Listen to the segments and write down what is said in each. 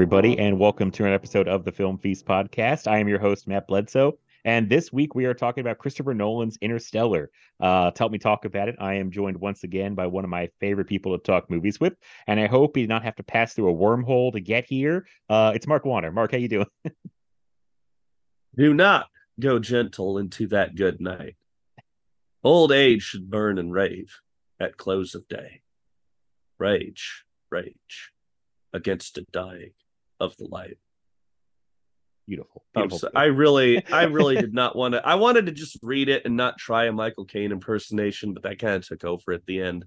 Everybody, and welcome to an episode of the Film Feast podcast. I am your host, Matt Bledsoe, and this week we are talking about Christopher Nolan's Interstellar. Uh, to help me talk about it, I am joined once again by one of my favorite people to talk movies with, and I hope he did not have to pass through a wormhole to get here. Uh, it's Mark Wanner. Mark, how you doing? Do not go gentle into that good night. Old age should burn and rave at close of day. Rage, rage against the dying of the light. Beautiful. Beautiful. so- I really, I really did not want to. I wanted to just read it and not try a Michael Caine impersonation, but that kind of took over at the end.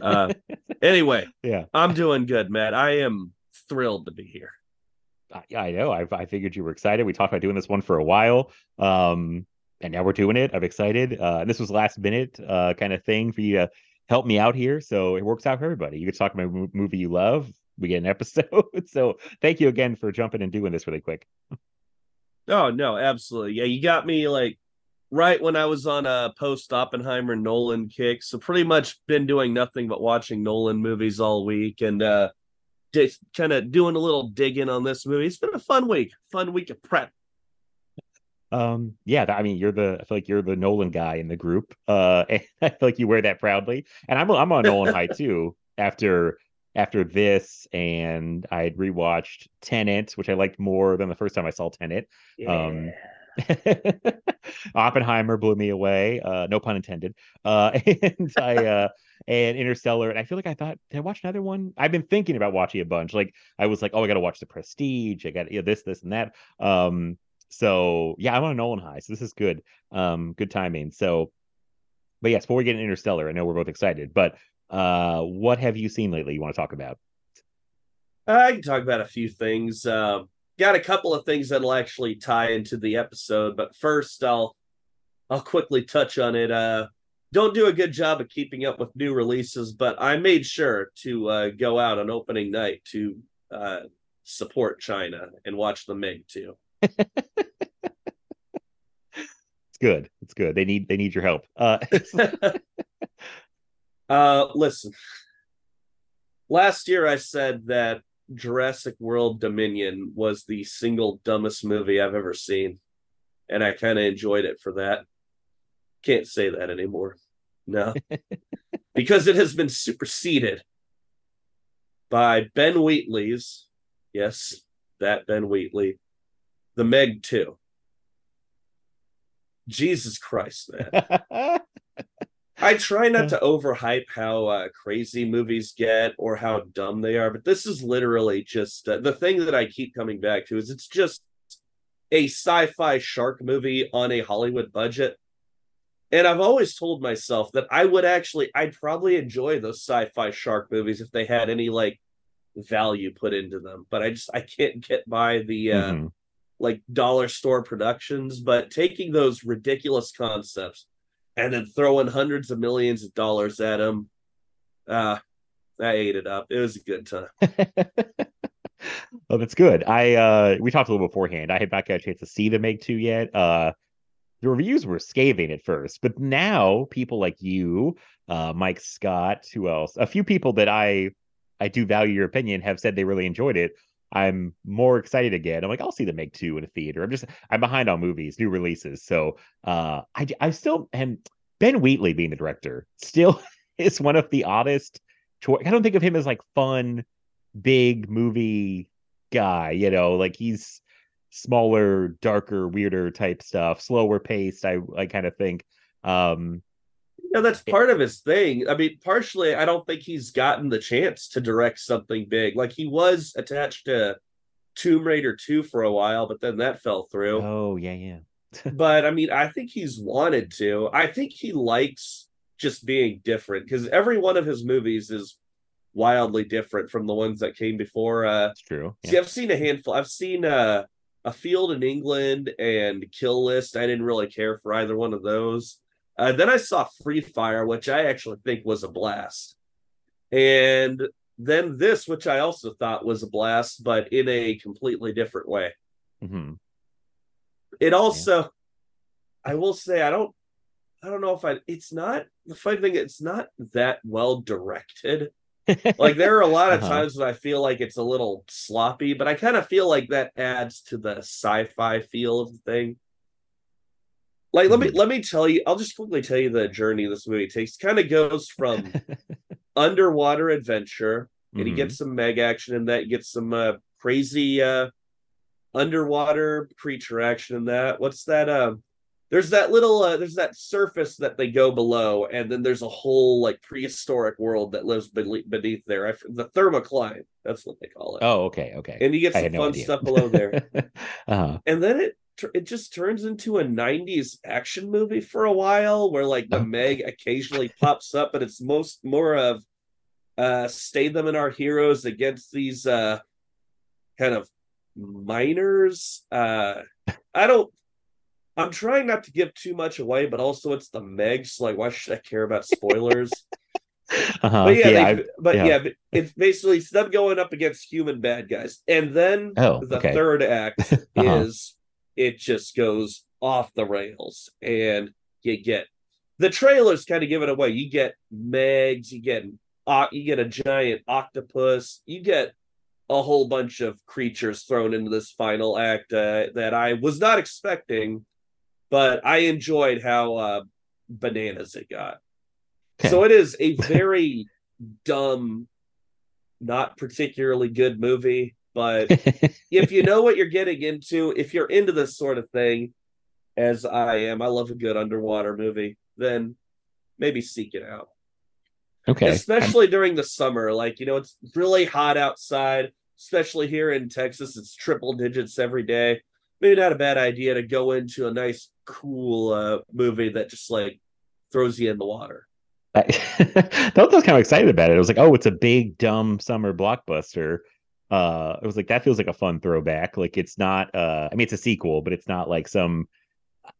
Uh, anyway, yeah, I'm doing good, Matt. I am thrilled to be here. I, I know. I, I figured you were excited. We talked about doing this one for a while, um, and now we're doing it. I'm excited. Uh, and this was last minute uh, kind of thing for you to help me out here, so it works out for everybody. You get to talk about a movie you love. We get an episode. so thank you again for jumping and doing this really quick. Oh no, absolutely. Yeah, you got me like right when I was on a post Oppenheimer Nolan kick. So pretty much been doing nothing but watching Nolan movies all week and uh just kind of doing a little digging on this movie. It's been a fun week. Fun week of prep. Um, yeah, I mean, you're the I feel like you're the Nolan guy in the group. Uh, and I feel like you wear that proudly. And I'm I'm on Nolan high too. After after this, and I had rewatched Tenet, which I liked more than the first time I saw Tenet. Um, Oppenheimer blew me away. Uh, no pun intended. Uh, and I uh, and Interstellar, and I feel like I thought, did I watch another one? I've been thinking about watching a bunch. Like I was like, oh, I got to watch The Prestige. I got you know, this, this, and that. Um, so yeah, I'm on a Nolan high, so this is good. Um, good timing. So, but yes, before we get into Interstellar, I know we're both excited, but uh, what have you seen lately? You want to talk about? I can talk about a few things. Uh, got a couple of things that'll actually tie into the episode, but first I'll I'll quickly touch on it. Uh, don't do a good job of keeping up with new releases, but I made sure to uh, go out on opening night to uh, support China and watch the Meg too. It's good. It's good. They need they need your help. Uh, uh, listen, last year I said that Jurassic World Dominion was the single dumbest movie I've ever seen, and I kind of enjoyed it for that. Can't say that anymore. No, because it has been superseded by Ben Wheatley's, yes, that Ben Wheatley, The Meg 2. Jesus Christ, man. I try not to overhype how uh, crazy movies get or how dumb they are, but this is literally just uh, the thing that I keep coming back to is it's just a sci-fi shark movie on a Hollywood budget. And I've always told myself that I would actually I'd probably enjoy those sci-fi shark movies if they had any like value put into them, but I just I can't get by the uh Mhm. like dollar store productions, but taking those ridiculous concepts and then throwing hundreds of millions of dollars at them, uh, I ate it up. It was a good time. Oh, that's good. I uh we talked a little beforehand. I had not got a chance to see the Meg 2 yet. Uh the reviews were scathing at first, but now people like you, uh Mike Scott, who else? A few people that I I do value your opinion have said they really enjoyed it. I'm more excited again. I'm like, I'll see the Meg 2 in a theater. I'm just I'm behind on movies, new releases. So uh I I still am Ben Wheatley being the director still is one of the oddest choi- I don't think of him as like fun big movie guy, you know, like he's smaller, darker, weirder type stuff, slower paced. I I kind of think. Um, Yeah, that's part of his thing. I mean, partially, I don't think he's gotten the chance to direct something big. Like he was attached to Tomb Raider 2 for a while, but then that fell through. oh yeah, yeah. but I mean, I think he's wanted to. I think he likes just being different because every one of his movies is wildly different from the ones that came before. Uh, It's true. see, I've seen a handful. I've seen uh, A Field in England and Kill List. I didn't really care for either one of those. Uh, then I saw Free Fire, which I actually think was a blast. And then this, which I also thought was a blast, but in a completely different way. Hmm it also i will say i don't i don't know if i it's not the funny thing it's not that well directed. Like there are a lot of Uh-huh. times when i feel like it's a little sloppy but i kind of feel like that adds to the sci-fi feel of the thing like let me Mhm. let me tell you i'll just quickly tell you the journey this movie takes kind of goes from underwater adventure and he Mhm. gets some meg action in that. He gets some uh, crazy uh, underwater creature action in that. What's that? Um, there's that little uh, there's that surface that they go below, and then there's a whole like prehistoric world that lives beneath, beneath there. I, the thermocline, that's what they call it. Oh, okay, okay. and you get some no fun stuff below there. uh-huh. and then it it just turns into a 90s action movie for a while where like the meg occasionally pops up but it's most more of uh Statham in our heroes against these uh kind of miners uh i don't i'm trying not to give too much away but also it's the meg so like why should i care about spoilers Uh-huh. but yeah, yeah, they, but yeah. yeah. it's basically them going up against human bad guys, and then Oh, the okay. third act Uh-huh. is it just goes off the rails, and you get the trailers kind of give it away. You get Megs, you get you get a giant octopus, you get a whole bunch of creatures thrown into this final act uh, that I was not expecting, but I enjoyed how uh, bananas it got. Okay. So it is a very dumb, not particularly good movie. But if you know what you're getting into, if you're into this sort of thing, as I am, I love a good underwater movie, then maybe seek it out. okay. Especially during the summer. Like, you know, it's really hot outside, especially here in Texas. It's triple digits every day. Maybe not a bad idea to go into a nice, cool uh, movie that just like throws you in the water. I, that was kind of excited about it. I was like, oh, it's a big dumb summer blockbuster. Uh, I was like, that feels like a fun throwback. Like it's not. Uh, I mean, it's a sequel, but it's not like some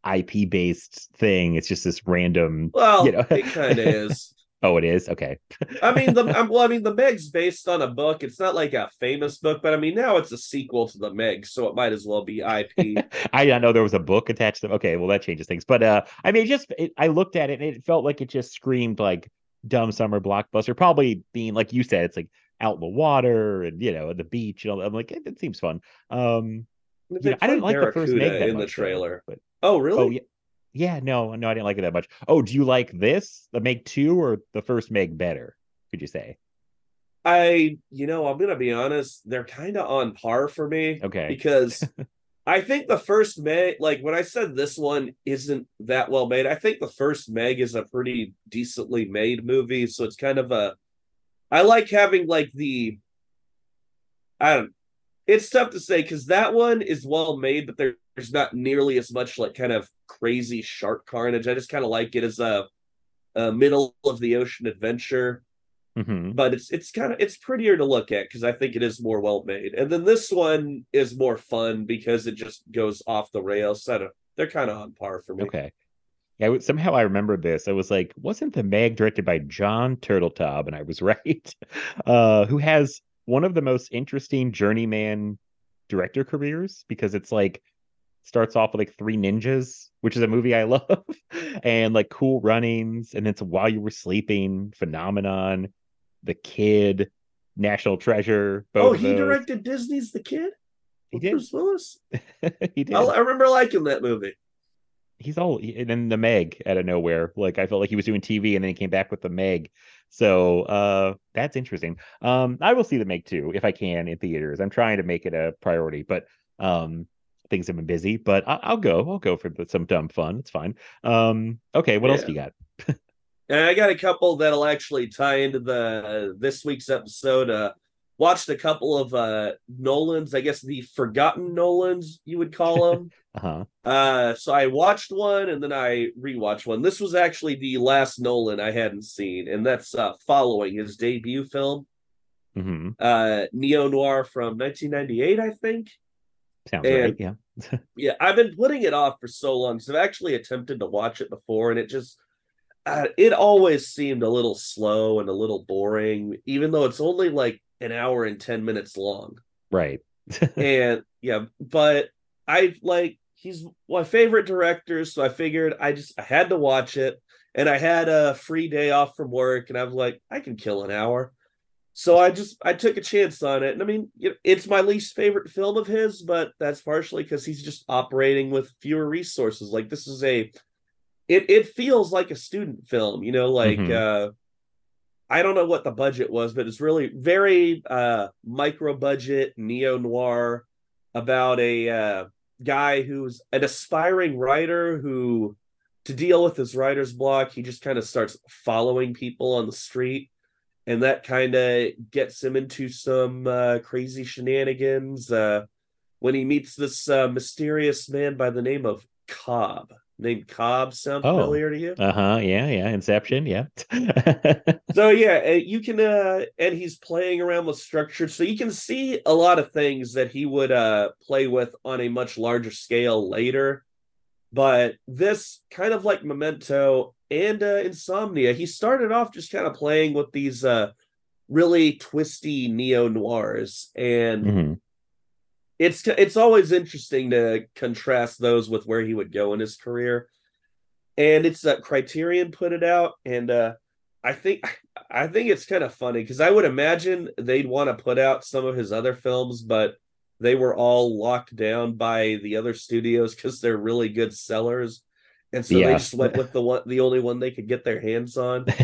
IP based thing. It's just this random. Well, You know. it kind of is. Oh, it is okay. I mean, the I'm, well, I mean, the Meg's based on a book. It's not like a famous book, but I mean, now it's a sequel to the Meg, so it might as well be IP. I didn't know there was a book attached to. Them okay, well that changes things. But uh, I mean, it just it, I looked at it and it felt like it just screamed like dumb summer blockbuster. Probably being like you said, it's like out in the water and you know at the beach. And all, I'm like, it, it seems fun. Um, you know, I didn't like the first Barracuda Meg that in the much, though, trailer. but Oh, really? oh yeah, yeah, no, no, I didn't like it that much. Oh, do you like this, the Meg two, or the first Meg better? Could you say? I, you know, I'm gonna be honest. They're kind of on par for me Okay, because I think the first Meg, like when I said this one isn't that well made, I think the first Meg is a pretty decently made movie. So it's kind of a, I like having like the, I don't. It's tough to say because that one is well made, but there's not nearly as much like kind of crazy shark carnage. I just kind of like it as a, a middle of the ocean adventure hmm but it's it's kind of it's prettier to look at because I think it is more well made. And then this one is more fun because it just goes off the rails. Don't, they're kind of on par for me. okay. Yeah, somehow I remember this. I was like, wasn't the Meg directed by John Turteltaub? And I was right. Uh, who has one of the most interesting journeyman director careers because it's like starts off with like Three Ninjas, which is a movie I love, and like Cool Runnings, and it's While You Were Sleeping, Phenomenon, The Kid, National Treasure. Both Oh, he directed Disney's The Kid. He did. Bruce Willis. he did. I, I remember liking that movie. He's all and then the Meg out of nowhere. Like I felt like he was doing TV and then he came back with the Meg. So uh that's interesting. Um I will see the Meg too if I can in theaters. I'm trying to make it a priority, but um things have been busy, but I- I'll go. I'll go for some dumb fun. It's fine. Um, okay, what else do you got? And I got a couple that'll actually tie into the this week's episode. Uh watched a couple of uh Nolans, I guess the forgotten Nolans, you would call them. Uh huh. uh so I watched one and then I rewatched one. This was actually the last Nolan I hadn't seen, and that's uh following his debut film, hmm uh Neo Noir from 1998, I think. Sounds And- right. Yeah. Yeah, I've been putting it off for so long because I've actually attempted to watch it before, and it just uh, it always seemed a little slow and a little boring, even though it's only like an hour and ten minutes long. Right. and yeah, but I like he's my favorite director, so I figured I just I had to watch it, and I had a free day off from work, and I was like, I can kill an hour. So I just I took a chance on it, and I mean, it's my least favorite film of his, but that's partially because he's just operating with fewer resources. Like this is a, it it feels like a student film, you know, like Mhm. uh, I don't know what the budget was, but it's really very uh micro budget neo noir about a uh, guy who's an aspiring writer who to deal with his writer's block, he just kind of starts following people on the street and that kind of gets him into some uh, crazy shenanigans uh, when he meets this uh, mysterious man by the name of Cobb. Named Cobb sound Oh. familiar to you? Uh huh. Yeah. Yeah. Inception. Yeah. so yeah, uh, you can uh and he's playing around with structure so you can see a lot of things that he would uh play with on a much larger scale later. But this kind of like Memento and uh Insomnia, he started off just kind of playing with these uh really twisty neo noirs and hmm it's it's always interesting to contrast those with where he would go in his career. And it's uh, criterion put it out and uh i think i think it's kind of funny because i would imagine they'd want to put out some of his other films but they were all locked down by the other studios because they're really good sellers. And so they just went with the one the only one they could get their hands on.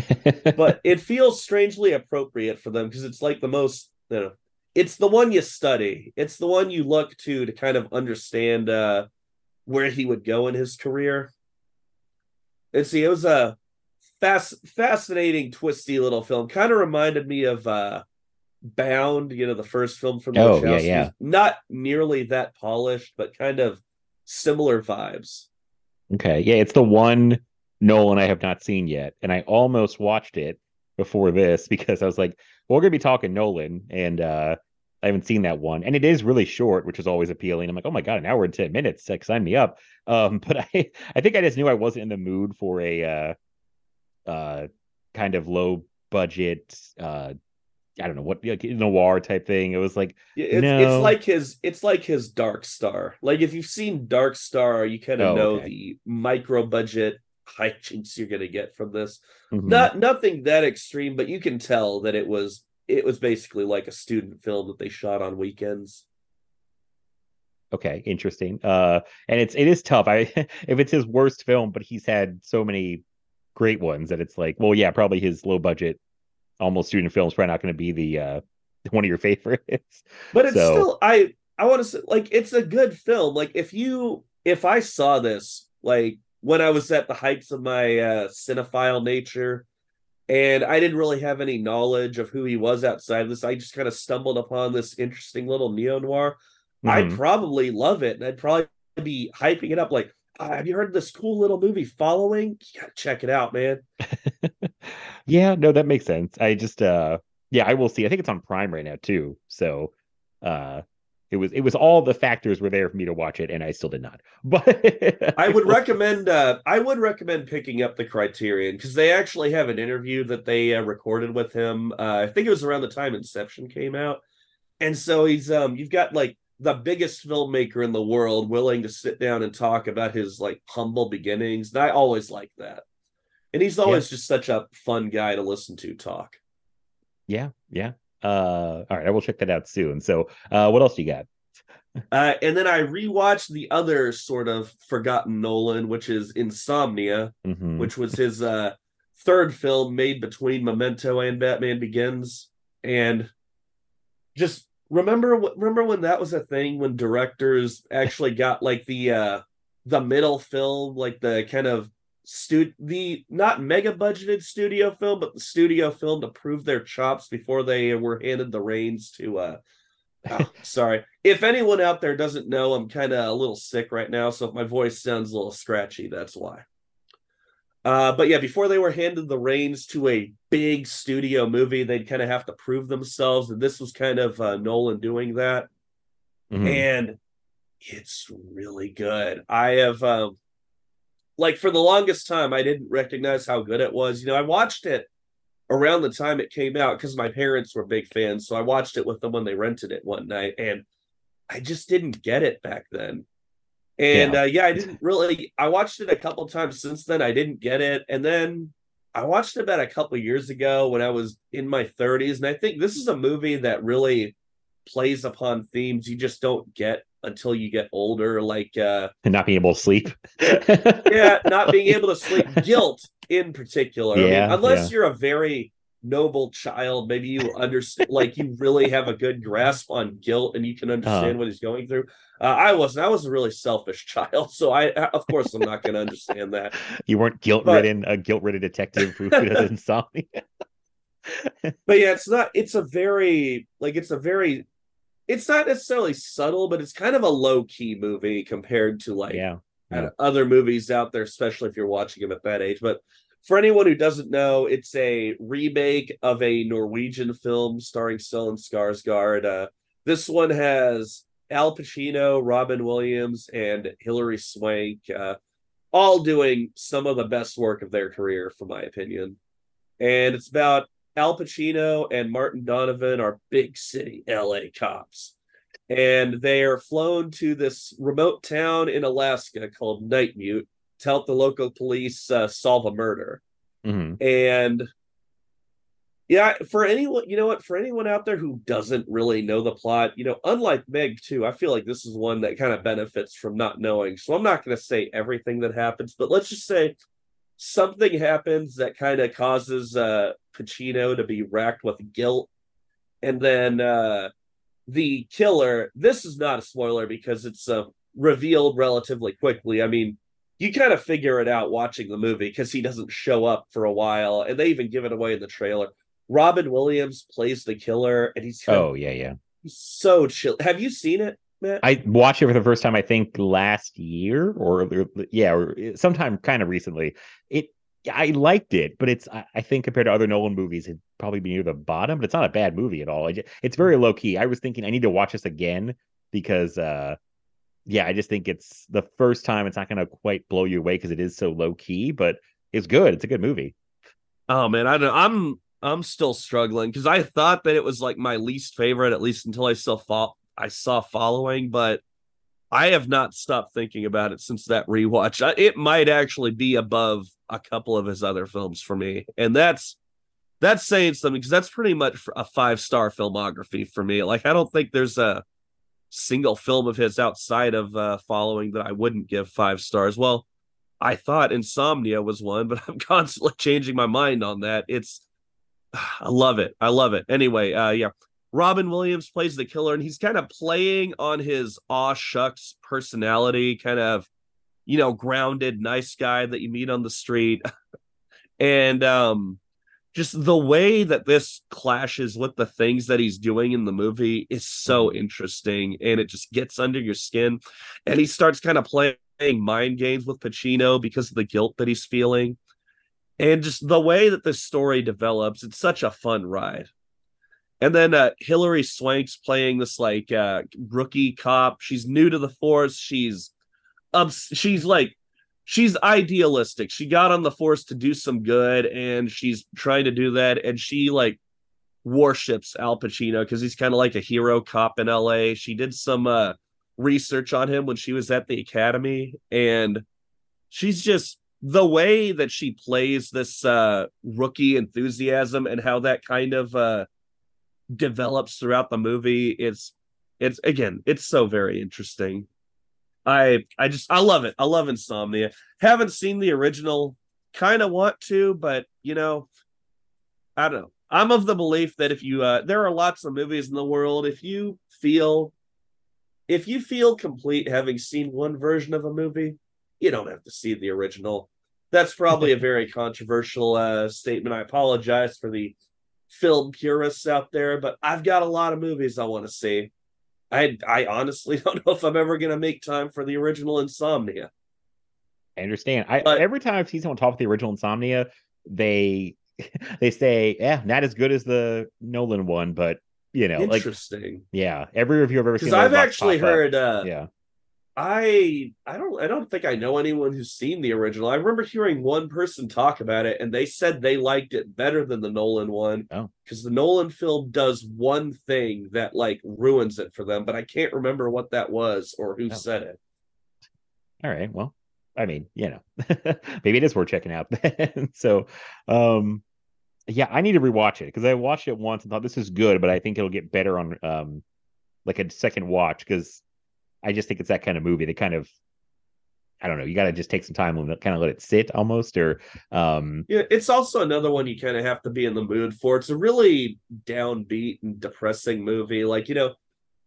But it feels strangely appropriate for them because it's like the most you know it's the one you study it's the one you look to to kind of understand uh where he would go in his career and see it was a fast fascinating twisty little film kind of reminded me of uh bound you know the first film from the Oh, yeah, yeah. not nearly that polished but kind of similar vibes Okay. Yeah, it's the one Nolan I have not seen yet. And I almost watched it before this because I was like, we're gonna be talking Nolan, and uh I haven't seen that one. And it is really short, which is always appealing. I'm like, oh my god, an hour and 10 minutes. Like, sign me up. Um, but I I think I just knew I wasn't in the mood for a uh uh kind of low budget uh I don't know what like, noir type thing. It was like, it's, No. it's like his it's like his Dark Star. Like if you've seen Dark Star, you kind of Oh, know okay. the micro budget hijinks you're gonna get from this. mhm. Not nothing that extreme, but you can tell that it was it was basically like a student film that they shot on weekends. Okay, interesting. Uh, and it's it is tough. I if it's his worst film, but he's had so many great ones that it's like, well, yeah, probably his low budget, almost student film is probably not going to be the uh one of your favorites. But it's So- still I I want to say like it's a good film. Like if you if I saw this like when I was at the heights of my uh cinephile nature and I didn't really have any knowledge of who he was outside of this, I just kind of stumbled upon this interesting little neo noir. I'd Mhm. probably love it and I'd probably be hyping it up like "Ah, have you heard this cool little movie following? You gotta check it out, man. yeah, no, that makes sense. I just uh yeah, I will see. I think it's on Prime right now too. So uh it was it was all the factors were there for me to watch it, and I still did not. But I would recommend uh I would recommend picking up the Criterion because they actually have an interview that they uh, recorded with him. Uh, I think it was around the time Inception came out, and so he's um you've got like the biggest filmmaker in the world willing to sit down and talk about his like humble beginnings, and I always like that. And he's always just such a fun guy to listen to talk. yeah, yeah. Uh all right, I will check that out soon. So uh what else do you got? Uh, and then I rewatched the other sort of forgotten Nolan, which is Insomnia. Mhm. which was his uh third film made between Memento and Batman Begins and just remember remember when that was a thing when directors actually got like the uh the middle film like the kind of stu the not mega budgeted studio film but the studio film to prove their chops before they were handed the reins to uh oh, sorry if anyone out there doesn't know i'm kind of a little sick right now so if my voice sounds a little scratchy that's why uh, but yeah, before they were handed the reins to a big studio movie, they'd kind of have to prove themselves, and this was kind of uh, Nolan doing that, Mhm. and it's really good. I have, um, like, for the longest time, I didn't recognize how good it was. You know, I watched it around the time it came out because my parents were big fans, so I watched it with them when they rented it one night, and I just didn't get it back then. And Yeah. uh, yeah, I didn't really. I watched it a couple times since then. I didn't get it, and then I watched it about a couple years ago when I was in my 30s, and I think this is a movie that really plays upon themes you just don't get until you get older, like uh, and not being able to sleep. yeah, not being able to sleep, guilt in particular. I mean, Yeah, unless yeah. you're a very noble child, maybe you understand, like you really have a good grasp on guilt and you can understand Uh-huh. what he's going through. Uh, I wasn't. I was a really selfish child, so I, of course, I'm not going to understand that. you weren't guilt ridden, a guilt ridden detective who, who does insomnia. But yeah, it's not. It's a very like it's a very. It's not necessarily subtle, but it's kind of a low key movie compared to like yeah. and other movies out there, especially if you're watching them at that age. But for anyone who doesn't know, it's a remake of a Norwegian film starring Stellan Skarsgård. Uh, this one has Al Pacino, Robin Williams, and Hilary Swank, uh, all doing some of the best work of their career, for my opinion. And it's about Al Pacino and Martin Donovan are big city LA cops and they are flown to this remote town in Alaska called Nightmute to help the local police uh, solve a murder. Mhm. And yeah, for anyone, you know what, for anyone out there who doesn't really know the plot, you know, unlike Meg too, I feel like this is one that kind of benefits from not knowing. So I'm not going to say everything that happens, but let's just say something happens that kind of causes uh Pacino to be racked with guilt. And then uh the killer this is not a spoiler because it's uh, revealed relatively quickly i mean you kind of figure it out watching the movie because he doesn't show up for a while and they even give it away in the trailer robin williams plays the killer and he's Oh yeah, yeah. he's so chill have you seen it matt I watched it for the first time, I think last year, or yeah, or sometime kind of recently. It I liked it, but it's I, I think compared to other Nolan movies, it'd probably be near the bottom. But it's not a bad movie at all. It's very low key. I was thinking I need to watch this again because uh yeah, I just think it's the first time it's not going to quite blow you away because it is so low key, but it's good. It's a good movie. oh man i don't i'm i'm still struggling because i thought that it was like my least favorite at least until i saw fo- i saw following but I have not stopped thinking about it since that rewatch. It might actually be above a couple of his other films for me, and that's that's saying something because that's pretty much a five star filmography for me. Like I don't think there's a single film of his outside of uh, Following that I wouldn't give five stars. Well, I thought Insomnia was one, but I'm constantly changing my mind on that. It's I love it. I love it. Anyway, uh yeah. Robin Williams plays the killer, and he's kind of playing on his aw shucks personality, kind of, you know, grounded, nice guy that you meet on the street. and um just the way that this clashes with the things that he's doing in the movie is so interesting and it just gets under your skin. And he starts kind of playing mind games with Pacino because of the guilt that he's feeling. And just the way that this story develops, it's such a fun ride. And then uh, Hilary Swank's playing this like uh, rookie cop. She's new to the force. She's ups- she's like she's idealistic. She got on the force to do some good, and she's trying to do that. And she like worships Al Pacino because he's kind of like a hero cop in LA. She did some uh, research on him when she was at the academy, and she's just the way that she plays this uh, rookie enthusiasm and how that kind of uh, develops throughout the movie. It's it's again, it's so very interesting. I I just I love it. I love Insomnia. Haven't seen the original. Kind of want to, but you know, I don't know. I'm of the belief that if you uh there are lots of movies in the world, if you feel if you feel complete having seen one version of a movie, you don't have to see the original. That's probably a very controversial uh statement. I apologize for the film purists out there, but I've got a lot of movies I want to see. I I honestly don't know if I'm ever gonna make time for the original Insomnia. I understand. I But- every time I've seen someone talk about the original Insomnia, they they say, "Yeah, not as good as the Nolan one, but you know, like Interesting. yeah, every review I've ever seen, Because I've actually heard uh yeah, I I don't I don't think I know anyone who's seen the original. I remember hearing one person talk about it and they said they liked it better than the Nolan one. Oh. Because the Nolan film does one thing that like ruins it for them, but I can't remember what that was or who Oh. said it. all right. Well, I mean, you know, maybe it is worth checking out. Then. so, um, yeah, I need to rewatch it because I watched it once and thought this is good, but I think it'll get better on um, like a second watch because I just think it's that kind of movie. They kind of, I don't know, you got to just take some time and kind of let it sit almost, or um, Yeah, it's also another one you kind of have to be in the mood for. It's a really downbeat and depressing movie. Like, you know,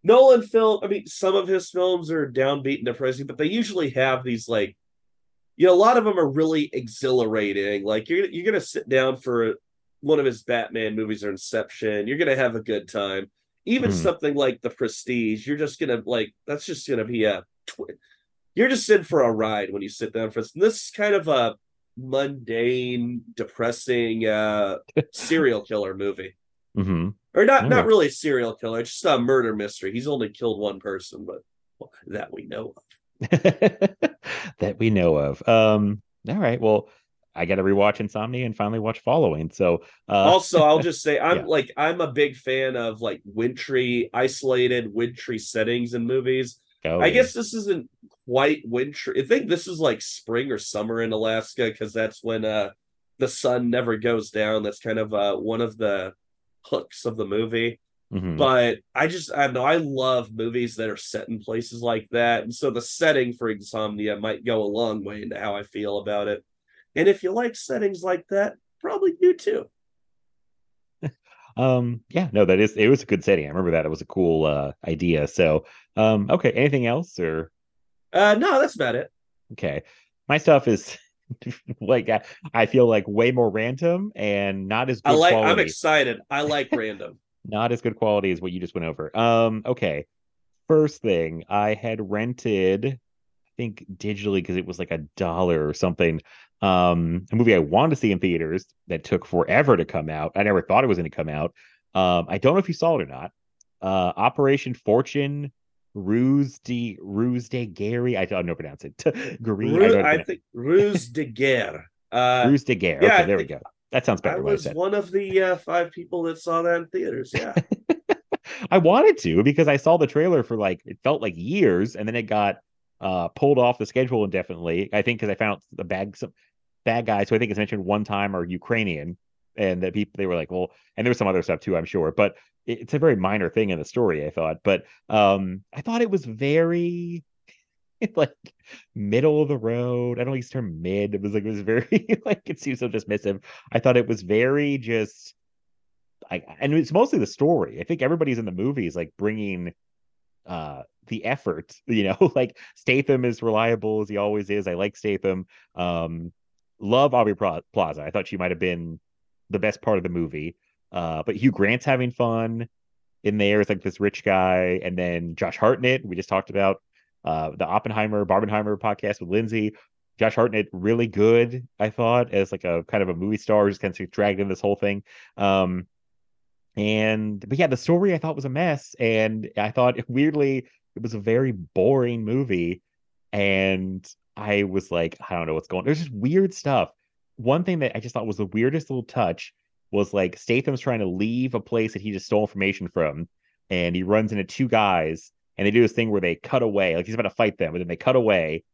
Nolan film, I mean, some of his films are downbeat and depressing, but they usually have these like you know, a lot of them are really exhilarating. Like you're you're gonna sit down for one of his Batman movies or Inception, you're gonna have a good time. Even Mhm. something like The Prestige, you're just gonna like that's just gonna be a tw- you're just in for a ride when you sit down for this. This is kind of a mundane, depressing uh serial killer movie. mhm. Or not not really a serial killer, just a murder mystery. He's only killed one person, but well, that we know of. that we know of. Um, all right. Well, I got to rewatch Insomnia and finally watch Following. So, uh, also i'll just say i'm Yeah. like i'm a big fan of like wintry isolated wintry settings in movies oh, i guess this isn't quite wintry i think this is like spring or summer in alaska because that's when uh the sun never goes down that's kind of uh one of the hooks of the movie Mhm. but i just i know i love movies that are set in places like that and so the setting for insomnia might go a long way into how i feel about it and if you like settings like that probably you too Um, yeah, no, that is it was a good setting. I remember that it was a cool uh idea. So, um, okay, anything else or uh no that's about it okay, my stuff is like I, I feel like way more random and not as good I like. quality. I'm excited. I like random. not as good quality as what you just went over. Um, okay. First thing, I had rented, think digitally because it was like a dollar or something. Um, a movie I wanted to see in theaters that took forever to come out. I never thought it was going to come out. Um, I don't know if you saw it or not. Uh, Operation Fortune, Ruse de Ruse de Gary. I don't know how to pronounce it. Gary, I Ru- don't know how to I think Ruse de Guerre. Uh, Ruse de Guerre. yeah, okay, I there we go. That sounds better. I was said. one of the uh, five people that saw that in theaters. Yeah, I wanted to because I saw the trailer for like it felt like years, and then it got uh pulled off the schedule indefinitely. I think because I found the bad some bad guys who I think is mentioned one time are Ukrainian, and that people they were like, well, and there was some other stuff too, I'm sure, but it- it's a very minor thing in the story. I thought, but um, I thought it was very like middle of the road. I don't use the term mid. It was like it was very like it seems so dismissive. I thought it was very just I and it's mostly the story. I think everybody's in the movies like bringing uh the effort, you know, like Statham is reliable as he always is. I like Statham. Um love Aubrey Plaza. I thought she might have been the best part of the movie. Uh but Hugh Grant's having fun in there as like this rich guy and then Josh Hartnett, we just talked about uh the Oppenheimer Barbenheimer podcast with Lindsay. Josh Hartnett really good, I thought, as like a kind of a movie star, just kind of dragged in this whole thing. Um, and but yeah, the story I thought was a mess, and I thought weirdly it was a very boring movie, and I was like, I don't know what's going. on. There's just weird stuff. One thing that I just thought was the weirdest little touch was like Statham's trying to leave a place that he just stole information from, and he runs into two guys, and they do this thing where they cut away, like he's about to fight them, but then they cut away,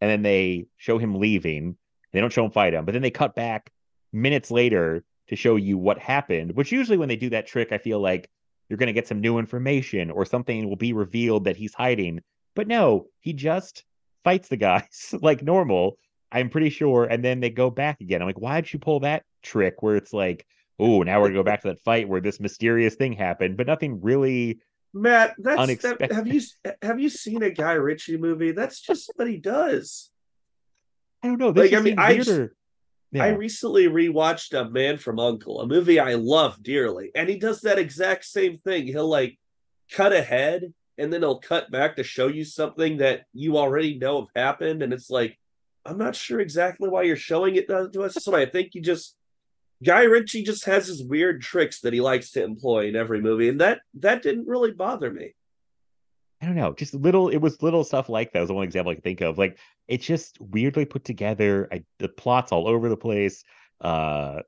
and then they show him leaving. They don't show him fight him, but then they cut back minutes later to show you what happened. Which usually when they do that trick, I feel like you're going to get some new information or something will be revealed that he's hiding. But no, he just fights the guys like normal. I'm pretty sure, and then they go back again. I'm like, why did you pull that trick where it's like, oh, now we're gonna go back to that fight where this mysterious thing happened, but nothing really. Matt, that's that, have you have you seen a Guy Ritchie movie? That's just what he does. I don't know. This Like, I mean, seemed I just- weirder. Yeah. I recently rewatched A Man from Uncle, a movie I love dearly, and he does that exact same thing. He'll like cut ahead and then he'll cut back to show you something that you already know have happened, and it's like, I'm not sure exactly why you're showing it to us. So I think you just Guy Ritchie just has his weird tricks that he likes to employ in every movie, and that that didn't really bother me. I don't know, just little. It was little stuff like that. Was the one example I can think of. Like it's just weirdly put together. I, the plot's all over the place. Uh,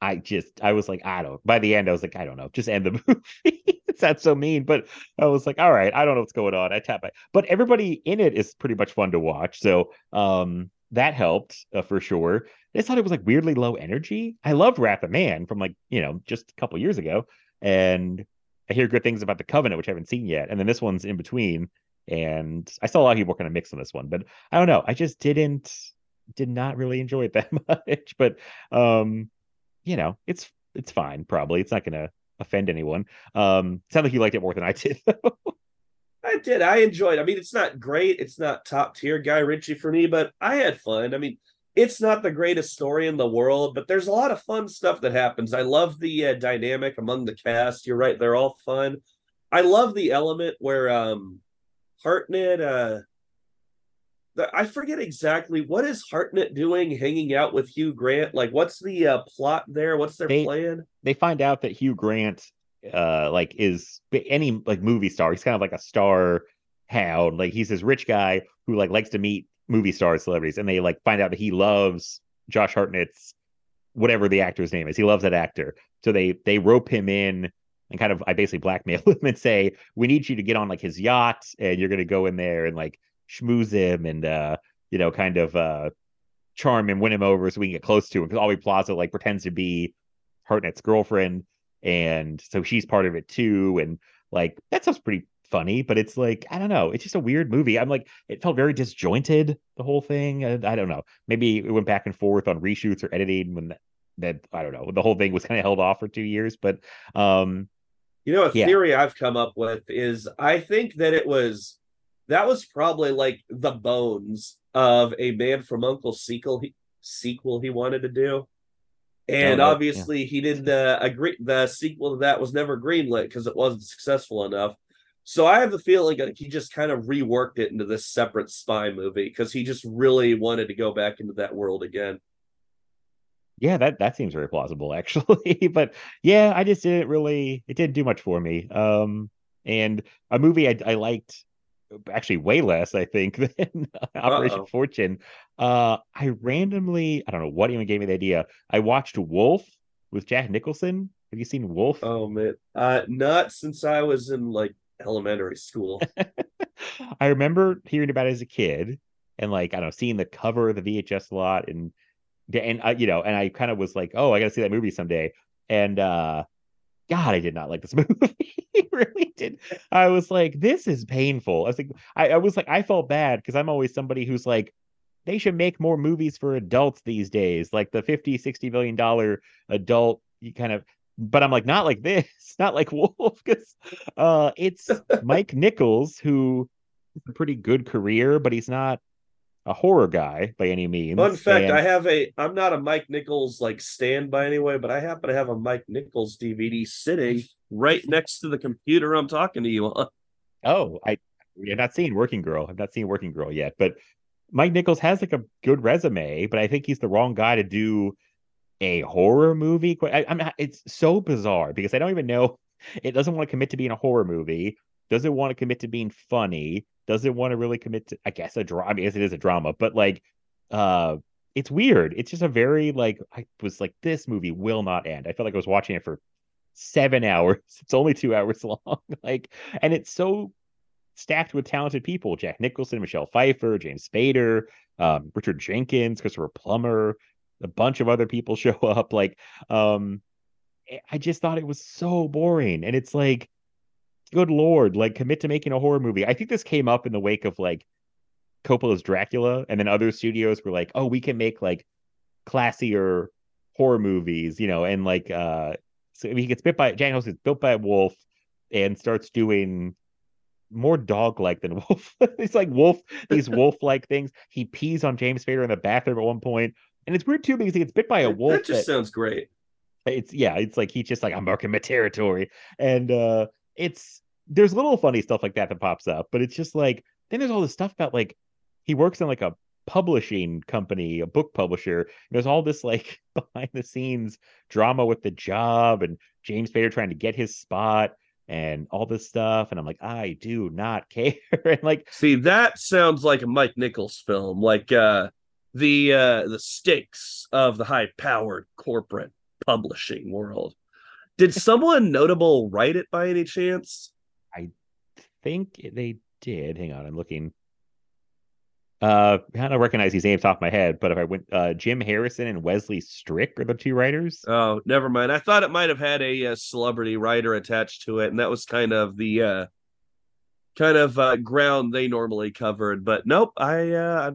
I just, I was like, I don't. By the end, I was like, I don't know, just end the movie. it's not so mean, but I was like, all right, I don't know what's going on. I tap it, but everybody in it is pretty much fun to watch. So, um, that helped uh, for sure. I thought it was like weirdly low energy. I loved Wrath of Man from like you know just a couple years ago, and I hear good things about the Covenant, which I haven't seen yet, and then this one's in between. And I saw a lot of people kind of mix on this one, but I don't know. I just didn't did not really enjoy it that much. But um, you know, it's it's fine. Probably it's not going to offend anyone. Um, sounds like you liked it more than I did. I did. I enjoyed. I mean, it's not great. It's not top tier Guy Ritchie for me, but I had fun. I mean, it's not the greatest story in the world, but there's a lot of fun stuff that happens. I love the uh, dynamic among the cast. You're right; they're all fun. I love the element where um Hartnett. Uh, the, I forget exactly what is Hartnett doing, hanging out with Hugh Grant. Like, what's the uh, plot there? What's their They- plan? they find out that Hugh Grant uh like is any like movie star. He's kind of like a star hound. Like he's this rich guy who like likes to meet movie stars, celebrities, and they like find out that he loves Josh Hartnett's whatever the actor's name is. He loves that actor. So they they rope him in and kind of I basically blackmail him and say, We need you to get on like his yacht and you're gonna go in there and like schmooze him and uh you know kind of uh charm him, win him over so we can get close to him because Aubrey Plaza like pretends to be Hartnett's girlfriend, and so she's part of it too. And like that stuff's pretty funny, but it's like I don't know, it's just a weird movie. I'm like, it felt very disjointed, the whole thing. And I don't know, maybe it went back and forth on reshoots or editing when that, that I don't know, the whole thing was kind of held off for two years. But um, You know, a Yeah. theory I've come up with is I think that it was that was probably like the bones of a Man from Uncle sequel he, sequel he wanted to do. And Oh, yeah. obviously he didn't uh, agree the sequel to that was never greenlit because it wasn't successful enough. So I have the feeling that he just kind of reworked it into this separate spy movie because he just really wanted to go back into that world again. yeah, that that seems very plausible actually. but yeah, I just didn't really, it didn't do much for me. Um, and a movie I, I liked actually way less, I think, than Operation Uh-oh. Fortune. Uh, I randomly, I don't know what even gave me the idea. I watched Wolf with Jack Nicholson. Have you seen Wolf? Oh man, uh, not since I was in like elementary school. I remember hearing about it as a kid and like I don't know, seeing the cover of the VHS a lot and and uh, you know, and I kind of was like, oh, I got to see that movie someday. And uh God, I did not like this movie. Really did. I was like, this is painful. I was like, I, I was like, I felt bad because I'm always somebody who's like, they should make more movies for adults these days, like the 50, 60 million dollar adult you kind of but I'm like, not like this, not like Wolf, because uh it's Mike Nichols, who has a pretty good career, but he's not a horror guy by any means. Fun fact: And- I have a. I'm not a Mike Nichols like stand by anyway, but I happen to have a Mike Nichols DVD sitting right next to the computer I'm talking to you on. Oh, I I've not seen Working Girl. I've not seen Working Girl yet, but Mike Nichols has like a good resume, but I think he's the wrong guy to do a horror movie. I, I'm not, it's so bizarre because I don't even know. It doesn't want to commit to being a horror movie. Doesn't want to commit to being funny. Doesn't want to really commit to, I guess, a drama. I yes, it is a drama, but like, uh, it's weird. It's just a very like I was like, this movie will not end. I felt like I was watching it for seven hours. It's only two hours long. like, and it's so stacked with talented people: Jack Nicholson, Michelle Pfeiffer, James Spader, um, Richard Jenkins, Christopher Plummer, a bunch of other people show up. Like, um, I- I just thought it was so boring, and it's like, good lord, like commit to making a horror movie. I think this came up in the wake of like Coppola's Dracula, and then other studios were like, oh, we can make like classier horror movies, you know, and like uh so he gets bit by Nicholson gets built by a wolf and starts doing more dog like than wolf. it's like wolf, these wolf like things. He pees on James Spader in the bathroom at one point, And it's weird too because he gets bit by a wolf. That just sounds great. it's yeah, it's like he's just like I'm marking my territory, and uh it's there's little funny stuff like that that pops up, but it's just like then there's all this stuff about like he works in like a publishing company, a book publisher. There's all this like behind the scenes drama with the job and James Spader trying to get his spot and all this stuff, and I'm like I do not care, and like See, that sounds like a Mike Nichols film, like uh the uh the stakes of the high powered corporate publishing world. Did someone notable write it by any chance? I think they did. Hang on, I'm looking. Uh, I don't recognize these names off my head, but if I went, uh, Jim Harrison and Wesley Strick are the two writers. Oh, never mind. I thought it might have had a, uh celebrity writer attached to it, and that was kind of the uh kind of uh ground they normally covered. But nope, I uh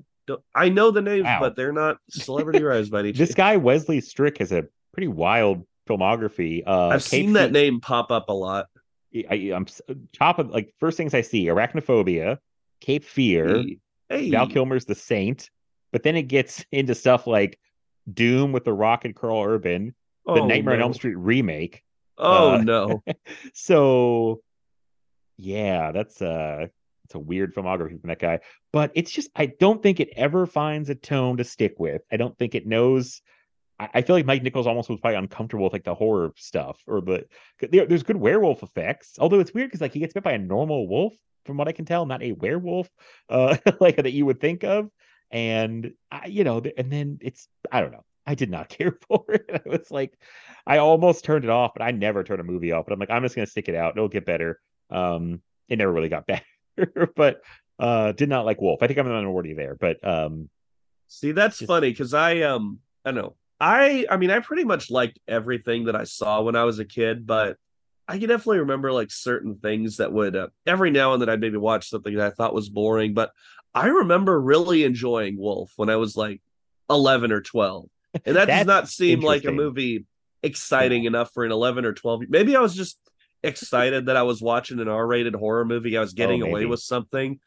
I know the names, Wow. but they're not celebrity rise by any this guy Wesley Strick has a pretty wild filmography. Uh, I've seen that name pop up a lot. I, I'm top of like first things I see: Arachnophobia, Cape Fear, Hey, hey. Val Kilmer's The Saint, but then it gets into stuff like Doom with The Rock and Karl Urban, the Oh, Nightmare on. Elm Street remake. Oh Uh, no. so yeah that's uh it's a weird filmography from that guy but it's just i don't think it ever finds a tone to stick with i don't think it knows i, I feel like mike nichols almost was probably uncomfortable with like the horror stuff or the there, there's good werewolf effects although it's weird because like he gets bit by a normal wolf from what i can tell not a werewolf uh like that you would think of and I, you know and then it's i don't know i did not care for it i was like I almost turned it off, but I never turn a movie off. But I'm like, I'm just gonna stick it out. It'll get better. Um, it never really got better, but uh, did not like Wolf. I think I'm the minority there, but um, See, that's Just- funny because I um I don't know. I I mean I pretty much liked everything that I saw when I was a kid, but I can definitely remember like certain things that would uh, every now and then I'd maybe watch something that I thought was boring, but I remember really enjoying Wolf when I was like 11 or 12. And that does not seem like a movie exciting enough for an 11 or 12. Maybe I was just excited that I was watching an R-rated horror movie. I was getting away with something.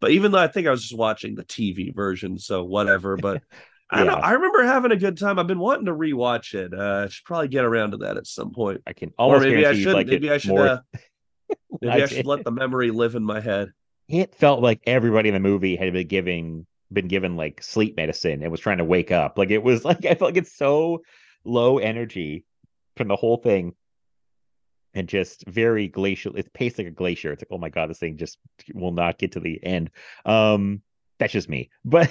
But even though I think I was just watching the TV version, so whatever. But I don't know. I remember having a good time. I've been wanting to rewatch it. Uh, I should probably get around to that at some point. I can Or almost maybe I should. like maybe I should. more. Uh, maybe I should let the memory live in my head. it felt like everybody in the movie had been giving been given like sleep medicine and was trying to wake up. Like it was like I felt like it's so low energy from the whole thing. And just very glacial. It's paced like a glacier. It's like, oh my god, this thing just will not get to the end. Um, that's just me. But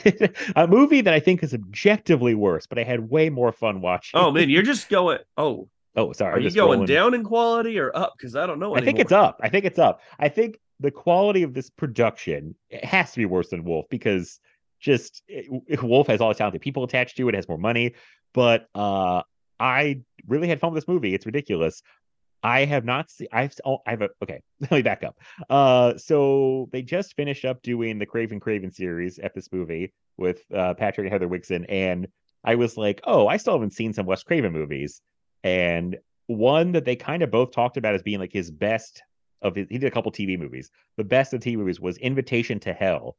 a movie that I think is objectively worse, but I had way more fun watching. Oh man, you're just going. Oh, oh, sorry. are you going scrolling. down in quality or up? Because I don't know. I think it's up. I think it's up. I think the quality of this production it has to be worse than Wolf because just it- Wolf has all the talented people attached to it, has more money. But uh I really had fun with this movie. It's ridiculous. I have not seen. I've. Oh, I have a. Okay, let me back up. Uh, so they just finished up doing the Craven Craven series at this movie with uh Patrick and Heather Wixson, and I was like, oh, I still haven't seen some Wes Craven movies, and one that they kind of both talked about as being like his best of his. He did a couple TV movies. The best of TV movies was Invitation to Hell,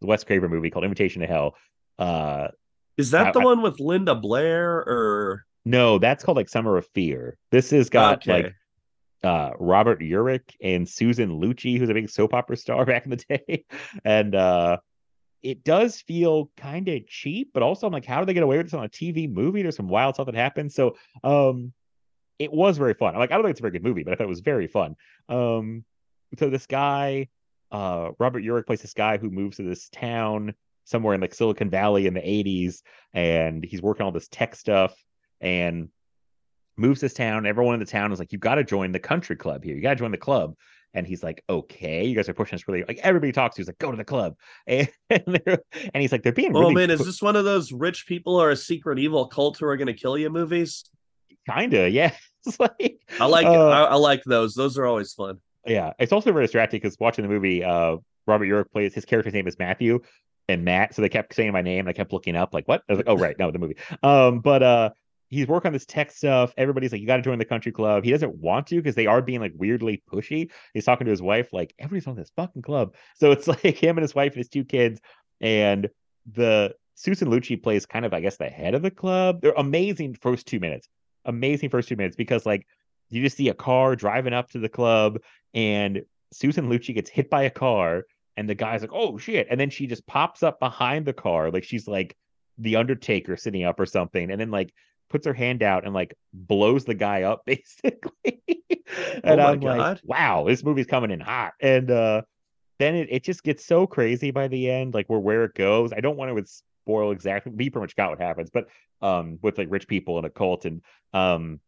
the Wes Craven movie called Invitation to Hell. Uh, Is that I- the I- one with Linda Blair or? no, that's called like Summer of Fear. This has got Okay. like uh Robert Urich and Susan Lucci, who's a big soap opera star back in the day. And uh it does feel kind of cheap, but also I'm like, how do they get away with this on a TV movie? There's some wild stuff that happens. So um it was very fun. I'm like, I don't think it's a very good movie, but I thought it was very fun. Um so this guy, uh Robert Urich plays this guy who moves to this town somewhere in like Silicon Valley in the 80s, and he's working all this tech stuff and moves this town. Everyone in the town is like, "You got to join the country club here. You got to join the club." And he's like, "Okay, you guys are pushing us really like everybody talks to. He's like, go to the club." And, and he's like, "They're being Oh really man, is this one of those rich people or a secret evil cult who are going to kill you movies? kinda yeah." It's like I like uh, I, I like those. Those are always fun. yeah. It's also very distracting because watching the movie, uh, Robert Urich plays his character's name is Matthew and Matt, so they kept saying my name. And I kept looking up, like, "What?" I was like, "Oh, right, no, the movie." Um, but uh, he's working on this tech stuff. Everybody's like, you got to join the country club. He doesn't want to because they are being like weirdly pushy. He's talking to his wife, like, everybody's on this fucking club. So it's like him and his wife and his two kids. And the Susan Lucci plays kind of, I guess, the head of the club. They're amazing first two minutes. Amazing first two minutes because like you just see a car driving up to the club and Susan Lucci gets hit by a car and the guy's like, oh shit. And then she just pops up behind the car, like she's like the Undertaker sitting up or something, and then like puts her hand out and like blows the guy up basically. and Oh I'm like, God. wow, this movie's coming in hot. And uh then it, it just gets so crazy by the end, like where where it goes. I don't want to spoil exactly. We pretty much got what happens, but um, with like rich people and a cult, and um,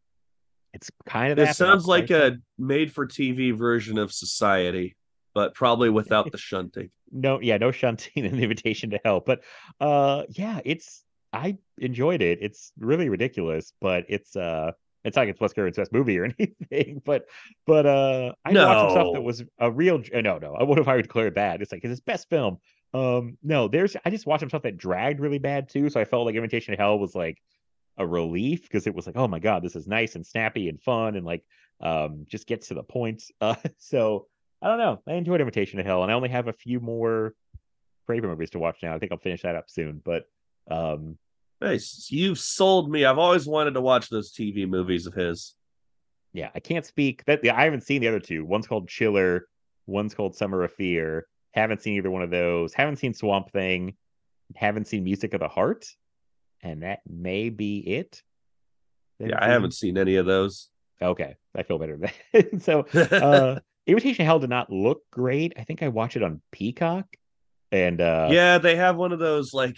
it's kind of It sounds like a made for TV version of Society, but probably without the shunting. no, yeah, no shunting and invitation to hell. But uh, yeah, it's I enjoyed it. It's really ridiculous, but it's uh. It's not like it's Wes Craven's best movie or anything, but but uh, I watched some stuff that was a real. uh, No, no, I would if I would declare bad. It's like it's his best film. Um, no, there's I just watched some stuff that dragged really bad too. So I felt like Invitation to Hell was like a relief because it was like, oh my god, this is nice and snappy and fun and like um just gets to the point. Uh, so I don't know. I enjoyed Invitation to Hell, and I only have a few more Craven movies to watch now. I think I'll finish that up soon. But um, Nice. You've sold me. I've always wanted to watch those TV movies of his. yeah, I can't speak that I haven't seen the other two. One's called Chiller, one's called Summer of Fear. Haven't seen either one of those. Haven't seen Swamp Thing. Haven't seen Music of the Heart, and that may be it. Yeah, I haven't seen any of those. Okay, I feel better then. so, uh, Invitation Hell did not look great. I think I watched it on Peacock, and uh, yeah, they have one of those like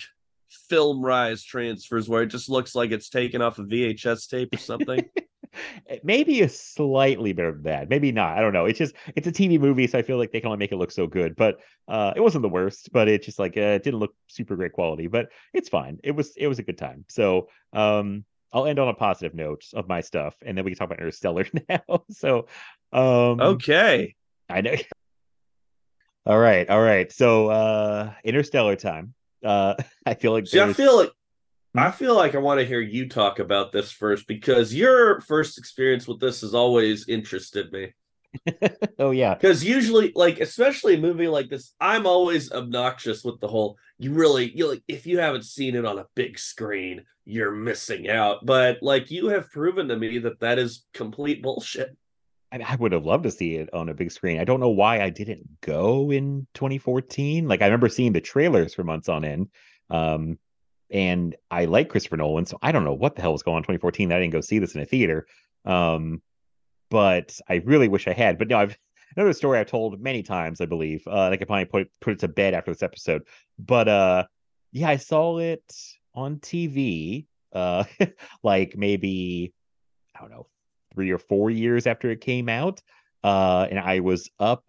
FilmRise transfers where it just looks like it's taken off a VHS tape or something. maybe a slightly better than that. Maybe not. I don't know. It's just it's a TV movie, so I feel like they can only make it look so good. But uh, it wasn't the worst. But it just like uh, it didn't look super great quality. But it's fine. It was it was a good time. So um, I'll end on a positive note of my stuff, and then we can talk about Interstellar now. so um, okay. I know. all right, all right. So uh, Interstellar time. Uh, I feel like See, I feel like Hmm? I feel like I want to hear you talk about this first because your first experience with this has always interested me. oh yeah, Because usually, like, especially a movie like this, I'm always obnoxious with the whole you really you like if you haven't seen it on a big screen, you're missing out. But like you have proven to me that that is complete bullshit. I, I would have loved to see it on a big screen. I don't know why I didn't go in 2014. Like I remember seeing the trailers for months on end. Um, and I like Christopher Nolan, so I don't know what the hell was going on in 2014. that I didn't go see this in a theater. Um, but I really wish I had. But no, I've another story I've told many times, I believe. Uh, I could probably put put it to bed after this episode. But uh, yeah, I saw it on TV. Uh, like maybe I don't know three or four years after it came out. Uh, and I was up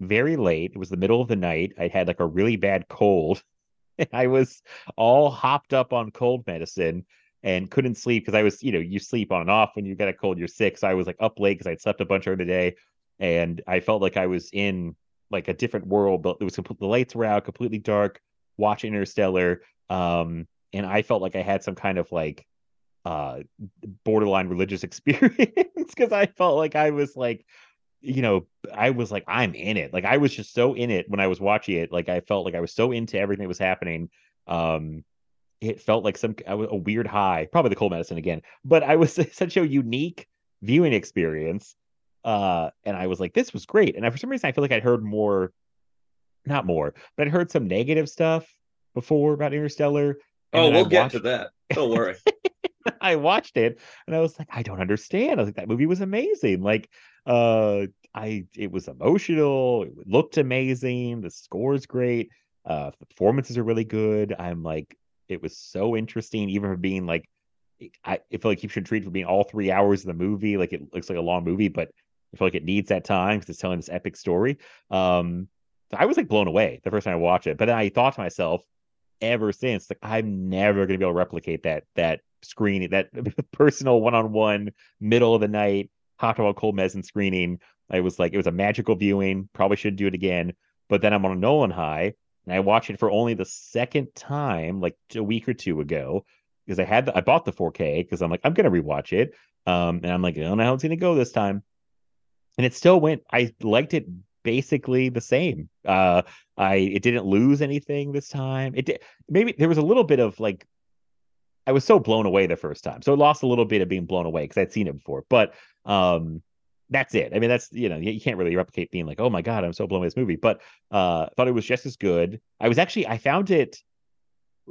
very late. It was the middle of the night. I had like a really bad cold. And I was all hopped up on cold medicine and couldn't sleep because I was, you know, you sleep on and off when you get a cold, you're sick. So I was like up late because I'd slept a bunch during the day. And I felt like I was in like a different world, but it was complete, the lights were out, completely dark, watching Interstellar. Um, and I felt like I had some kind of like uh borderline religious experience because I felt like I was like you know I was like I'm in it like I was just so in it when I was watching it like I felt like I was so into everything that was happening um it felt like some I was a weird high probably the cold medicine again but I was such a unique viewing experience uh and I was like this was great and for some reason I feel like I'd heard more not more but I'd heard some negative stuff before about Interstellar and Oh, I we'll get watched- to that. Don't worry. I watched it and I was like, I don't understand. I was like, that movie was amazing. Like, uh, I it was emotional. It looked amazing. The score's great. Uh, the performances are really good. I'm like, it was so interesting, even for being like, I, I feel like you treat for being all three hours of the movie. Like it looks like a long movie, but I feel like it needs that time because it's telling this epic story. Um, I was like blown away the first time I watched it, but then I thought to myself, ever since, like I'm never gonna be able to replicate that that screening, that personal one-on-one middle of the night hopped on cold medicine screening. I was like, it was a magical viewing. Probably should do it again. But then I'm on a Nolan high, and I watched it for only the second time, like a week or two ago. because I had the, I bought the 4K because I'm like I'm gonna rewatch it. Um, and I'm like I don't know how it's gonna go this time, and it still went. I liked it basically the same. Uh, I it didn't lose anything this time. It did maybe there was a little bit of like I was so blown away the first time, so it lost a little bit of being blown away because I'd seen it before. But um, that's it. I mean, that's you know you can't really replicate being like, oh my god, I'm so blown away this movie. But uh, thought it was just as good. I was actually I found it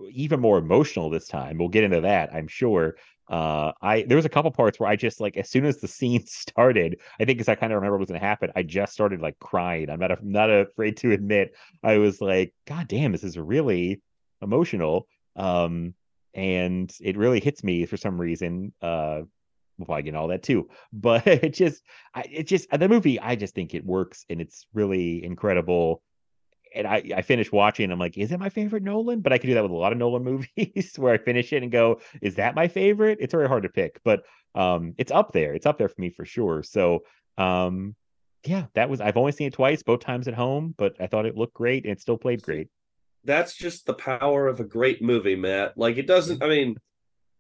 even more emotional this time. We'll get into that, I'm sure. Uh, I there was a couple parts where I just like as soon as the scene started, I think because I kind of remember what was going to happen, I just started like crying. I'm not I'm not afraid to admit I was like, God damn, this is really emotional. Um, and it really hits me for some reason. Uh, we'll probably get all that too, but it just, I, it just the movie. I just think it works and it's really incredible and I, I finished watching. I'm like, is it my favorite Nolan? But I can do that with a lot of Nolan movies where I finish it and go, is that my favorite? It's very hard to pick, but um, it's up there. It's up there for me for sure. So um, yeah, that was. I've only seen it twice, both times at home, but I thought it looked great and it still played great. That's just the power of a great movie, Matt. Like it doesn't. I mean,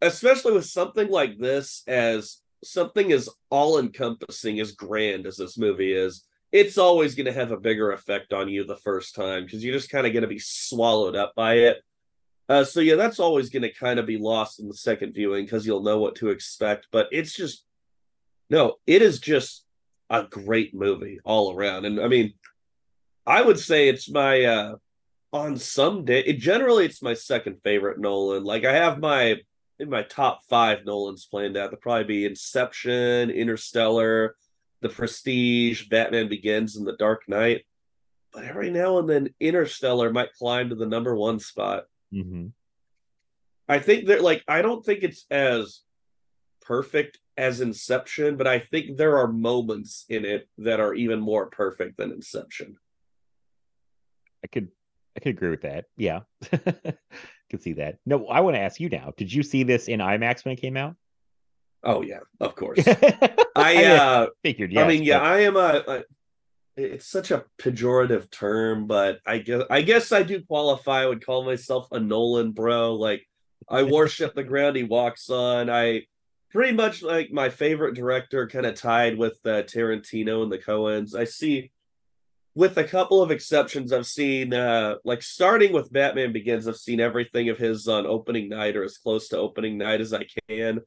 especially with something like this, as something as all encompassing as grand as this movie is it's always going to have a bigger effect on you the first time because you're just kind of going to be swallowed up by it. Uh, so yeah, that's always going to kind of be lost in the second viewing because you'll know what to expect. But it's just no, it is just a great movie all around. And I mean, I would say it's my uh on some day. It generally it's my second favorite Nolan. Like I have my in my top five Nolans planned out. They'll probably be Inception, Interstellar. The Prestige, Batman Begins, and The Dark Knight. But every now and then, Interstellar might climb to the number one spot. Mm-hmm. I think that, like, I don't think it's as perfect as Inception, but I think there are moments in it that are even more perfect than Inception. I could, I could agree with that. Yeah, could see that. No, I want to ask you now. Did you see this in IMAX when it came out? Oh yeah, of course. I uh figured. Yes, I mean, yeah, but... I am a, a. It's such a pejorative term, but I guess I guess I do qualify. I would call myself a Nolan bro. Like I worship the ground he walks on. I pretty much like my favorite director, kind of tied with uh, Tarantino and the Coens. I see, with a couple of exceptions, I've seen uh like starting with Batman Begins. I've seen everything of his on opening night or as close to opening night as I can.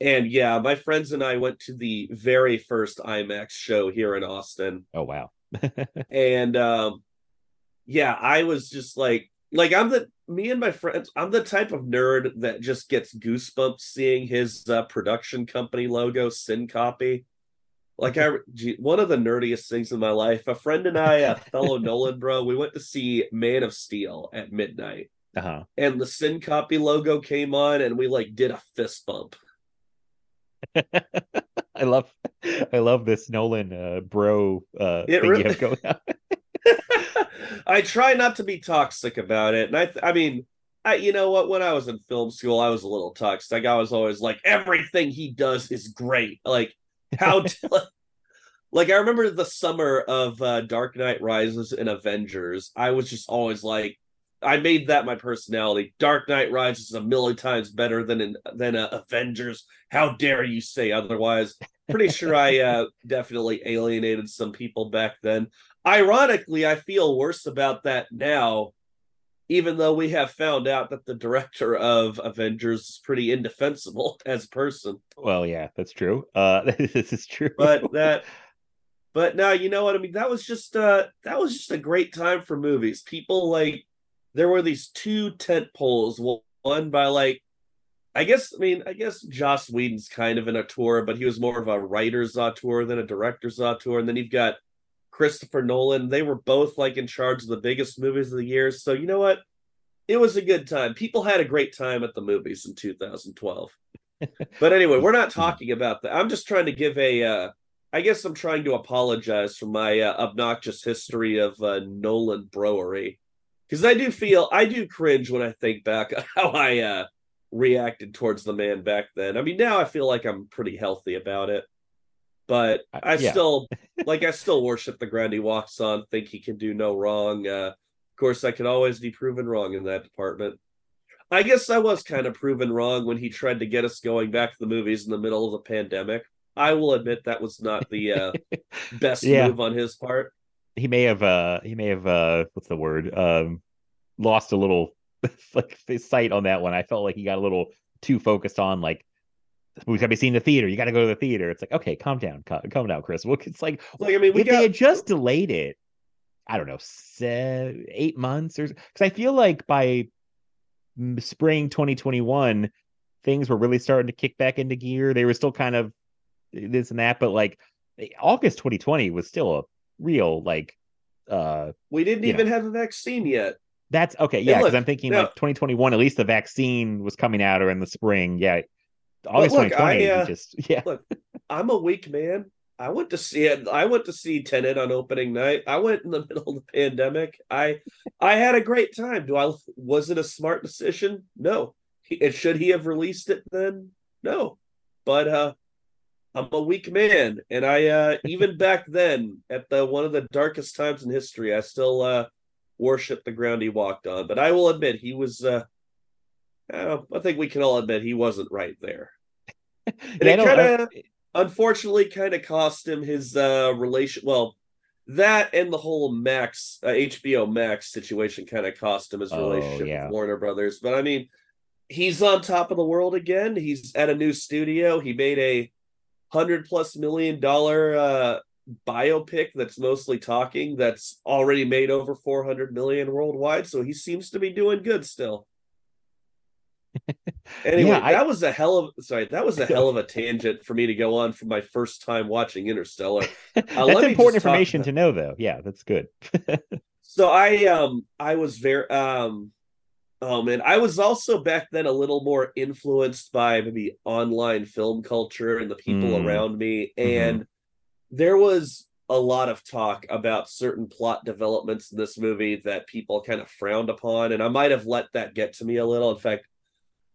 And yeah, my friends and I went to the very first IMAX show here in Austin. Oh wow. and um yeah, I was just like like I'm the me and my friends, I'm the type of nerd that just gets goosebumps seeing his uh, production company logo Syncopy. Like I one of the nerdiest things in my life. A friend and I, a fellow Nolan bro, we went to see Man of Steel at midnight. Uh-huh. And the Syncopy logo came on and we like did a fist bump. I love I love this Nolan uh, bro uh it thing really... you have going on. I try not to be toxic about it. And I I mean, I you know what, when I was in film school, I was a little toxic. Like I was always like everything he does is great. Like how t- like I remember the summer of uh, Dark Knight Rises and Avengers. I was just always like I made that my personality. Dark Knight Rises is a million times better than an, than uh, Avengers. How dare you say otherwise? Pretty sure I uh, definitely alienated some people back then. Ironically, I feel worse about that now, even though we have found out that the director of Avengers is pretty indefensible as a person. Well, yeah, that's true. Uh, this is true. But that but now you know what I mean. That was just uh that was just a great time for movies. People like there were these two tent poles, one by like I guess I mean I guess Joss Whedon's kind of an auteur, but he was more of a writer's auteur than a director's auteur. And then you've got Christopher Nolan. They were both like in charge of the biggest movies of the year. So you know what? It was a good time. People had a great time at the movies in 2012. but anyway, we're not talking about that. I'm just trying to give a uh I guess I'm trying to apologize for my uh, obnoxious history of uh, Nolan broery because I do feel I do cringe when I think back how I uh, reacted towards the man back then. I mean, now I feel like I'm pretty healthy about it, but I yeah. still like I still worship the ground he walks on. Think he can do no wrong. Uh, of course, I can always be proven wrong in that department. I guess I was kind of proven wrong when he tried to get us going back to the movies in the middle of the pandemic. I will admit that was not the uh, best Yeah. move on his part. he may have uh he may have uh what's the word um lost a little like his sight on that one i felt like he got a little too focused on like this movie's gotta be seen in the theater? You gotta go to the theater. It's like okay calm down calm, calm down chris. Well it's like Like I mean, we if they had just delayed it i don't know seven, eight months or because i feel like by spring 2021 things were really starting to kick back into gear. They were still kind of this and that but like august 2020 was still a real like uh we didn't even have a vaccine yet. that's okay yeah because i'm thinking now- like 2021 at least the vaccine was coming out or in the spring. Yeah august look, 2020 I, uh, just yeah. Look, I'm a weak man. I went to see it. I went to see Tenet on opening night. I went in the middle of the pandemic. I I had a great time. Do I was it a smart decision? No. And should he have released it then? No. But uh I'm a weak man and I uh even back then at the one of the darkest times in history, I still uh worship the ground he walked on. But I will admit he was uh uh, I think we can all admit he wasn't right there. And Yeah, it kind of unfortunately kind of cost him his uh relation well that and the whole max uh, hbo max situation kind of cost him his Oh, relationship yeah. with warner brothers. But i mean he's on top of the world again. He's at a new studio. He made a hundred plus million dollar uh biopic that's mostly talking that's already made over 400 million worldwide. So he seems to be doing good still Anyway, Yeah, I- that was a hell of sorry, that was a hell of a tangent for me to go on from my first time watching Interstellar. that's let important information to know though yeah that's good So I um I was very um oh man, I was also back then a little more influenced by maybe online film culture and the people Mm. around me. Mhm. And there was a lot of talk about certain plot developments in this movie that people kind of frowned upon. And I might have let that get to me a little. In fact,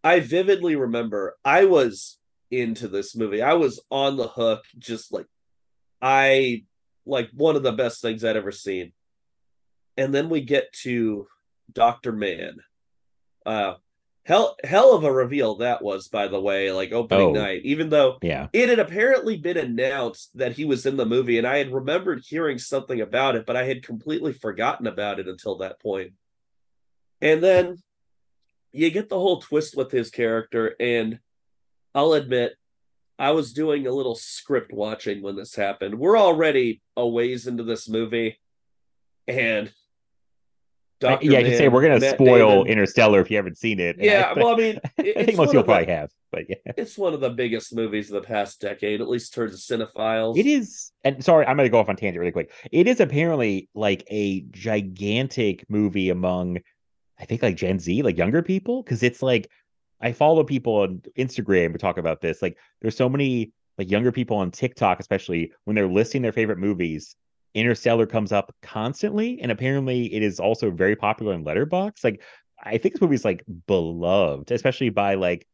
I vividly remember I was into this movie. I was on the hook, just like I like one of the best things I'd ever seen. And then we get to Dr. Mann. Uh hell hell of a reveal that was, by the way, like opening Oh. night, even though yeah it had apparently been announced that he was in the movie, and I had remembered hearing something about it, but I had completely forgotten about it until that point. And then you get the whole twist with his character, and I'll admit, I was doing a little script watching when this happened. We're already a ways into this movie, and Dr. yeah i can say we're gonna Matt spoil Damon- intertel if you haven't seen it Yeah, I, well, I mean, I think most people of the- probably have but yeah It's one of the biggest movies of the past decade, at least towards the cinephiles. It is, and sorry, I'm going to go off on tangent really quick. It is apparently like a gigantic movie among, I think, like Gen Z, like younger people, because it's like I follow people on Instagram who talk about this. Like, there's so many like younger people on TikTok, especially when they're listing their favorite movies. Interstellar comes up constantly, and apparently it is also very popular in Letterboxd. Like, I think this movie is like beloved, especially by like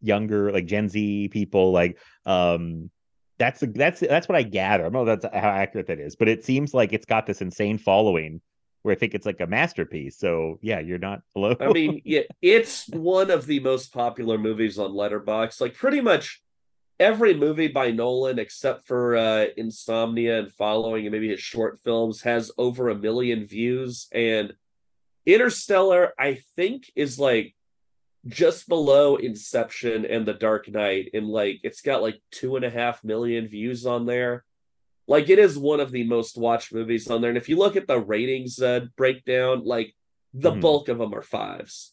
younger, like Gen Z people. Like, um, that's that's that's what I gather. I don't know that's how accurate that is, but it seems like it's got this insane following where I think it's like a masterpiece. So yeah, you're not alone. I mean, yeah, it's one of the most popular movies on Letterboxd. Like pretty much every movie by Nolan, except for uh, Insomnia and Following, and maybe his short films, has over a million views. And Interstellar, I think, is like just below Inception and The Dark Knight, and like it's got like two and a half million views on there. Like it is one of the most watched movies on there. And if you look at the ratings uh, breakdown, like the Mhm. bulk of them are fives.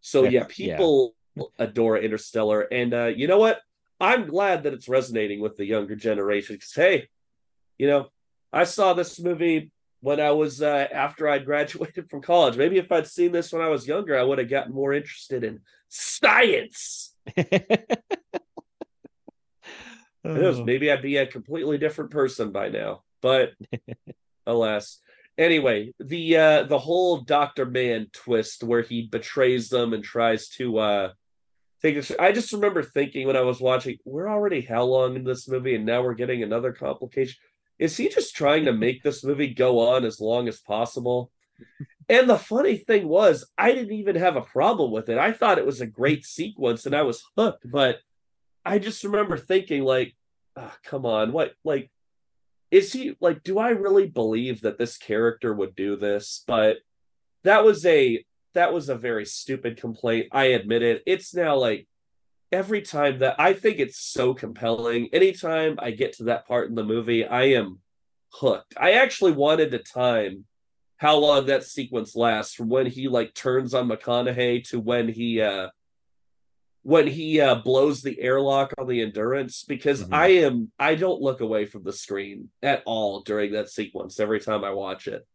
So yeah, That's- yeah. people adore Interstellar, and uh, you know what? I'm glad that it's resonating with the younger generation. Because hey, you know, I saw this movie when I was uh, after I graduated from college. Maybe if I'd seen this when I was younger, I would have gotten more interested in science. Who knows? Oh. Maybe I'd be a completely different person by now. But alas. Anyway, the uh the whole Dr. Mann twist where he betrays them and tries to uh take this I just remember thinking when I was watching, we're already how long in this movie and now we're getting another complication. Is he just trying to make this movie go on as long as possible? And the funny thing was, I didn't even have a problem with it. I thought it was a great sequence and I was hooked, but I just remember thinking, like, oh, come on, what, like, is he, like, do I really believe that this character would do this? But that was a, that was a very stupid complaint. I admit it. It's now like every time that I think it's so compelling. Anytime I get to that part in the movie, I am hooked. I actually wanted to time how long that sequence lasts from when he like turns on McConaughey to when he uh when he uh blows the airlock on the endurance because Mhm. I am I don't look away from the screen at all during that sequence every time I watch it.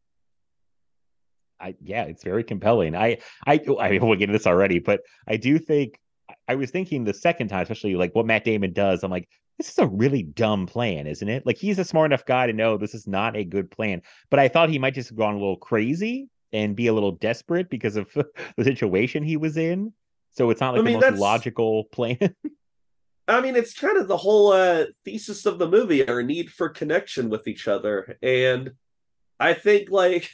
I yeah, it's very compelling. I I I mean we'll get into this already, but I do think I was thinking the second time, especially like what Matt Damon does. I'm like, this is a really dumb plan, isn't it? Like he's a smart enough guy to know this is not a good plan. But I thought he might just have gone a little crazy and be a little desperate because of the situation he was in. So it's not like I mean, the most that's- logical plan. I mean, it's kind of the whole uh, thesis of the movie, our need for connection with each other, and I think like,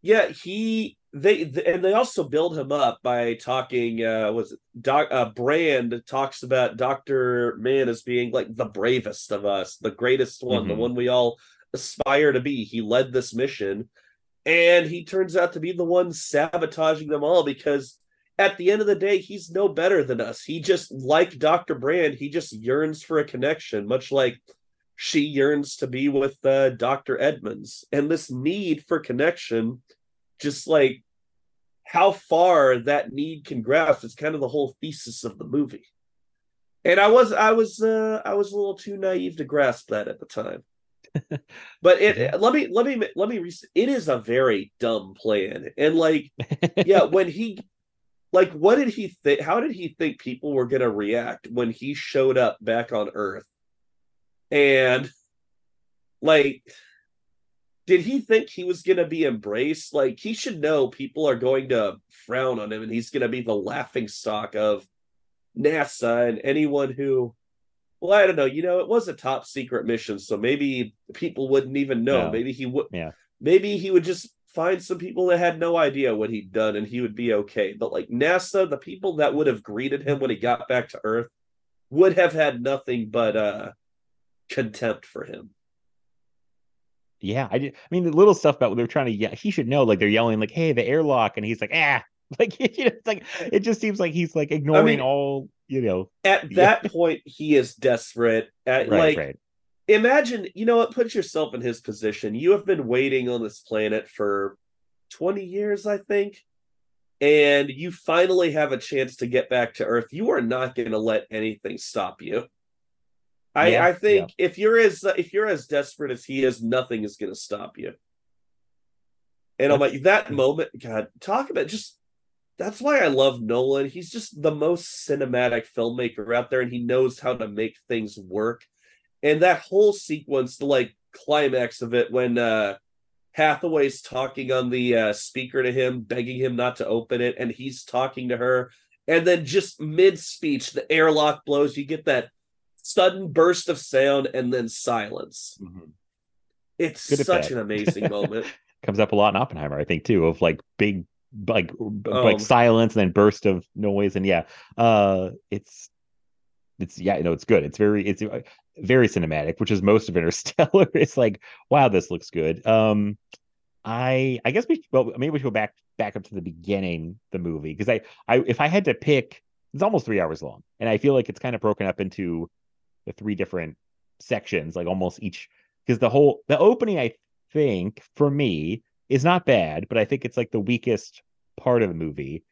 yeah, he they th- and they also build him up by talking. Uh, was Doc? Uh, Brand talks about Doctor Mann as being like the bravest of us, the greatest one, the Mhm. one we all aspire to be. He led this mission, and he turns out to be the one sabotaging them all because at the end of the day, he's no better than us. He just, like Dr. Brand, he just yearns for a connection, much like she yearns to be with uh, Dr. Edmunds. And this need for connection, just like how far that need can grasp, is kind of the whole thesis of the movie. And I was, I was, uh, I was a little too naive to grasp that at the time. but it, let me, let me, let me. Re- it is a very dumb plan, and like yeah, when he like what did he think how did he think people were gonna react when he showed up back on Earth? And like did he think he was gonna be embraced? Like he should know people are going to frown on him and he's gonna be the laughing stock of NASA and anyone who well, I don't know. You know, it was a top secret mission, so maybe people wouldn't even know. No. Maybe he would. Yeah. Maybe he would just find some people that had no idea what he'd done, and he would be okay. But like NASA, the people that would have greeted him when he got back to Earth would have had nothing but uh contempt for him. yeah, I did. I mean, the little stuff about what they're trying to yeah, he should know. Like they're yelling, like, "Hey, the airlock," and he's like, "Ah." Like you know, it's like it just seems like he's like ignoring I mean, all you know. At Yeah. that point, he is desperate. At Right, like right. Imagine you know what put yourself in his position. You have been waiting on this planet for 20 years i think and you finally have a chance to get back to earth. You are not going to let anything stop you. I Yeah, i think if you're as if you're as desperate as he is nothing is going to stop you. And i'm like that moment god talk about just that's why I love Nolan. He's just the most cinematic filmmaker out there, and he knows how to make things work. And that whole sequence, the like climax of it, when uh Hathaway's talking on the uh, speaker to him, begging him not to open it, and he's talking to her, and then just mid speech, the airlock blows. You get that sudden burst of sound, and then silence. It's Good such an amazing moment. Comes up a lot in Oppenheimer, I think, too, of like big like Um, like silence and then burst of noise and yeah uh it's it's yeah no it's good it's very it's very cinematic which is most of interstellar it's like wow this looks good um i i guess we well maybe we should go back back up to the beginning the movie because i i if i had to pick it's almost three hours long and i feel like it's kind of broken up into the three different sections like almost each because the whole the opening i think for me is not bad, but I think it's like the weakest part of the movie.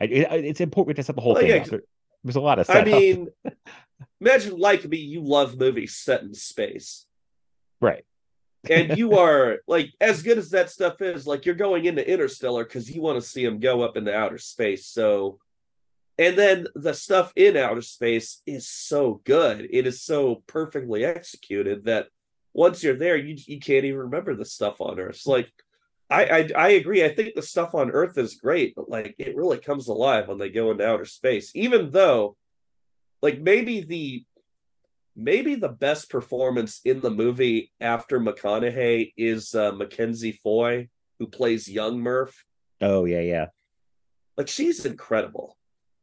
I, it, it's important to set the whole Well, thing yeah, up. There's a lot of I mean, imagine like me, you love movies set in space. right? and you are like as good as that stuff is like you're going into interstellar because you want to see them go up into outer space so and then the stuff in outer space is so good it is so perfectly executed that once you're there you you can't even remember the stuff on earth like I, I i agree i think the stuff on earth is great but like it really comes alive when they go into outer space even though like maybe the maybe the best performance in the movie after McConaughey is uh, Mackenzie Foy who plays young Murph. Oh yeah, yeah. Like she's incredible.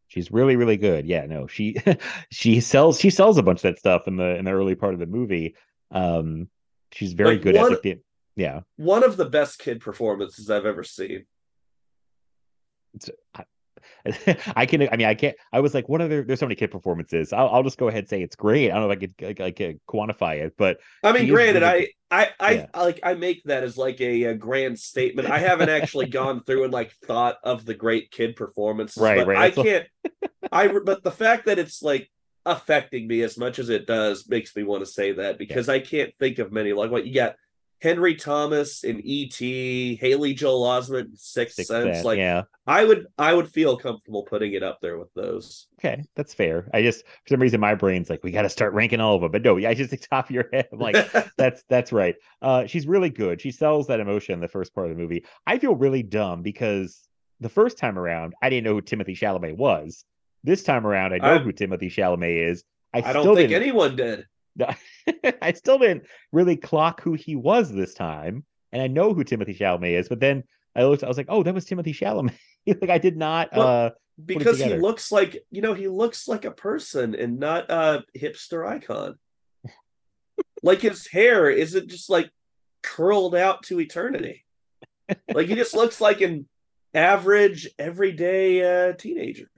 She's really, really good. Yeah, no, she she sells she sells a bunch of that stuff in the in the early part of the movie. Um, she's very Like, good one- at the yeah. One of the best kid performances I've ever seen. I can. I mean, I can't. I was like, what other? There's so many kid performances. I'll, I'll just go ahead and say it's great. I don't know if I could like, quantify it, but I mean, granted, really I, I, I, Yeah. like, I make that as like a, a grand statement. I haven't actually gone through and like thought of the great kid performances, Right, but right, I can't. I, but the fact that it's like affecting me as much as it does makes me want to say that because I can't think of many. Like what you got, Henry Thomas in E.T., Haley Joel Osment, Sixth, Sixth Sense. Sense, Like yeah. I would, I would feel comfortable putting it up there with those. Okay, that's fair. I just for some reason my brain's like we got to start ranking all of them, but no, yeah, I just think top of your head. I'm like that's that's right. Uh, she's really good. She sells that emotion in the first part of the movie. I feel really dumb because the first time around I didn't know who Timothée Chalamet was. This time around I know I- who Timothée Chalamet is. I, I still don't think didn't, anyone did. I still didn't really clock who he was this time, and I know who Timothée Chalamet is. But then I looked, I was like, oh, that was Timothée Chalamet. like I did not. Well, uh, because he looks like you know he looks like a person and not a hipster icon like his hair isn't just like curled out to eternity like he just looks like an average everyday uh teenager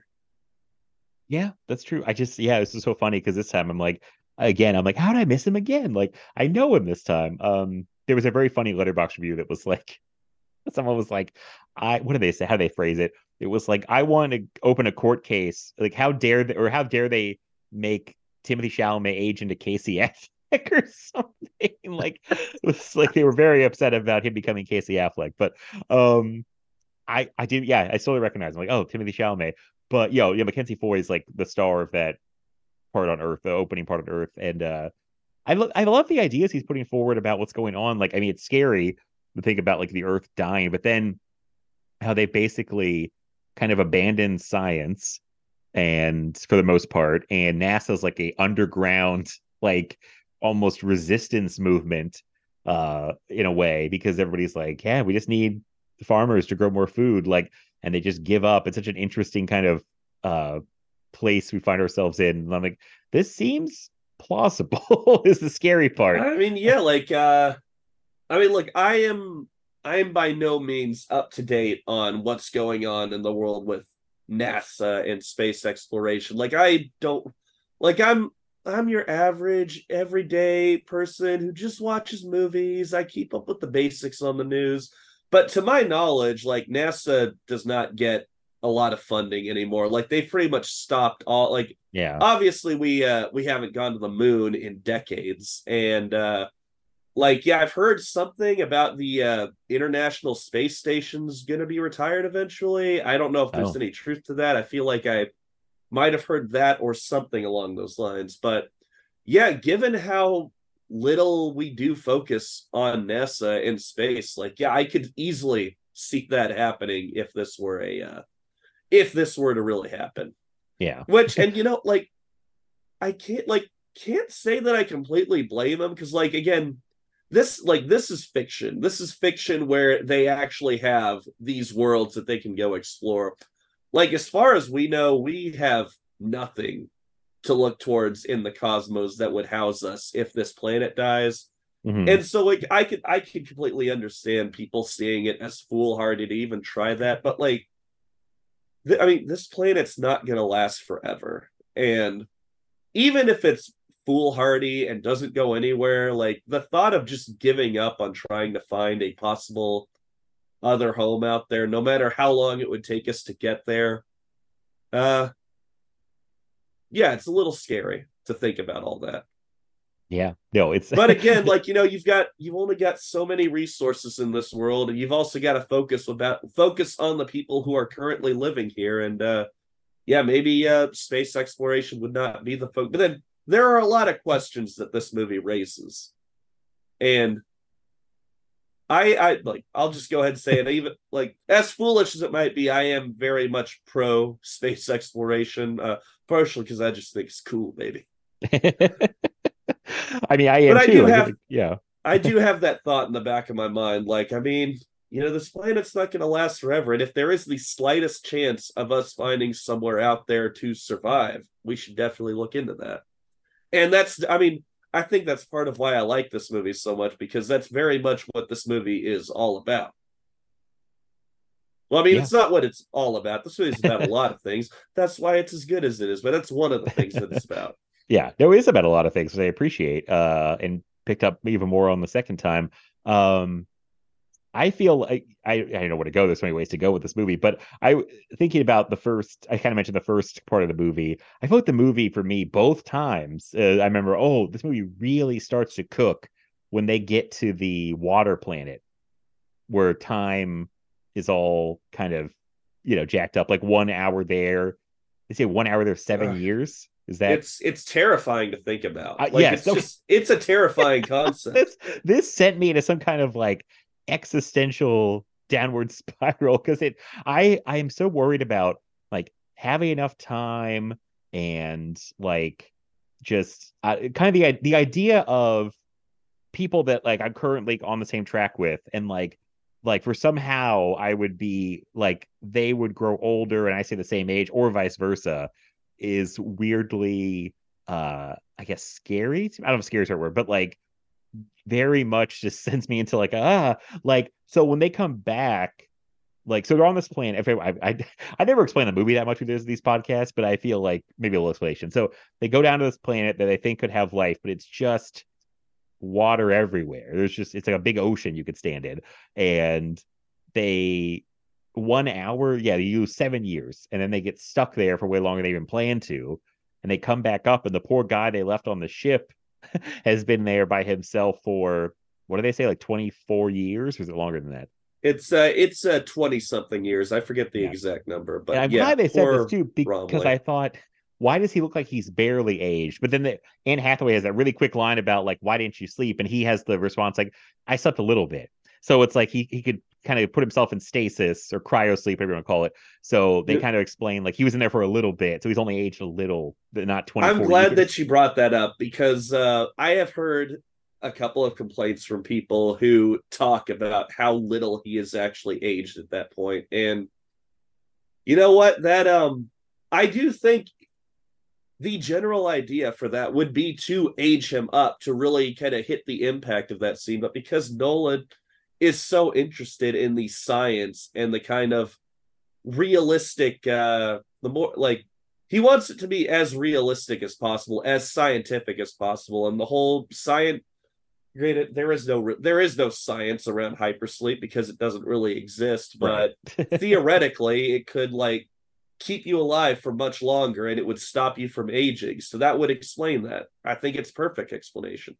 Yeah, that's true. I just yeah, this is so funny because this time I'm like again, I'm like, how did I miss him again? Like I know him this time. Um, there was a very funny Letterboxd review that was like, someone was like, I what did they say? How do they phrase it? It was like, I want to open a court case. Like, how dare they or how dare they make Timothée Chalamet age into Casey Affleck or something? Like, it was like they were very upset about him becoming Casey Affleck. But um, I I did yeah, I slowly recognize I'm like, oh, Timothée Chalamet. But yo, yeah, Mackenzie Foy is like the star of that part on Earth, the opening part of Earth, and uh, I lo- I love the ideas he's putting forward about what's going on. Like, I mean, it's scary to think about like the Earth dying, but then how they basically kind of abandoned science, and for the most part, and NASA's like a underground, like almost resistance movement, uh, in a way, because everybody's like, yeah, we just need the farmers to grow more food, like, and they just give up. It's such an interesting kind of uh place we find ourselves in. And I'm like, this seems plausible is the scary part. i mean yeah like uh i mean look i am i am by no means up to date on what's going on in the world with nasa and space exploration like i don't like i'm i'm your average everyday person who just watches movies i keep up with the basics on the news but to my knowledge like nasa does not get a lot of funding anymore. Like they pretty much stopped all like Yeah. obviously we uh we haven't gone to the moon in decades. And uh like yeah i've heard something about the uh international space station's gonna be retired eventually. I don't know if there's Oh. any truth to that. I feel like i might have heard that or something along those lines. But yeah given how little we do focus on nasa in space like yeah i could easily see that happening if this were a uh if this were to really happen Yeah. which and you know like i can't like can't say that i completely blame them because like again this like this is fiction this is fiction where they actually have these worlds that they can go explore like as far as we know we have nothing to look towards in the cosmos that would house us if this planet dies Mhm. and so like i could i could completely understand people seeing it as foolhardy to even try that but like th- i mean this planet's not going to last forever. And even if it's foolhardy and doesn't go anywhere like the thought of just giving up on trying to find a possible other home out there no matter how long it would take us to get there uh yeah it's a little scary to think about all that yeah. No, it's but again like you know you've got you've only got so many resources in this world and you've also got to focus about focus on the people who are currently living here and uh yeah maybe uh space exploration would not be the focus but then there are a lot of questions that this movie raises and I, I like I'll just go ahead and say it. Even like as foolish as it might be, I am very much pro space exploration, uh, partially because I just think it's cool, baby. I mean, I am But I too. I have- yeah. I do have that thought in the back of my mind. Like, I mean, you know, this planet's not going to last forever. And if there is the slightest chance of us finding somewhere out there to survive, we should definitely look into that. And that's, I mean, I think that's part of why I like this movie so much because that's very much what this movie is all about. Well, I mean, Yeah. it's not what it's all about. This movie is about a lot of things. That's why it's as good as it is, but that's one of the things that it's about. Yeah there is about a lot of things that i appreciate uh and picked up even more on the second time. Um i feel like i i don't know where to go. There's so many ways to go with this movie but i thinking about the first i kind of mentioned the first part of the movie. I feel like the movie for me both times uh, i remember oh this movie really starts to cook when they get to the water planet where time is all kind of you know jacked up like one hour there. They say one hour there seven Ugh. years is that it's it's terrifying to think about. Uh, Like, yeah, it's just it's a terrifying concept. this this sent me into some kind of like existential downward spiral because it i i am so worried about like having enough time and like just uh, kind of the the idea of people that like i'm currently on the same track with and like like for somehow i would be like they would grow older and i say the same age or vice versa is weirdly uh i guess scary i don't know if scary is the right word but like very much just sends me into like ah like so when they come back like so they're on this planet if I, I i never explain the movie that much with these podcasts but i feel like maybe a little explanation. So they go down to this planet that they think could have life but it's just water everywhere. There's just it's like a big ocean you could stand in. And they one hour yeah they use seven years and then they get stuck there for way longer than they even planned to and they come back up and the poor guy they left on the ship has been there by himself for what do they say like 24 years or is it longer than that It's uh it's uh 20 something years. I forget the Yeah. exact number, but and i'm yeah, glad they said this too because Romilly. i thought why does he look like he's barely aged but then the, anne hathaway has that really quick line about like why didn't you sleep and he has the response like i slept a little bit so it's like he, he could kind of put himself in stasis or cryo sleep whatever you want to call it so they Yeah. kind of explain like he was in there for a little bit so he's only aged a little not 20 I'm glad that she brought that up because uh I have heard a couple of complaints from people who talk about how little he is actually aged at that point. point and you know what that um I do think the general idea for that would be to age him up to really kind of hit the impact of that scene but because Nolan is so interested in the science and the kind of realistic uh the more like he wants it to be as realistic as possible as scientific as possible and the whole science granted there is no there is no science around hypersleep because it doesn't really exist but theoretically it could like keep you alive for much longer and it would stop you from aging. So that would explain that. I think it's perfect explanation.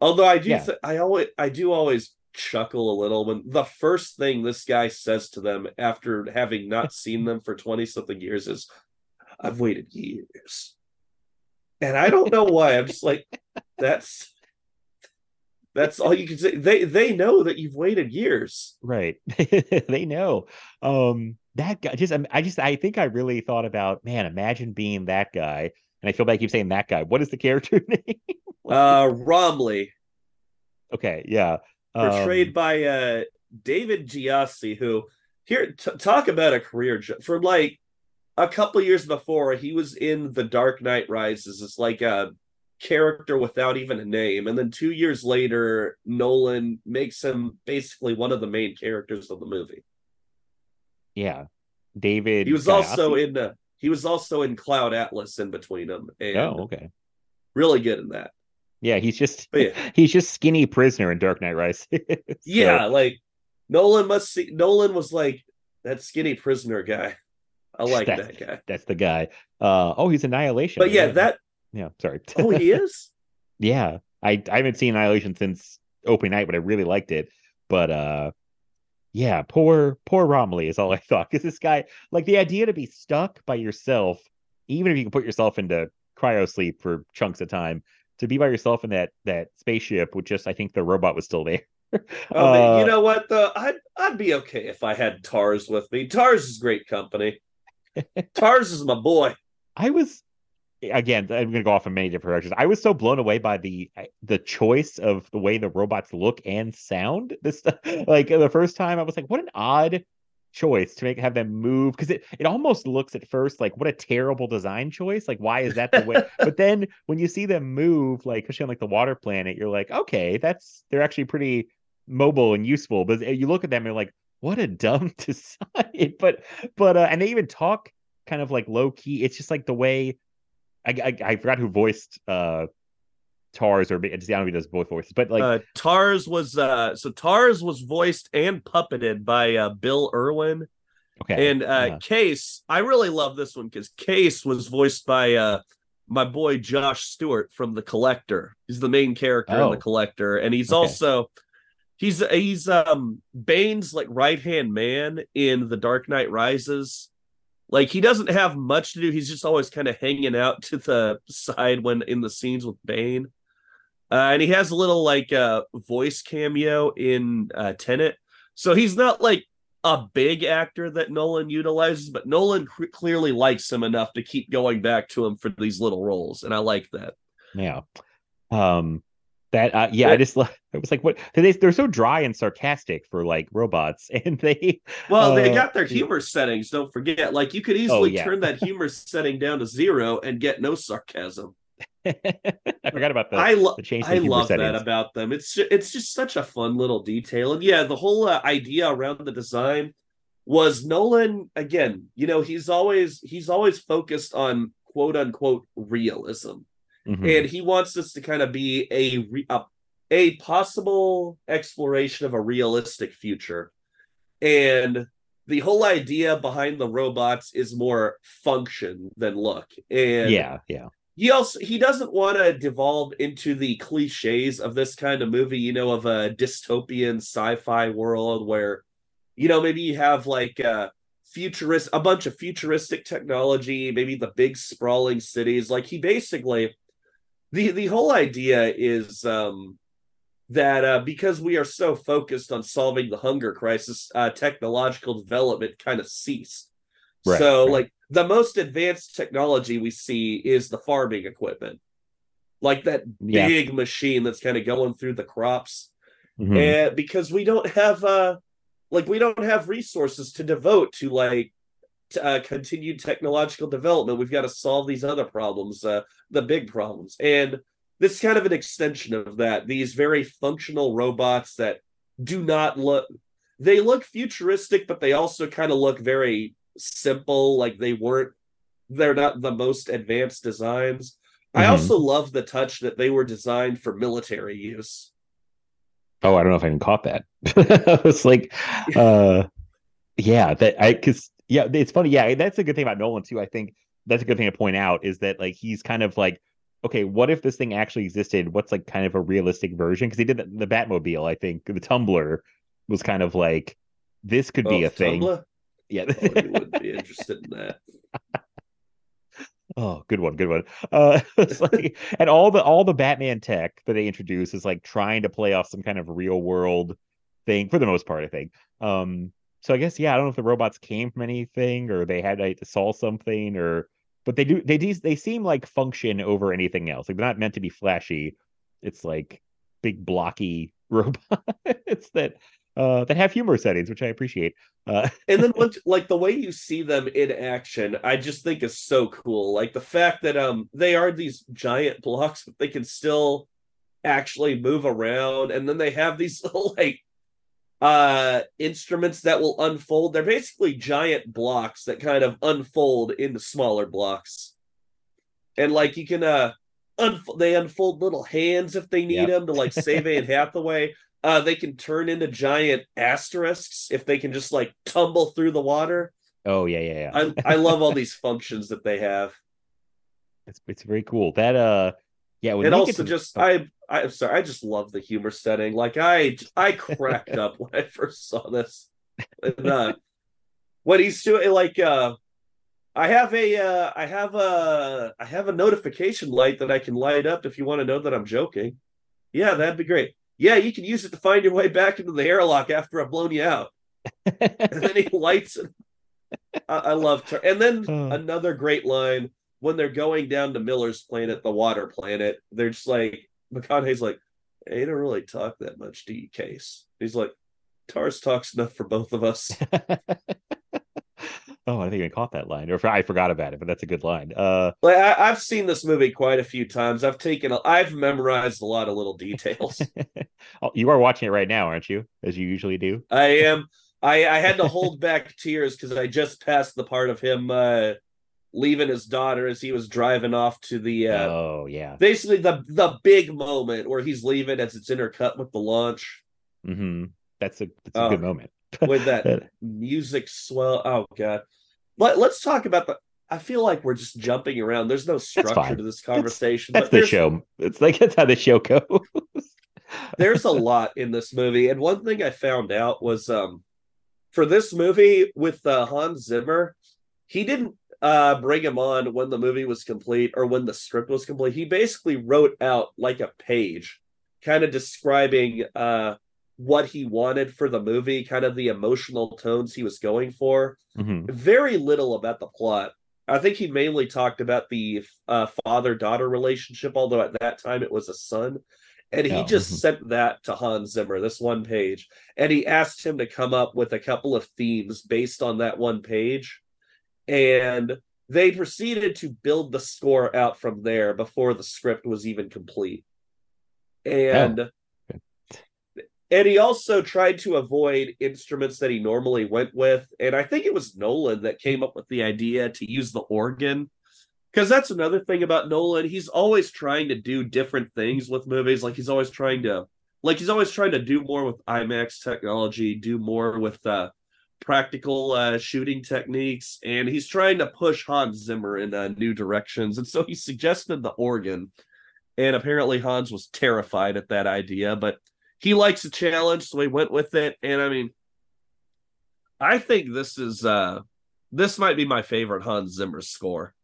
Although i do Yeah. th- i always i do always chuckle a little when the first thing this guy says to them after having not seen them for 20 something years is i've waited years. And i don't know why. I'm just like that's that's all you can say. They they know that you've waited years. Right. They know. Um that guy just i just i think i really thought about man imagine being that guy. And i feel bad I keep saying that guy. What is the character name? Uh Romilly. Okay yeah portrayed Um, by uh David Gyasi who here t- talk about a career jo- for like a couple years before he was in The Dark Knight Rises as like a character without even a name and then 2 years later Nolan makes him basically one of the main characters of the movie. yeah david He was also in uh, he was also in Cloud Atlas in between them and oh okay really good in that. Yeah he's just yeah. he's just skinny prisoner in dark knight rises So- Yeah, like Nolan must see Nolan was like that skinny prisoner guy. I like That's- that guy. that's the guy uh oh he's annihilation But yeah, that yeah sorry oh he is? Yeah, I I haven't seen Annihilation since opening night, but I really liked it. But uh, yeah, poor poor Romilly is all I thought because this guy, like the idea to be stuck by yourself, even if you can put yourself into cryo sleep for chunks of time, to be by yourself in that that spaceship with just I think the robot was still there. Oh, man, Uh, you know what though? I'd I'd be okay if I had Tars with me. Tars is great company. Tars is my boy. I was again, I'm gonna go off in many different directions. I was so blown away by the the choice of the way the robots look and sound. This like the first time I was like, what an odd choice to make have them move because it it almost looks at first like what a terrible design choice like why is that the way? But then when you see them move like especially on like the water planet you're like okay that's they're actually pretty mobile and useful. But you look at them and you're like what a dumb design. But but uh and they even talk kind of like low key it's just like the way I, I, I forgot who voiced uh Tars or Gianovi does both voices, but like uh, Tars was uh so Tars was voiced and puppeted by uh Bill Irwin. Okay. And uh yeah. Case, I really love this one because Case was voiced by uh my boy Josh Stewart from The Collector. He's the main character oh. in The Collector, and he's okay. also he's he's um Bane's like right hand man in The Dark Knight Rises. Like he doesn't have much to do. He's just always kind of hanging out to the side when in the scenes with Bane. Uh, and he has a little like uh, voice cameo in uh, Tenet. So he's not like a big actor that Nolan utilizes, but Nolan cr- clearly likes him enough to keep going back to him for these little roles, and I like that. Yeah. Um. That uh, yeah, I just it was like what they they're so dry and sarcastic for like robots, and they well they uh, got their humor settings. Don't forget, like you could easily oh, yeah. turn that humor setting down to zero and get no sarcasm. I forgot about that. I, lo- I love settings. that about them. It's it's just such a fun little detail, and yeah, the whole uh, idea around the design was Nolan. Again, you know, he's always he's always focused on quote unquote realism, mm-hmm. and he wants this to kind of be a, a a possible exploration of a realistic future, and the whole idea behind the robots is more function than look. And yeah, yeah he also he doesn't want to devolve into the cliches of this kind of movie you know of a dystopian sci-fi world where you know maybe you have like a futurist a bunch of futuristic technology maybe the big sprawling cities. Like he basically the the whole idea is um that uh, because we are so focused on solving the hunger crisis uh, technological development kind of ceased right, so right. like the most advanced technology we see is the farming equipment like that big yeah. machine that's kind of going through the crops mm-hmm. and because we don't have uh like we don't have resources to devote to like to, uh, continued technological development we've got to solve these other problems uh the big problems and this is kind of an extension of that these very functional robots that do not look they look futuristic but they also kind of look very simple like they weren't they're not the most advanced designs. Mm-hmm. i also love the touch that they were designed for military use. Oh i don't know if i even caught that. It's like uh yeah that i because yeah it's funny. Yeah that's a good thing about nolan too i think. That's a good thing to point out is that like he's kind of like okay what if this thing actually existed? What's like kind of a realistic version? Because he did the, the batmobile i think. The tumbler was kind of like this could oh, be a thing? Yeah, oh, you wouldn't be interested in that. Oh, good one, good one. Uh, like, and all the all the Batman tech that they introduce is like trying to play off some kind of real world thing for the most part. I think. Um, so I guess yeah, I don't know if the robots came from anything or they had like, to solve something or, but they do they do they seem like function over anything else. Like they're not meant to be flashy. It's like big blocky robot. it's that uh, that have humor settings, which I appreciate. Uh, and then once, like the way you see them in action, I just think is so cool. Like the fact that um they are these giant blocks, but they can still actually move around, and then they have these little like uh instruments that will unfold. They're basically giant blocks that kind of unfold into smaller blocks, and like you can uh. Unf- they unfold little hands if they need yep. them to like save Anne Hathaway. Uh, they can turn into giant asterisks if they can just like tumble through the water. Oh yeah, yeah, yeah. I, I love all these functions that they have. It's it's very cool. That uh, yeah. And also, just I I'm sorry, I just love the humor setting. Like I I cracked up when I first saw this. And, uh, what he's doing, like uh, I have a uh, I have a I have a notification light that I can light up if you want to know that I'm joking. Yeah, that'd be great yeah, you can use it to find your way back into the airlock after I've blown you out. and then he lights it. I, I love And then uh. another great line when they're going down to Miller's planet, the water planet, they're just like McConaughey's like, hey, you don't really talk that much, do you, Case? He's like, Tars talks enough for both of us. oh, I didn't even caught that line, or I forgot about it, but that's a good line. Uh, like I, have seen this movie quite a few times. I've taken, a, I've memorized a lot of little details. oh, you are watching it right now, aren't you? As you usually do. I am. I, I had to hold back tears because I just passed the part of him uh, leaving his daughter as he was driving off to the. Uh, oh yeah. Basically, the the big moment where he's leaving as it's intercut with the launch. Mm-hmm. That's a that's a uh, good moment. with that music swell. Oh god. Let, let's talk about the I feel like we're just jumping around. There's no structure to this conversation. That's, that's the show. It's like that's how the show goes. there's a lot in this movie, and one thing I found out was um for this movie with uh, Hans Zimmer, he didn't uh bring him on when the movie was complete or when the script was complete. He basically wrote out like a page, kind of describing uh what he wanted for the movie, kind of the emotional tones he was going for. Mm-hmm. Very little about the plot. I think he mainly talked about the uh, father daughter relationship, although at that time it was a son. And he oh, just mm-hmm. sent that to Hans Zimmer, this one page. And he asked him to come up with a couple of themes based on that one page. And they proceeded to build the score out from there before the script was even complete. And oh and he also tried to avoid instruments that he normally went with. And I think it was Nolan that came up with the idea to use the organ. Because that's another thing about Nolan. He's always trying to do different things with movies. Like he's always trying to like he's always trying to do more with IMAX technology, do more with uh practical uh shooting techniques, and he's trying to push Hans Zimmer in uh, new directions. And so he suggested the organ. And apparently Hans was terrified at that idea, but he likes a challenge, so he went with it. And I mean, I think this is uh this might be my favorite Hans Zimmer score.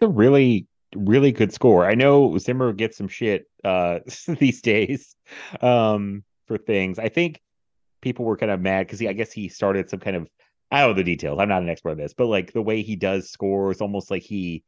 It's a really, really good score. I know Zimmer gets some shit uh these days um for things. I think people were kind of mad because I guess he started some kind of I don't know the details. I'm not an expert on this, but like the way he does scores, almost like he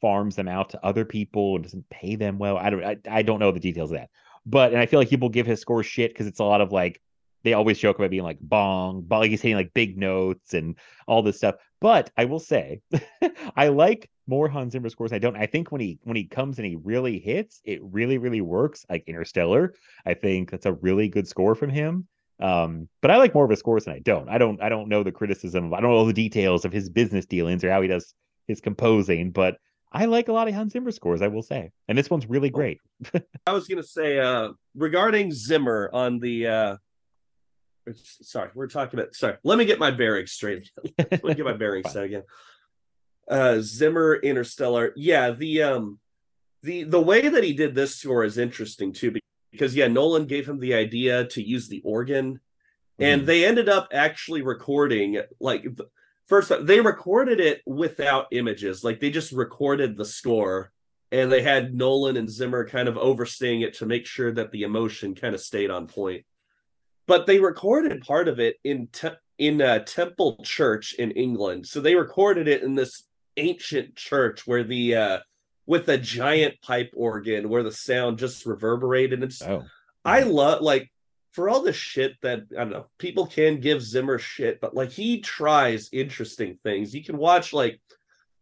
farms them out to other people and doesn't pay them well. I don't I, I don't know the details of that. But and I feel like people give his score shit because it's a lot of like they always joke about being like bong, bong, like he's hitting like big notes and all this stuff. But I will say, I like more Hans Zimmer scores. I don't. I think when he when he comes and he really hits, it really really works. Like Interstellar, I think that's a really good score from him. Um, but I like more of his scores than I don't. I don't. I don't know the criticism. I don't know the details of his business dealings or how he does his composing. But I like a lot of Hans Zimmer scores, I will say. And this one's really great. I was going to say, uh, regarding Zimmer on the, uh, sorry, we're talking about, sorry, let me get my bearings straight. let me get my bearings set again. Uh, Zimmer Interstellar. Yeah. The, um, the, the way that he did this score is interesting too, because yeah, Nolan gave him the idea to use the organ and mm-hmm. they ended up actually recording like first they recorded it without images. Like they just recorded the score and they had nolan and zimmer kind of overseeing it to make sure that the emotion kind of stayed on point. But they recorded part of it in te- in a temple church in england. So they recorded it in this ancient church where the uh with a giant pipe organ where the sound just reverberated. And oh. i love like for all the shit that I don't know, people can give Zimmer shit, but like he tries interesting things. You can watch like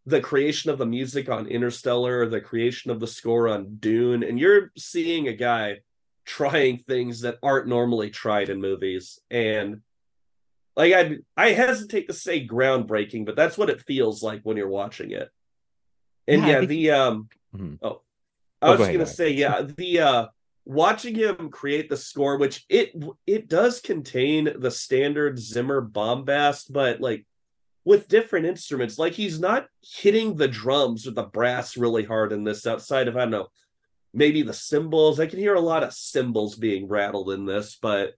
the creation of the music on Interstellar or the creation of the score on Dune, and you're seeing a guy trying things that aren't normally tried in movies. And like I I hesitate to say groundbreaking, but that's what it feels like when you're watching it. And yeah, yeah think... the um mm-hmm. oh I oh, was go gonna say, yeah, the uh watching him create the score which it it does contain the standard zimmer bombast but like with different instruments like he's not hitting the drums or the brass really hard in this outside of i don't know maybe the cymbals. I can hear a lot of cymbals being rattled in this but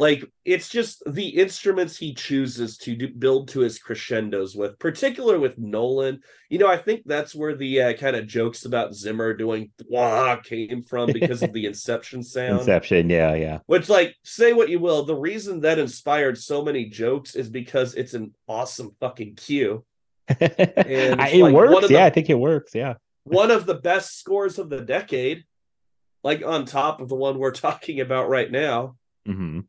like it's just the instruments he chooses to do, build to his crescendos with particular with nolan you know i think that's where the uh, kind of jokes about zimmer doing wah came from because of the inception sound inception yeah yeah which like say what you will the reason that inspired so many jokes is because it's an awesome fucking cue And it like works. the- yeah, I think it works. Yeah. one of the best scores of the decade, like on top of the one we're talking about right now. hmm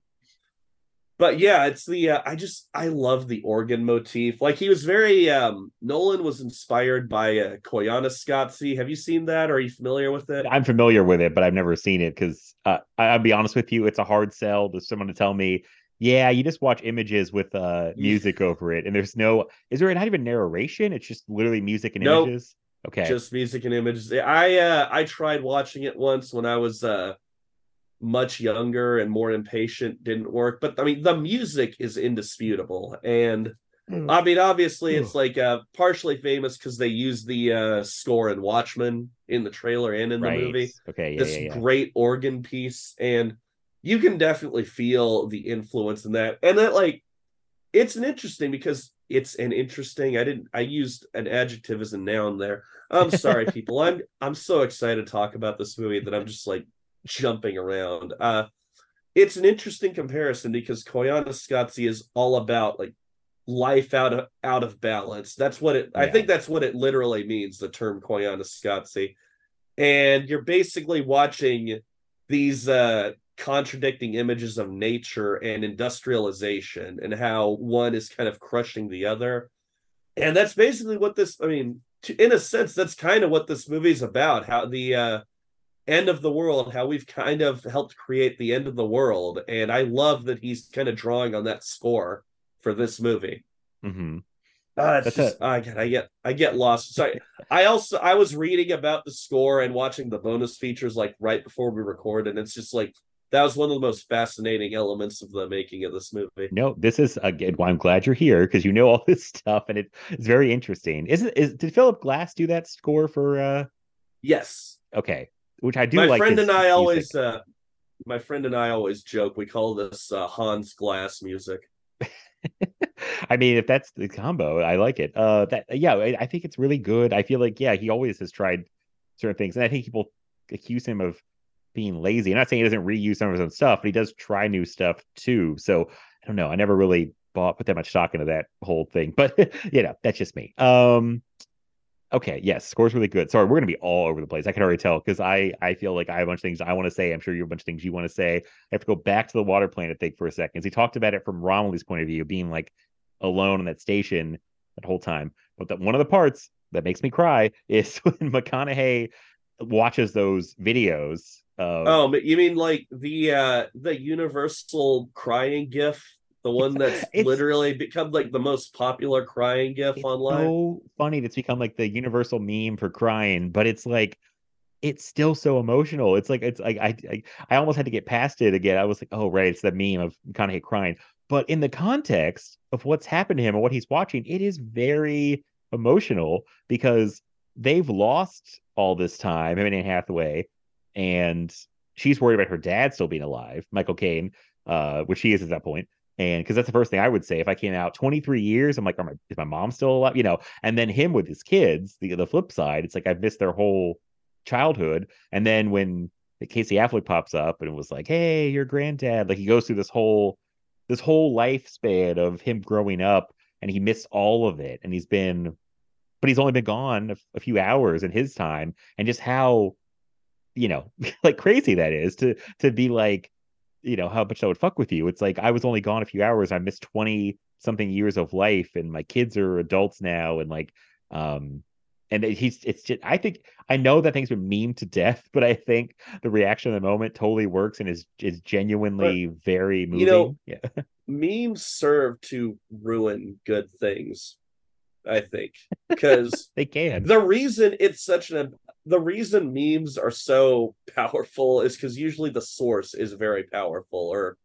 But yeah, it's the uh, I just I love the organ motif. Like he was very um Nolan was inspired by uh, Koyaanisqatsi. Have you seen that? Are you familiar with it? I'm familiar with it, but I've never seen it because uh, I'll be honest with you, it's a hard sell to someone to tell me, yeah, you just watch images with uh music over it, and there's no, is there not even narration? It's just literally music and Nope. images. Okay, Just music and images. I uh I tried watching it once when I was uh much younger and more impatient didn't work but i mean the music is indisputable. And Mm. i mean obviously it's like uh partially famous because they use the uh score in watchmen in the trailer and in the movie. Okay, yeah, this yeah, yeah. great organ piece and you can definitely feel the influence in that. And that like it's an interesting because it's an interesting i didn't i used an adjective as a noun there. I'm sorry people. I'm i'm so excited to talk about this movie that i'm just like jumping around. Uh it's an interesting comparison because Koyaanisqatsi is all about like life out of out of balance. That's what it i think that's what it literally means the term Koyaanisqatsi. And you're basically watching these uh contradicting images of nature and industrialization and how one is kind of crushing the other. And that's basically what this i mean to, in a sense that's kind of what this movie's about how the uh end of the world how we've kind of helped create the end of the world and i love that he's kind of drawing on that score for this movie hmm uh, it's That's just, I get, I get, I get lost. Sorry. I also, I was reading about the score and watching the bonus features like right before we record, and it's just like that was one of the most fascinating elements of the making of this movie. No, this is again why I'm glad you're here because you know all this stuff and it, it's very interesting. Isn't is did Philip Glass do that score for uh Yes, okay, which I do my like. friend and I music. always, uh, my friend and I always joke. We call this uh, Hans Glass music. I mean, if that's the combo, I like it. Uh, that yeah, I, I think it's really good. I feel like yeah, he always has tried certain things, and I think people accuse him of being lazy. I'm not saying he doesn't reuse some of his own stuff, but he does try new stuff too. So I don't know. I never really bought put that much stock into that whole thing, but you know, that's just me. Um, okay, yes, score's really good. Sorry, we're gonna be all over the place. I can already tell because I I feel like I have a bunch of things I want to say. I'm sure you have a bunch of things you want to say. I have to go back to the water planet thing for a second. He talked about it from Romilly's point of view, being like alone on that station that whole time. But that one of the parts that makes me cry is when McConaughey watches those videos. Of, Oh, but you mean like the uh the universal crying gif, the one that's It's- literally become like the most popular crying gif it's online? so funny. That it's become like the universal meme for crying, but it's like it's still so emotional. It's like it's like I I, I almost had to get past it again. I was like, oh right, it's the meme of McConaughey crying. But in the context of what's happened to him and what he's watching, it is very emotional because they've lost all this time, him and Anne Hathaway, and she's worried about her dad still being alive, Michael Caine, uh, which he is at that point. And because that's the first thing I would say if I came out 23 years, I'm like, my, is my mom still alive? You know, and then him with his kids, the the flip side, it's like I've missed their whole childhood. And then when Casey Affleck pops up and was like, Hey, your granddad, like he goes through this whole this whole lifespan of him growing up and he missed all of it. And he's been but he's only been gone a, a few hours in his time and just how you know like crazy that is to to be like you know how much I would fuck with you. It's like I was only gone a few hours. I missed 20 something years of life and my kids are adults now and like um and it- he's it's just I think I know that thing's been memed to death, but I think the reaction of the moment totally works and is is genuinely very moving. you know, yeah. Memes serve to ruin good things, I think. Because they can. the reason it's such an the reason memes are so powerful is because usually the source is very powerful or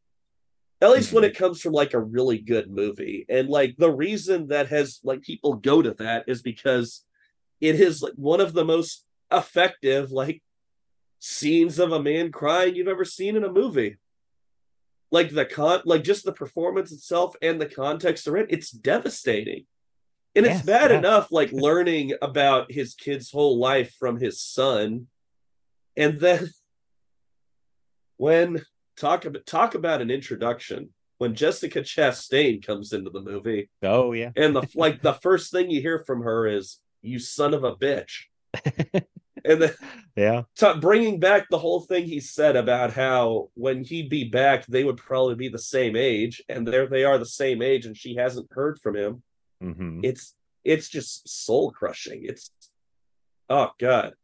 at least when mm-hmm. it comes from like a really good movie. And like the reason that has like people go to that is because it is like one of the most effective like scenes of a man crying you've ever seen in a movie. Like the con like just the performance itself and the context around it's devastating and Yes, it's bad enough like learning about his kid's whole life from his son and then when talk about talk about an introduction when Jessica Chastain comes into the movie, Oh yeah. and the like, the first thing you hear from her is "You son of a bitch," and then Yeah. t- bringing back the whole thing he said about how when he'd be back, they would probably be the same age, and there they are, the same age, and she hasn't heard from him. Hmm It's it's just soul crushing. It's oh god.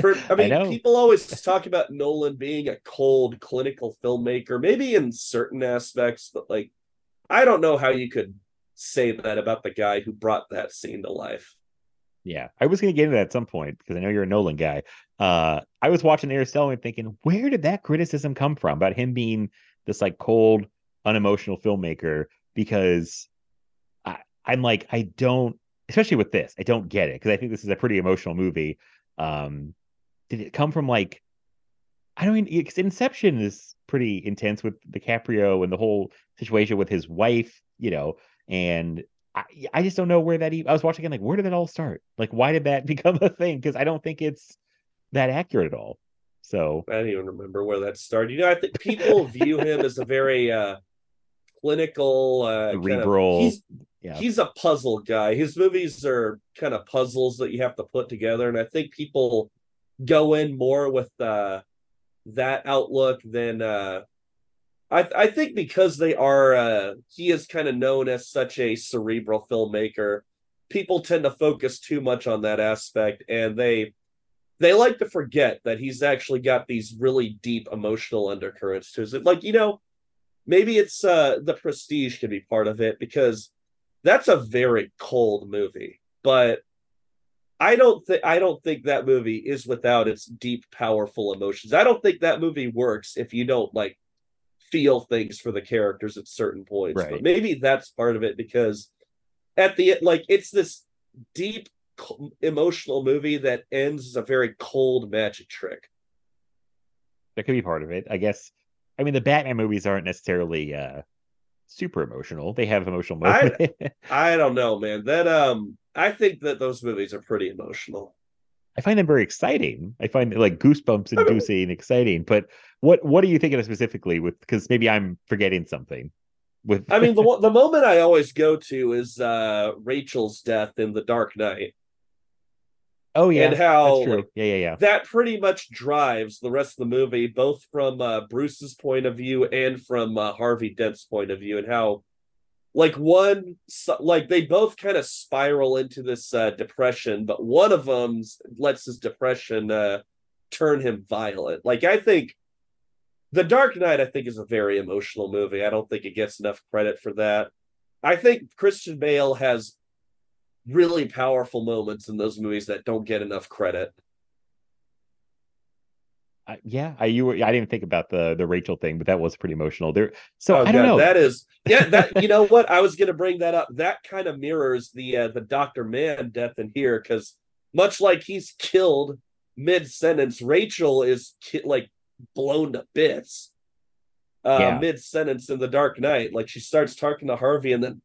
For, I mean, know. people always talk about Nolan being a cold clinical filmmaker, maybe in certain aspects, but like, I don't know how you could say that about the guy who brought that scene to life. Yeah, I was going to get into that at some point because I know you're a Nolan guy. Uh, I was watching Interstellar and thinking, where did that criticism come from about him being this like cold, unemotional filmmaker? Because I, I'm like, I don't, especially with this, I don't get it because I think this is a pretty emotional movie. Um, did it come from like, I don't mean, because Inception is pretty intense with DiCaprio and the whole situation with his wife, you know, and I, I just don't know where that even, I was watching it like where did that all start? Like why did that become a thing? Because I don't think it's that accurate at all. So I don't even remember where that started. You know, I think people view him as a very uh clinical uh kind of- Cerebral, he's yeah. he's a puzzle guy. His movies are kind of puzzles that you have to put together, and I think people go in more with uh, that outlook than uh, I. I think because they are, uh, he is kind of known as such a cerebral filmmaker. People tend to focus too much on that aspect, and they they like to forget that he's actually got these really deep emotional undercurrents to it. Like you know, maybe it's uh, the prestige could be part of it because that's a very cold movie but i don't think i don't think that movie is without its deep powerful emotions i don't think that movie works if you don't like feel things for the characters at certain points Right. but maybe that's part of it because at the like it's this deep emotional movie that ends as a very cold magic trick that could be part of it. I guess. I mean, the Batman movies aren't necessarily uh super emotional. They have emotional I- moments. i don't know man that um i think that those movies are pretty emotional I find them very exciting. I find it like goosebumps inducing and exciting. But what what are you thinking of specifically with because maybe I'm forgetting something with I mean, the the moment I always go to is uh Rachel's death in The Dark Knight. Oh yeah and how, that's true. yeah, yeah, yeah. That pretty much drives the rest of the movie, both from uh, Bruce's point of view and from uh, Harvey Dent's point of view, and how, like one, like they both kind of spiral into this uh, depression, but one of them lets his depression uh, turn him violent. Like I think. The Dark Knight, I think, is a very emotional movie. I don't think it gets enough credit for that. I think Christian Bale has really powerful moments in those movies that don't get enough credit. I, yeah, I you were, I didn't think about the the Rachel thing, but that was pretty emotional. There, so oh I don't god, know. that is yeah. That you know what I was going to bring that up. That kind of mirrors the uh, the Doctor Mann death in here because much like he's killed mid sentence, Rachel is ki- like blown to bits. Uh, Yeah. mid sentence in the Dark Knight, like she starts talking to Harvey, and then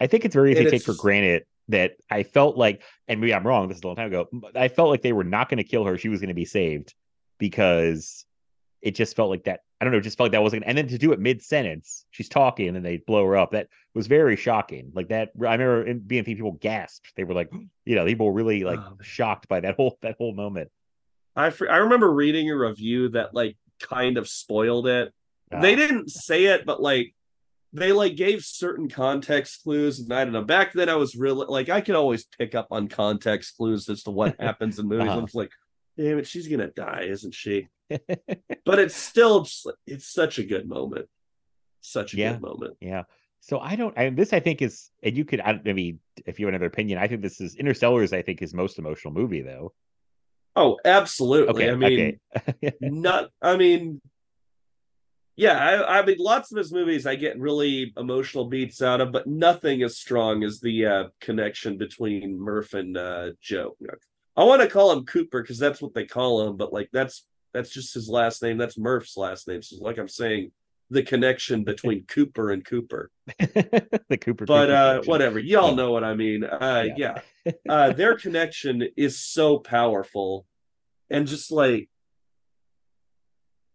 I think it's very easy to take for granted that I felt like, and maybe I'm wrong. This is a long time ago. but I felt like they were not going to kill her. She was going to be saved because it just felt like that. I don't know. Just felt like that wasn't. And then to do it mid sentence, she's talking and then they blow her up. That was very shocking. Like that. I remember in being people gasped. They were like, you know, people were really like Oh, shocked by that whole that whole moment. I I remember reading a review that like kind of spoiled it. They Ah. didn't say it, but like they like gave certain context clues, and I don't know. Back then, I was really like I could always pick up on context clues as to what happens in movies. Uh-huh. I'm just like, damn it, she's gonna die, isn't she? but it's still it's such a good moment, such a Yeah. good moment. Yeah. So I don't. I, this I think is, and you could. I, I mean, if you have another opinion, I think this is Interstellar's. I think his most emotional movie, though. Oh, absolutely. Okay. I mean, okay. not i mean yeah I, I mean lots of his movies i get really emotional beats out of but nothing as strong as the uh connection between murph and uh joe. I want to call him cooper because that's what they call him but like that's that's just his last name. That's murph's last name. So like i'm saying the connection between cooper and cooper. The Cooper. but Cooper uh whatever. Y'all know what i mean. Uh Yeah. yeah, uh their connection is so powerful and just like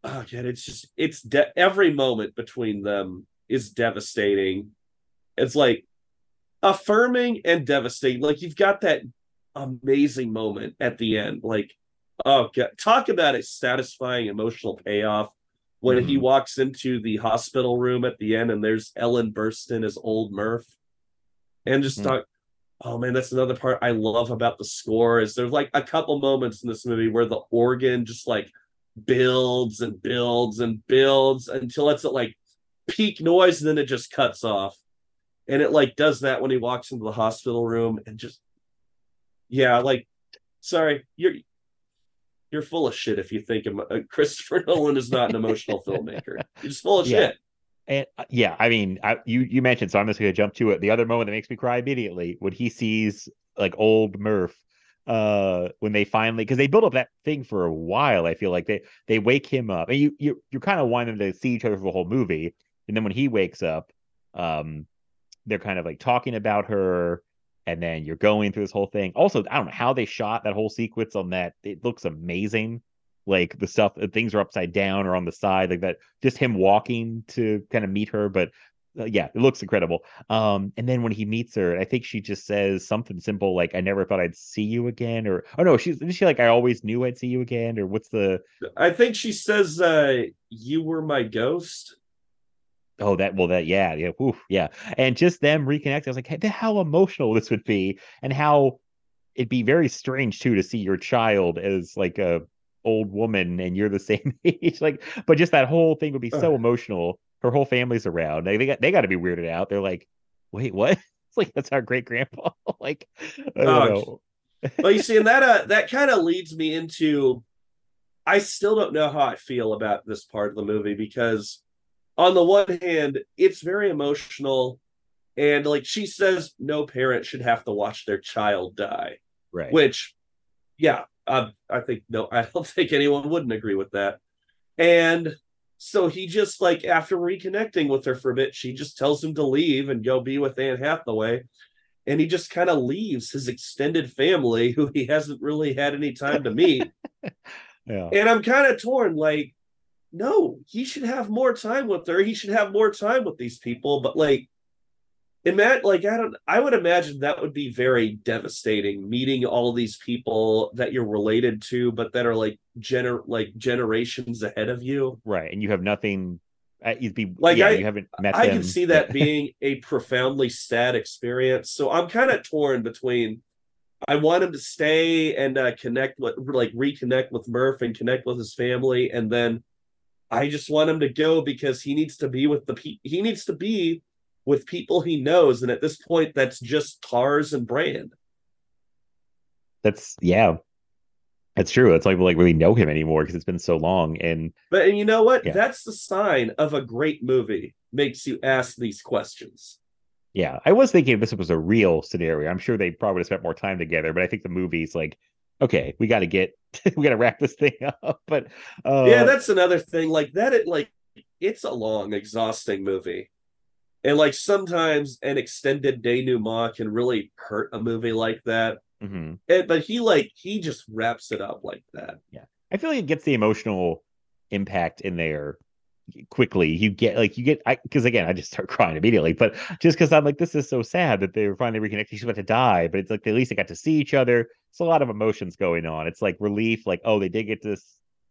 oh god it's just it's de- every moment between them is devastating. It's like affirming and devastating. Like you've got that amazing moment at the end. Like, oh god, talk about a satisfying emotional payoff when he Mhm. walks into the hospital room at the end and there's Ellen Burstyn as old Murph. And just Mhm. talk oh man, that's another part I love about the score is there's like a couple moments in this movie where the organ just like builds and builds and builds until it's at like peak noise and then it just cuts off. And it like does that when he walks into the hospital room and just yeah, like sorry, you're you're full of shit if you think emo- uh, Christopher Nolan is not an emotional filmmaker. You're just full of Yeah. shit. And uh, yeah, I mean, I, you you mentioned, so I'm just going to jump to it. The other moment that makes me cry immediately when he sees like old Murph, uh, when they finally because they build up that thing for a while. I feel like they they wake him up, and you you you kind of want them to see each other for the whole movie, and then when he wakes up, um, they're kind of like talking about her, and then you're going through this whole thing. Also, I don't know how they shot that whole sequence on that. It looks amazing. Like the stuff, uh, things are upside down or on the side, like that. Just him walking to kind of meet her, but yeah, it looks incredible. Um, and then when he meets her, I think she just says something simple like, "I never thought I'd see you again," or oh no, she's she like, "I always knew I'd see you again," or what's the I think she says uh you were my ghost. Oh, that well, that yeah, yeah, oof, yeah, and just them reconnecting. I was like, hey, how emotional this would be, and how it'd be very strange too to see your child as like a old woman and you're the same age. Like, but just that whole thing would be so Ugh. emotional. Her whole family's around. They, they got they got to be weirded out. They're like, wait, what? It's like that's our great grandpa. like, I don't Oh, know. Well, you see, and that uh that kind of leads me into I still don't know how I feel about this part of the movie because on the one hand, it's very emotional and like she says no parent should have to watch their child die. Right. which yeah uh, i think no i don't think anyone wouldn't agree with that and so he just like after reconnecting with her for a bit she just tells him to leave and go be with anne hathaway. And he just kind of leaves his extended family who he hasn't really had any time to meet. Yeah. and i'm kind of torn like no he should have more time with her. He should have more time with these people. But like Ima- like I don't I would imagine that would be very devastating meeting all these people that you're related to but that are like gener like generations ahead of you. Right. And you have nothing. Uh, you'd be Like, yeah, I- you haven't met I them. can see that being a profoundly sad experience. So I'm kind of torn between I want him to stay and uh, connect with like reconnect with Murph and connect with his family and then I just want him to go because he needs to be with the pe- he needs to be with people he knows and at this point that's just Tars and Brand. That's yeah. That's true. It's like we like really know him anymore because it's been so long. And But and you know what? Yeah. That's the sign of a great movie. Makes you ask these questions. yeah, I was thinking if this was a real scenario. I'm sure they probably would have spent more time together, but I think the movie's like, okay, we got to get, we got to wrap this thing up. But uh, yeah, that's another thing. Like that, it like it's a long, exhausting movie, and like sometimes an extended denouement can really hurt a movie like that. mhm. And, but he like he just wraps it up like that. Yeah, I feel like it gets the emotional impact in there quickly. You get like you get I because again I just start crying immediately, but just because I'm like this is so sad that they were finally reconnected. She's about to die, but it's like at least they got to see each other. It's a lot of emotions going on. It's like relief, like oh they did get to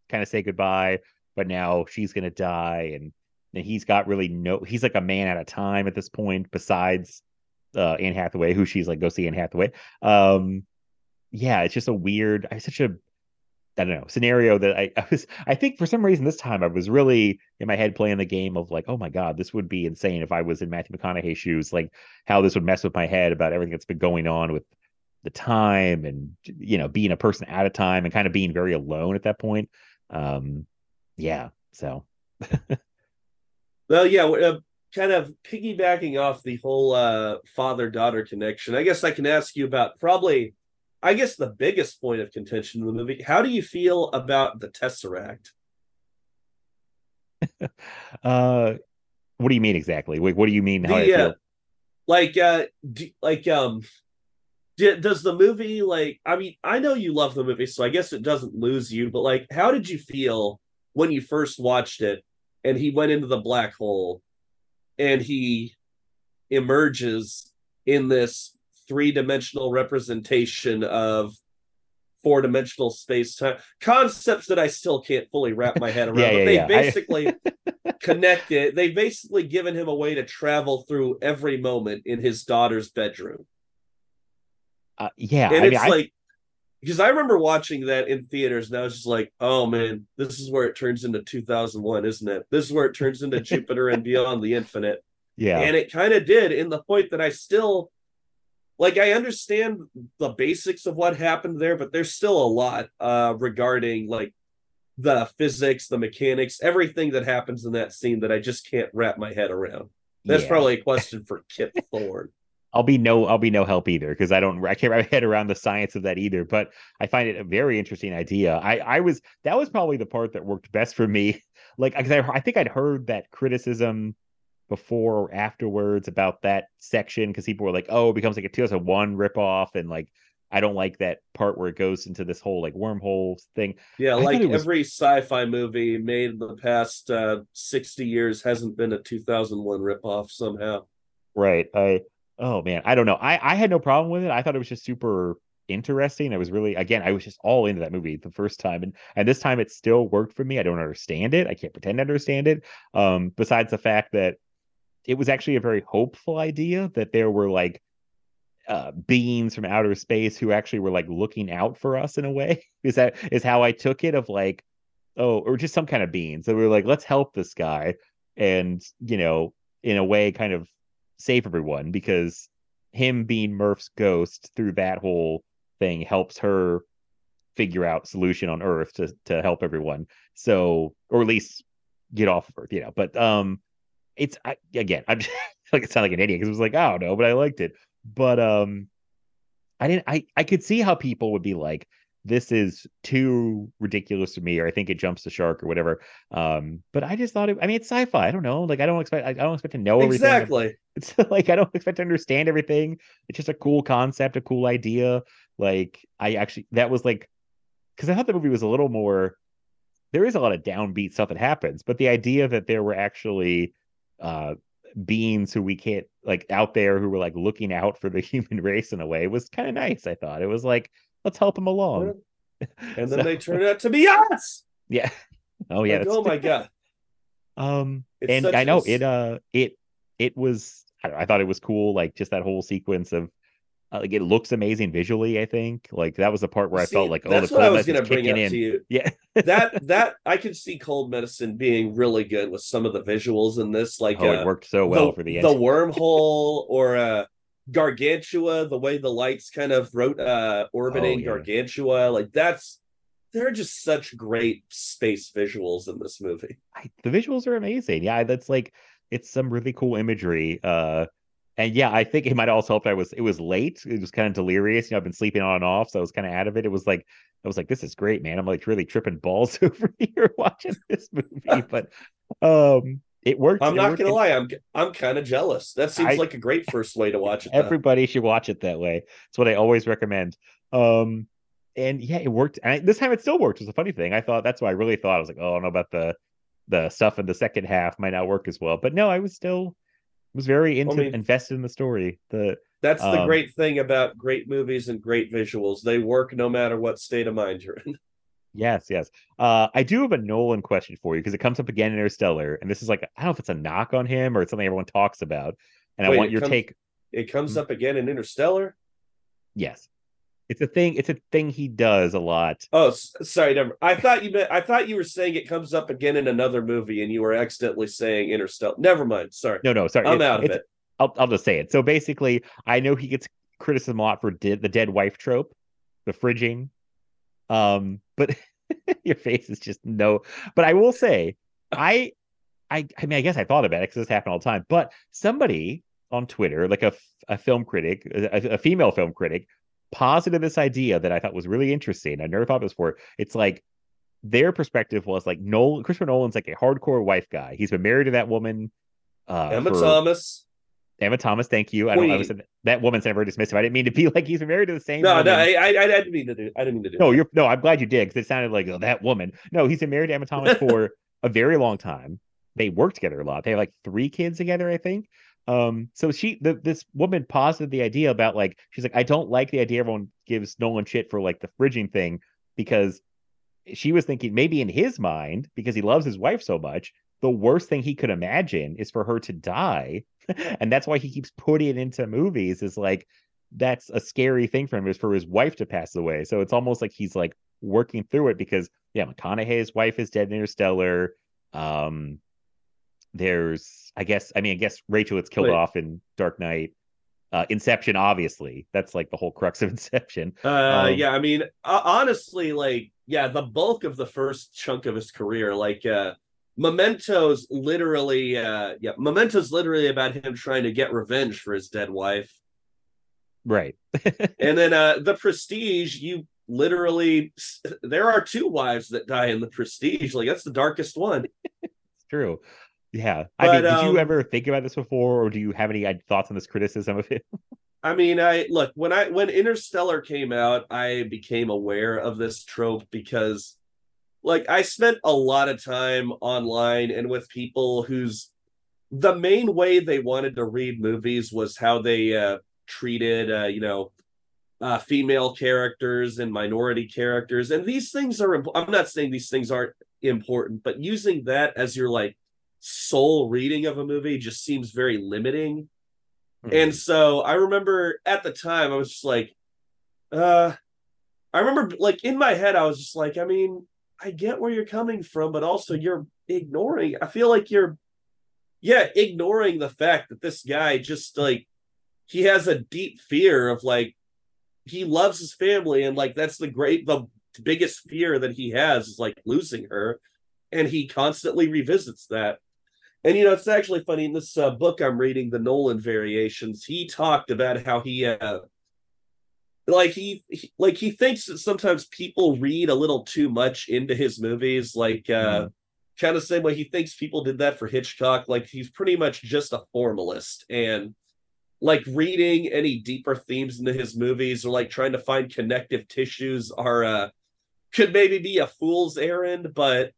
kind of say goodbye, but now she's gonna die, and and he's got really no. He's like a man at a time at this point. Besides uh Anne Hathaway, who she's like go see Anne Hathaway. Um, yeah, it's just a weird. I such a I don't know scenario that I, I was I think for some reason this time I was really in my head playing the game of like oh my god this would be insane if I was in Matthew McConaughey's shoes like how this would mess with my head about everything that's been going on with the time and you know being a person at a time and kind of being very alone at that point um yeah so Well, yeah, uh, kind of piggybacking off the whole uh, father daughter connection. I guess I can ask you about probably, I guess the biggest point of contention in the movie. How do you feel about the Tesseract? uh what do you mean exactly like what do you mean how The, uh, feel like uh do, like um does the movie like i mean i know you love the movie so i guess it doesn't lose you but like how did you feel when you first watched it and he went into the black hole and he emerges in this three-dimensional representation of four-dimensional space-time concepts that I still can't fully wrap my head around. Yeah, but yeah, they yeah. I- basically connect it. They've basically given him a way to travel through every moment in his daughter's bedroom. Uh, yeah, and I mean, it's I, like because I remember watching that in theaters, and I was just like, "Oh man, this is where it turns into 2001, isn't it? This is where it turns into Jupiter and Beyond the Infinite." yeah, And it kind of did, in the point that I still like. I understand the basics of what happened there, but there's still a lot uh, regarding like the physics, the mechanics, everything that happens in that scene that I just can't wrap my head around. That's yeah. probably a question for Kip Thorne. I'll be no I'll be no help either because I don't I can't wrap my head around the science of that either. But I find it a very interesting idea. I I was that was probably the part that worked best for me. Like I I think I'd heard that criticism before or afterwards about that section because people were like, oh, it becomes like a 2001 ripoff and like I don't like that part where it goes into this whole like wormhole thing. Yeah, I like was- every sci-fi movie made in the past uh, 60 years hasn't been a 2001 ripoff somehow. Right. I oh man, I don't know. I I had no problem with it. I thought it was just super interesting. I was really again, I was just all into that movie the first time and and this time it still worked for me. I don't understand it. I can't pretend to understand it. Um besides the fact that it was actually a very hopeful idea that there were like uh beings from outer space who actually were like looking out for us in a way. Is that is how I took it of like oh or just some kind of beings. So we were like let's help this guy and you know in a way kind of save everyone because him being Murph's ghost through that whole thing helps her figure out solution on Earth to to help everyone. So or at least get off of Earth, you know. But um, it's I, again, I'm like it sound like an idiot because it was like I don't know, but I liked it. But um, I didn't. I I could see how people would be like, this is too ridiculous to me, or I think it jumps the shark or whatever. Um, but I just thought it. I mean, it's sci-fi. I don't know. Like I don't expect. I, I don't expect to know everything. Exactly. It's like I don't expect to understand everything. It's just a cool concept, a cool idea. Like I actually that was like because I thought the movie was a little more. There is a lot of downbeat stuff that happens, but the idea that there were actually uh beings who we can't like out there who were like looking out for the human race in a way was kind of nice. I thought it was like let's help them along. And then So- they turn out to be us. Yeah. Oh yeah. Like, oh my god. Um, It's and I know a it. Uh, it it was. I, know, I thought it was cool. Like just that whole sequence of. Uh, like it looks amazing visually. I think like that was the part where I felt like, oh, that's the what I was going to bring up in. to you. Yeah, That that I could see cold medicine being really good with some of the visuals in this, like oh, uh, it worked so well the, for the the wormhole or uh gargantua the way the lights kind of wrote uh orbiting Oh, yeah. gargantua like that's there are just such great space visuals in this movie I, the visuals are amazing. Yeah, that's like it's some really cool imagery. Uh, and yeah, I think it might also help. I was it was late. It was kind of delirious. You know, I've been sleeping on and off, so I was kind of out of it. It was like I was like, this is great, man. I'm like really tripping balls over here watching this movie, but um, it worked. i'm It not worked. gonna lie i'm i'm kind of jealous that seems I- like a great first way to watch it though. Everybody should watch it that way. It's what I always recommend. Um, and yeah, it worked. And I, this time it still worked. It was a funny thing. I thought that's why I really thought I was like, oh, I don't know about the the stuff in the second half might not work as well. But no, I was still was very into mean- invested in the story. The that's the um, great thing about great movies and great visuals they work no matter what state of mind you're in yes, yes. Uh, I do have a Nolan question for you because it comes up again in Interstellar, and this is like I don't know if it's a knock on him or it's something everyone talks about, and Wait, I want your comes- take. it comes Hmm. up again in interstellar Yes, it's a thing. It's a thing he does a lot. Oh, sorry. Never. I thought you meant. I thought you were saying it comes up again in another movie, and you were accidentally saying Interstellar. Never mind. Sorry. No, no, sorry. I'm It- out of it. I'll I'll just say it. So basically, I know he gets criticism a lot for de- the dead wife trope, the fridging. Um, but your face is just no. But I will say, I, I, I mean, I guess I thought about it because this happened all the time. But somebody on Twitter, like a, a film critic, a, a female film critic, posited this idea that I thought was really interesting. I never thought this before. It's like their perspective was like Nolan, Christopher Nolan's like a hardcore wife guy. He's been married to that woman. Uh, Emma for- Thomas. Emma Thomas, thank you. I don't. I was that woman's never dismissive. I didn't mean to be like he's married to the same. No, woman. no. I, I, I didn't mean to do. I didn't mean to do. no, that. you're no. I'm glad you did because it sounded like oh, that woman. No, he's been married to Emma Thomas for a very long time. they work together a lot. They have like three kids together, I think. Um, so she the this woman posited the idea about like she's like, I don't like the idea everyone gives Nolan shit for like the fridging thing because she was thinking maybe in his mind, because he loves his wife so much, the worst thing he could imagine is for her to die. and that's why he keeps putting it into movies, is like that's a scary thing for him, is for his wife to pass away. So it's almost like he's like working through it because yeah, McConaughey's wife is dead in Interstellar. Um there's I guess I mean I guess Rachel gets killed Wait. off in Dark Knight. Uh, Inception, obviously, that's like the whole crux of Inception. Uh, Um, yeah, I mean, uh, honestly, like, yeah, the bulk of the first chunk of his career, like, uh, Memento's literally, uh, yeah, Memento's literally about him trying to get revenge for his dead wife, Right. and then uh, the Prestige, you literally, there are two wives that die in the Prestige, like that's the darkest one. It's true. Yeah. I mean, But, did you um, ever think about this before, or do you have any uh, thoughts on this criticism of it? I mean, I look when I when Interstellar came out, I became aware of this trope because like I spent a lot of time online and with people whose the main way they wanted to read movies was how they uh treated uh you know uh female characters and minority characters. And these things are imp- I'm not saying these things aren't important but using that as your like sole reading of a movie just seems very limiting. And so I remember at the time I was just like, uh I remember like in my head I was just like, I mean, I get where you're coming from, but also you're ignoring. I feel like you're yeah, ignoring the fact that this guy just like he has a deep fear of like he loves his family and like that's the great the biggest fear that he has is like losing her and he constantly revisits that and you know, it's actually funny in this uh, book I'm reading, the Nolan Variations. He talked about how he, uh, like he, he, like he thinks that sometimes people read a little too much into his movies, like uh, kind of same way he thinks people did that for Hitchcock. Like he's pretty much just a formalist, and like reading any deeper themes into his movies or like trying to find connective tissues are uh, could maybe be a fool's errand, but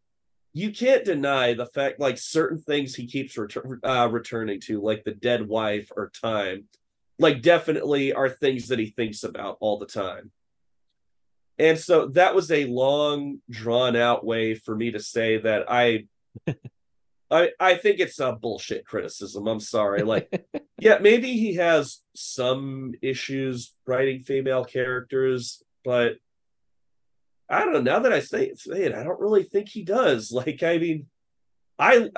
you can't deny the fact like certain things he keeps retur- uh, returning to like the dead wife or time like definitely are things that he thinks about all the time and so that was a long drawn out way for me to say that i i i think it's a bullshit criticism i'm sorry like yeah maybe he has some issues writing female characters but I don't know. Now that I say, say it, I don't really think he does. Like, I mean, I,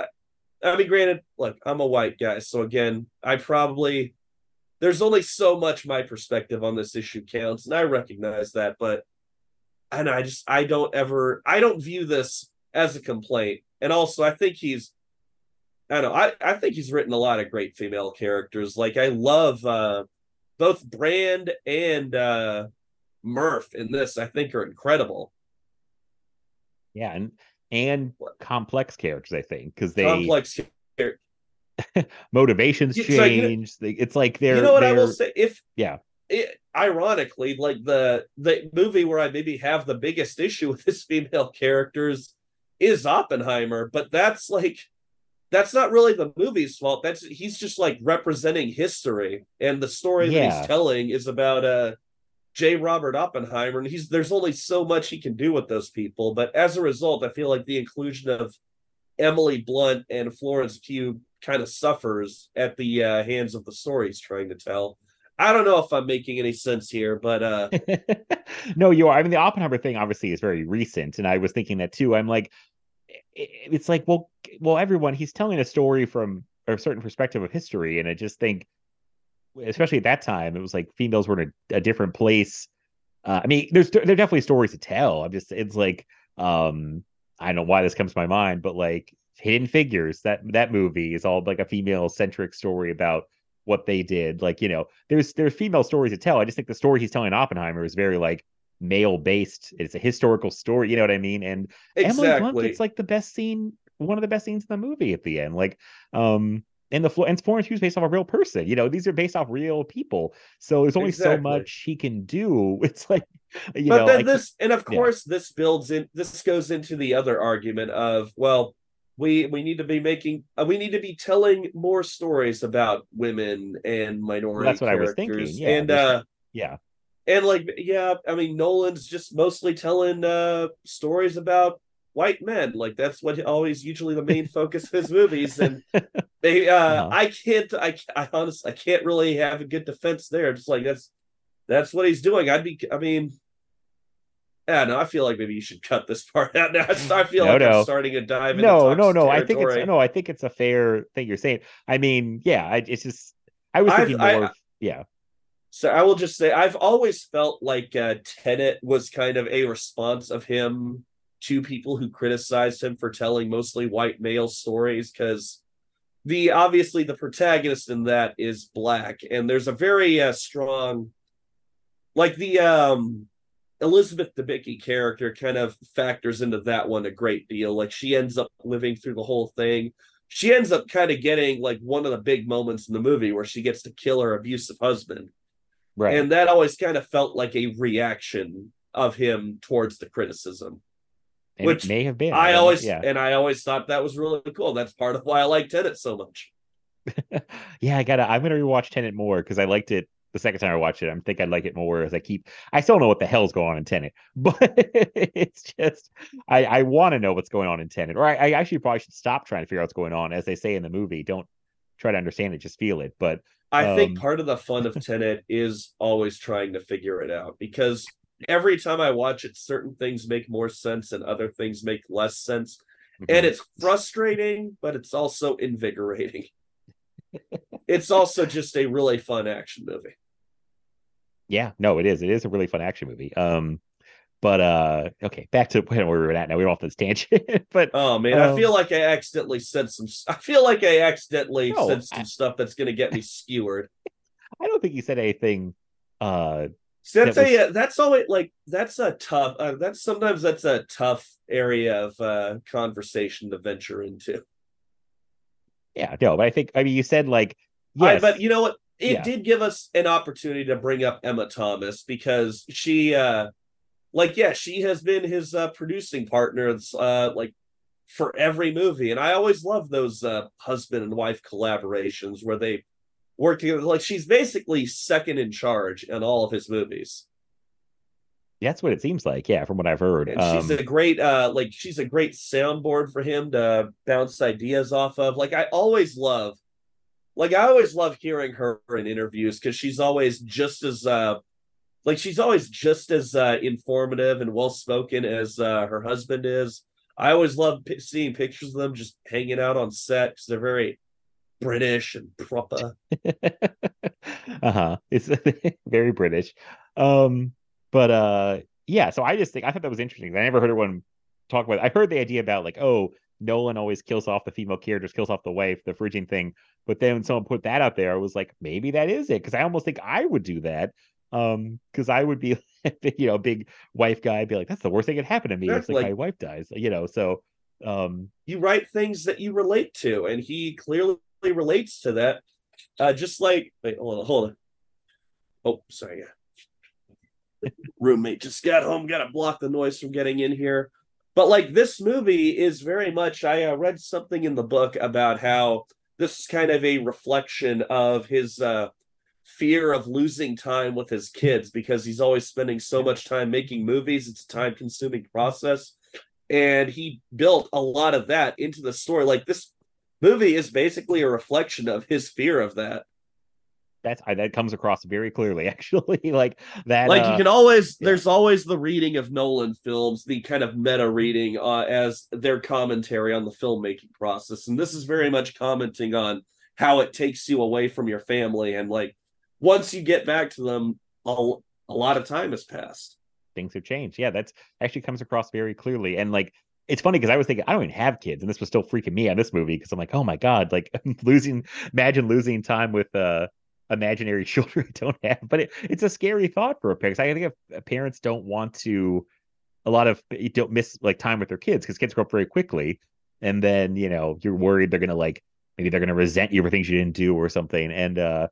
I mean, granted, look, I'm a white guy, so again, I probably there's only so much my perspective on this issue counts, and I recognize that. But, and I just I don't ever I don't view this as a complaint, and also I think he's. I don't know. I, I think he's written a lot of great female characters. Like I love uh both Brand and uh Murph in this, I think, are incredible. Yeah, and and complex characters, I think, because they Complex. motivations It's like, change. They- it's like they're you know what I will say? If Yeah. it, ironically, like the the movie where I maybe have the biggest issue with his female characters is Oppenheimer, but that's like that's not really the movie's fault. That's he's just like representing history, and the story that he's telling is about uh J. Robert Oppenheimer, and he's there's only so much he can do with those people. But as a result, I feel like the inclusion of Emily Blunt and Florence Pugh kind of suffers at the uh, hands of the story he's trying to tell. I don't know if I'm making any sense here, but uh no, you are. I mean, the Oppenheimer thing obviously is very recent, and I was thinking that too. I'm like, it's like, well, well, everyone, he's telling a story from a certain perspective of history, and I just think, especially at that time, it was like females were in a, a different place. Uh, I mean, there's there are definitely stories to tell. I'm just, it's like, um, I don't know why this comes to my mind, but like Hidden Figures, that that movie is all like a female centric story about what they did. Like, you know, there's there's female stories to tell. I just think the story he's telling Oppenheimer is very like male based. It's a historical story. You know what I mean? And Emily Blunt exactly. gets like the best scene, one of the best scenes in the movie at the end. Like, um, and the and Florence Pugh's based off a real person. You know, these are based off real people. So there's only so much he can do. It's like, you but know, then like, this and of yeah. course this builds in this goes into the other argument of well we we need to be making uh, we need to be telling more stories about women and minority that's what I was thinking, yeah, and uh Yeah. and like yeah i mean nolan's just mostly telling uh stories about white men. Like that's what always usually the main focus of his movies. And they uh Uh-huh. i can't i i honestly i can't really have a good defense there. Just like that's that's what he's doing. I'd be i mean yeah, no, I feel like maybe you should cut this part out now. I feel No, like no. I'm starting to dive into No, no, no. I think it's no. I think it's a fair thing you're saying. I mean, yeah. I, it's just I was I've- thinking I- more. of, yeah. So I will just say I've always felt like uh, Tenet was kind of a response of him to people who criticized him for telling mostly white male stories because the obviously the protagonist in that is black and there's a very uh, strong like the um Elizabeth Debicki character kind of factors into that one a great deal like she ends up living through the whole thing she ends up kind of getting like one of the big moments in the movie where she gets to kill her abusive husband Right. and that always kind of felt like a reaction of him towards the criticism. And which may have been. I don't always yeah. and I always thought that was really cool. That's part of why I like Tenet so much. yeah, I gotta. I'm gonna rewatch Tenet more because I liked it the second time I watch it. I think I'd like it more as I keep. I still know what the hell's going on in Tenet, but it's just I I want to know what's going on in Tenet, or I, I actually probably should stop trying to figure out what's going on, as they say in the movie. Don't try to understand it, just feel it. But I think Um, part of the fun of Tenet is always trying to figure it out because every time I watch it, certain things make more sense and other things make less sense. And Mhm. it's frustrating, but it's also invigorating. It's also just a really fun action movie. yeah, no, it is. It is a really fun action movie. Um, but uh, okay, back to the point where we were at now. We're off this tangent, but Oh man, I Um, feel like I accidentally said some. I feel like I accidentally No, said some I- stuff that's going to get me skewered. I don't think you said anything. Uh, So That that's was- a that's always like that's a tough. Uh, that's sometimes that's a tough area of uh, conversation to venture into. Yeah, no, but I think I mean you said like I- yes, but you know what? It Yeah. did give us an opportunity to bring up Emma Thomas because she, uh like, yeah, she has been his uh, producing partner, uh, like for every movie, and I always love those uh, husband and wife collaborations where they work together. Like, she's basically second in charge in all of his movies, that's what it seems like. Yeah, from what I've heard. and she's Um, a great, uh like, she's a great soundboard for him to bounce ideas off of. Like, I always love like I always love hearing her in interviews because she's always just as uh like she's always just as uh informative and well spoken as uh her husband is. I always love p- seeing pictures of them just hanging out on set because they're very British and proper. uh-huh. It's very British. Um, but uh yeah, so I just think I thought that was interesting. I never heard anyone talk about It. I heard the idea about like, oh, Nolan always kills off the female characters, kills off the wife, the fridging thing. But then when someone put that out there, I was like, maybe that is it. Cause I almost think I would do that. Um, because I would be you know, a big wife guy, I'd be like, that's the worst thing that happened to me. Yeah, It's like, like- my wife dies, you know. So um You write things that you relate to, and he clearly relates to that. Uh just like wait, hold on, hold on. Oh, sorry, yeah. Roommate just got home, gotta block the noise from getting in here. But like this movie is very much I uh, read something in the book about how this is kind of a reflection of his uh fear of losing time with his kids because he's always spending so much time making movies. It's a time consuming process. And he built a lot of that into the story. Like this movie is basically a reflection of his fear of that that's I, that comes across very clearly, actually. like that like uh, you can always yeah. there's always the reading of nolan films the kind of meta reading uh, as their commentary on the filmmaking process and this is very much commenting on how it takes you away from your family and like once you get back to them a, a lot of time has passed things have changed. Yeah, that's actually comes across very clearly. And like it's funny because I was thinking I don't even have kids, and this was still freaking me on this movie because I'm like, oh my god, like losing imagine losing time with uh imaginary children I don't have. But it, it's a scary thought for a parent. I think if parents don't want to a lot of you don't miss like time with their kids because kids grow up very quickly. And then, you know, you're worried they're gonna like maybe they're gonna resent you for things you didn't do or something. And uh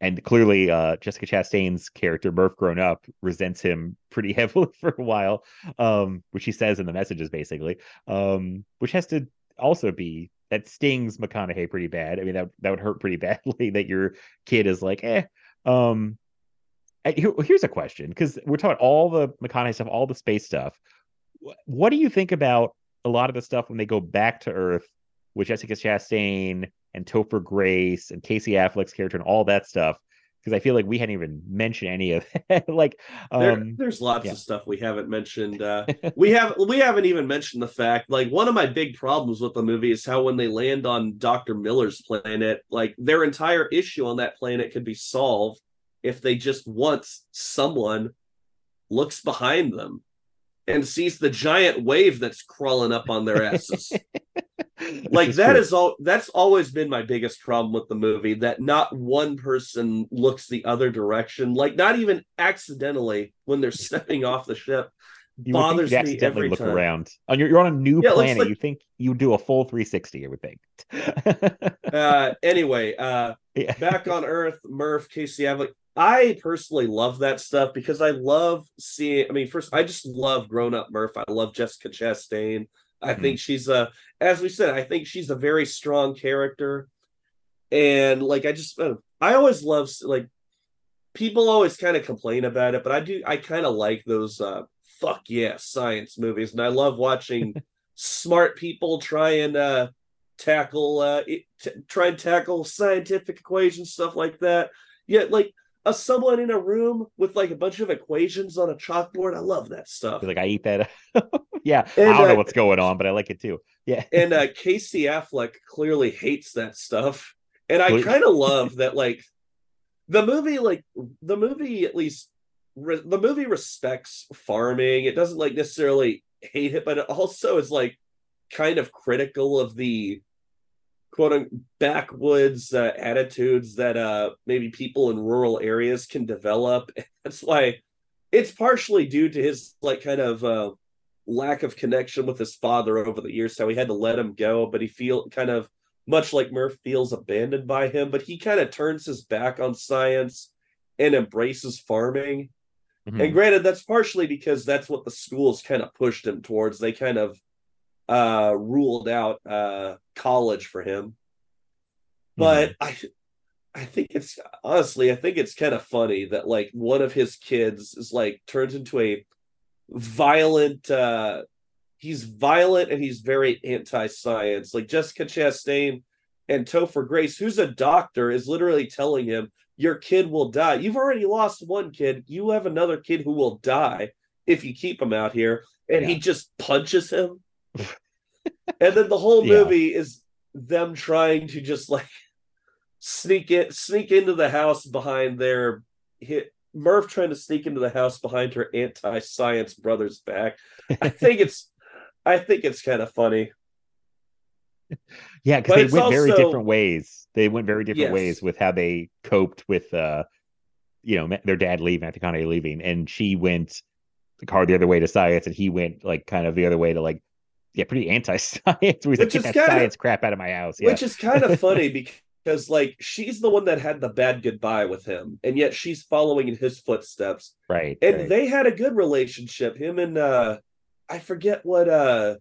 and clearly uh Jessica Chastain's character Murph grown up resents him pretty heavily for a while um which he says in the messages basically um which has to also be that stings McConaughey pretty bad. I mean, that that would hurt pretty badly that your kid is like, eh. Um, here, here's a question because we're talking all the McConaughey stuff, all the space stuff. What do you think about a lot of the stuff when they go back to Earth with Jessica Chastain and Topher Grace and Casey Affleck's character and all that stuff? Because I feel like we hadn't even mentioned any of like, um, there, there's lots yeah. of stuff we haven't mentioned. Uh, we have we haven't even mentioned the fact like one of my big problems with the movie is how when they land on Doctor Miller's planet, like their entire issue on that planet could be solved if they just once someone looks behind them and sees the giant wave that's crawling up on their asses. like That's that true. is all that's always been my biggest problem with the movie that not one person looks the other direction like not even accidentally when they're stepping off the ship you would think bothers you me accidentally every look time around. On your, you're on a new Yeah, planet. like- You think you do a full 360? I would think. uh anyway uh Yeah. back on earth murph casey affleck i personally love that stuff because i love seeing i mean first i just love grown up murph i love jessica chastain i Mhm. think she's a as we said i think she's a very strong character. And like i just uh, i always love like people always kind of complain about it but i do i kind of like those uh fuck yeah science movies. And i love watching smart people try and uh tackle uh it, t- try and tackle scientific equations stuff like that. Yet like a someone in a room with like a bunch of equations on a chalkboard. I love that stuff. Like I eat that. yeah, And, I don't know uh, what's going on, but I like it too. Yeah, and uh casey affleck clearly hates that stuff. And i kind of love that like the movie like the movie at least re- the movie respects farming. It doesn't like necessarily hate it but it also is like kind of critical of the quote backwoods uh, attitudes that uh maybe people in rural areas can develop. That's why it's partially due to his like kind of uh lack of connection with his father over the years so he had to let him go but he feel kind of much like murph feels abandoned by him but he kind of turns his back on science and embraces farming. Mhm. and granted that's partially because that's what the schools kind of pushed him towards. They kind of uh ruled out uh college for him. But i i think it's honestly i think it's kind of funny that like one of his kids is like turns into a violent uh he's violent and he's very anti-science. Like jessica chastain and topher grace who's a doctor is literally telling him your kid will die. You've already lost one kid. You have another kid who will die if you keep him out here. And he just punches him and then the whole Yeah. movie is them trying to just like sneak it sneak into the house behind their hit Murph trying to sneak into the house behind her anti-science brother's back. I think it's I think it's kind of funny. yeah, because they went very also- different ways. They went very different Yes. ways with how they coped with, uh, you know, their dad leaving, Matthew McConaughey leaving, and she went the car the other way to science, and he went like kind of the other way to like, yeah, pretty anti-science. We Which get is that kinda- science crap out of my house. Yeah, Which is kind of funny because like she's the one that had the bad goodbye with him and yet she's following in his footsteps. right. And right. they had a good relationship him and uh I forget what uh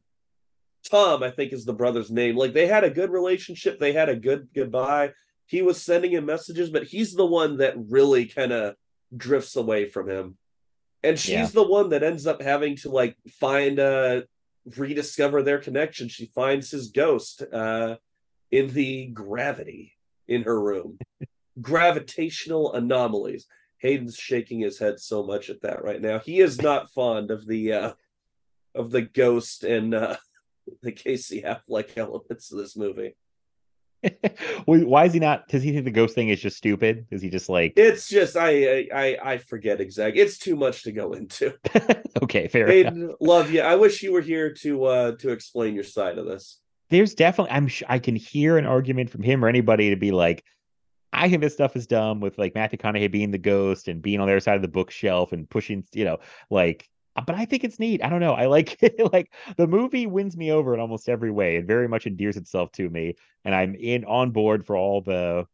Tom I think is the brother's name. Like they had a good relationship, they had a good goodbye. He was sending him messages but he's the one that really kind of drifts away from him. And she's Yeah. the one that ends up having to like find uh rediscover their connection. She finds his ghost uh in the gravity in her room. Gravitational anomalies. Hayden's shaking his head so much at that right now. He is not fond of the uh of the ghost and uh the Casey Affleck elements of this movie. Why is he not? Does he think the ghost thing is just stupid? Is he just like, It's just I I I forget exactly. It's too much to go into. okay, fair enough. Love you. I wish you were here to uh to explain your side of this. there's definitely I'm I can hear an argument from him or anybody to be like, I think this stuff is dumb with like Matthew McConaughey being the ghost and being on the other side of the bookshelf and pushing, you know, like. Uh, But I think it's neat. I don't know. I like like the movie wins me over in almost every way. It very much endears itself to me, and I'm in on board for all the,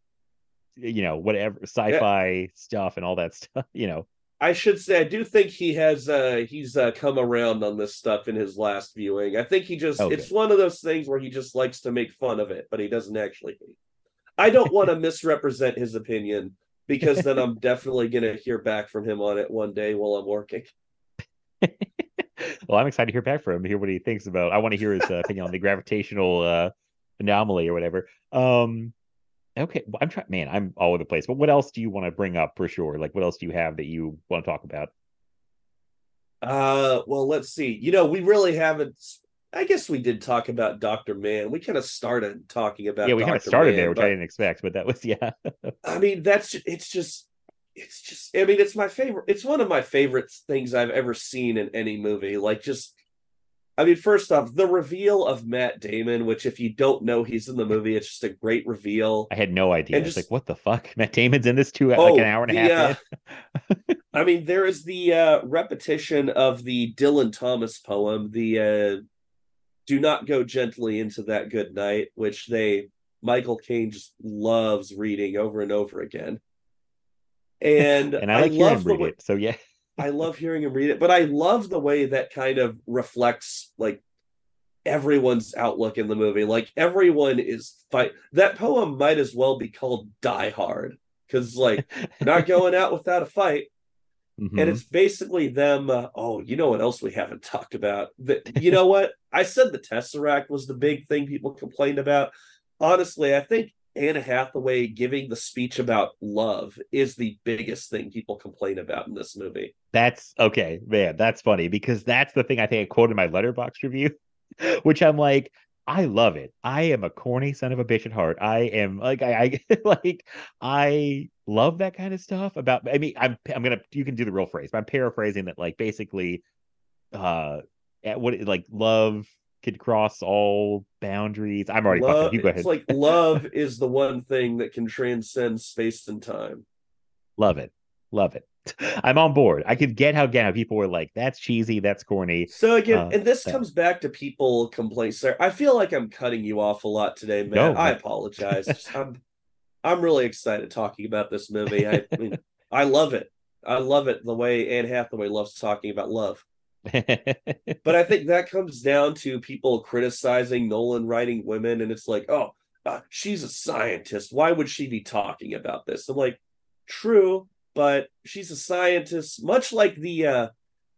you know, whatever sci-fi stuff and all that stuff. You know, I should say I do think he has uh he's uh come around on this stuff in his last viewing. I think he just Okay. it's one of those things where he just likes to make fun of it, but he doesn't actually. I don't want to misrepresent his opinion because then I'm definitely gonna hear back from him on it one day while I'm working. well, I'm excited to hear back from him, hear what he thinks about. I want to hear his uh, opinion on the gravitational uh, anomaly or whatever. Um, okay, well, I'm trying. Man, I'm all over the place. But what else do you want to bring up for sure? Like, what else do you have that you want to talk about? Uh well let's see. You know, we really haven't I guess we did talk about Dr. Mann. We kind of started talking about yeah, we kind of started Man, there, which I didn't expect, but that was yeah. I mean, that's it's just it's just I mean, it's my favorite it's one of my favorite things I've ever seen in any movie. Like just I mean, first off, the reveal of Matt Damon, which if you don't know he's in the movie, it's just a great reveal. I had no idea. And It's just- like, what the fuck? Matt Damon's in this too, Oh, like an hour and a half. I mean, there is the uh, repetition of the Dylan Thomas poem, the uh, "Do not go gently into that good night," which they Michael Caine just loves reading over and over again. And, and I like hearing love the way, it. So yeah, I love hearing him read it, but I love the way that kind of reflects like everyone's outlook in the movie. Like everyone is fight. That poem might as well be called "Die Hard" because like not going out without a fight Mhm. and it's basically them uh, oh you know what else we haven't talked about that you know what i said the tesseract was the big thing people complained about honestly i think anne hathaway giving the speech about love is the biggest thing people complain about in this movie That's okay, man. That's funny because that's the thing I think I quoted in my Letterboxd review, which I'm like, I love it. I am a corny son of a bitch at heart. I am like, I, I like, I love that kind of stuff. About, I mean, I'm, I'm gonna, you can do the real phrase, but I'm paraphrasing that. Like, basically, uh, at what like love could cross all boundaries. I'm already love. You go ahead. it's like love is the one thing that can transcend space and time love it, love it. I'm on board. I could get how again how people were like, that's cheesy, that's corny. so again Uh, and this comes back to people complain sir i feel like i'm cutting you off a lot today man No, i apologize Just- i'm i'm really excited talking about this movie i, I mean i love it i love it the way anne hathaway loves talking about love but i think that comes down to people criticizing nolan writing women and it's like oh uh, she's a scientist. Why would she be talking about this? I'm like true but she's a scientist much like the uh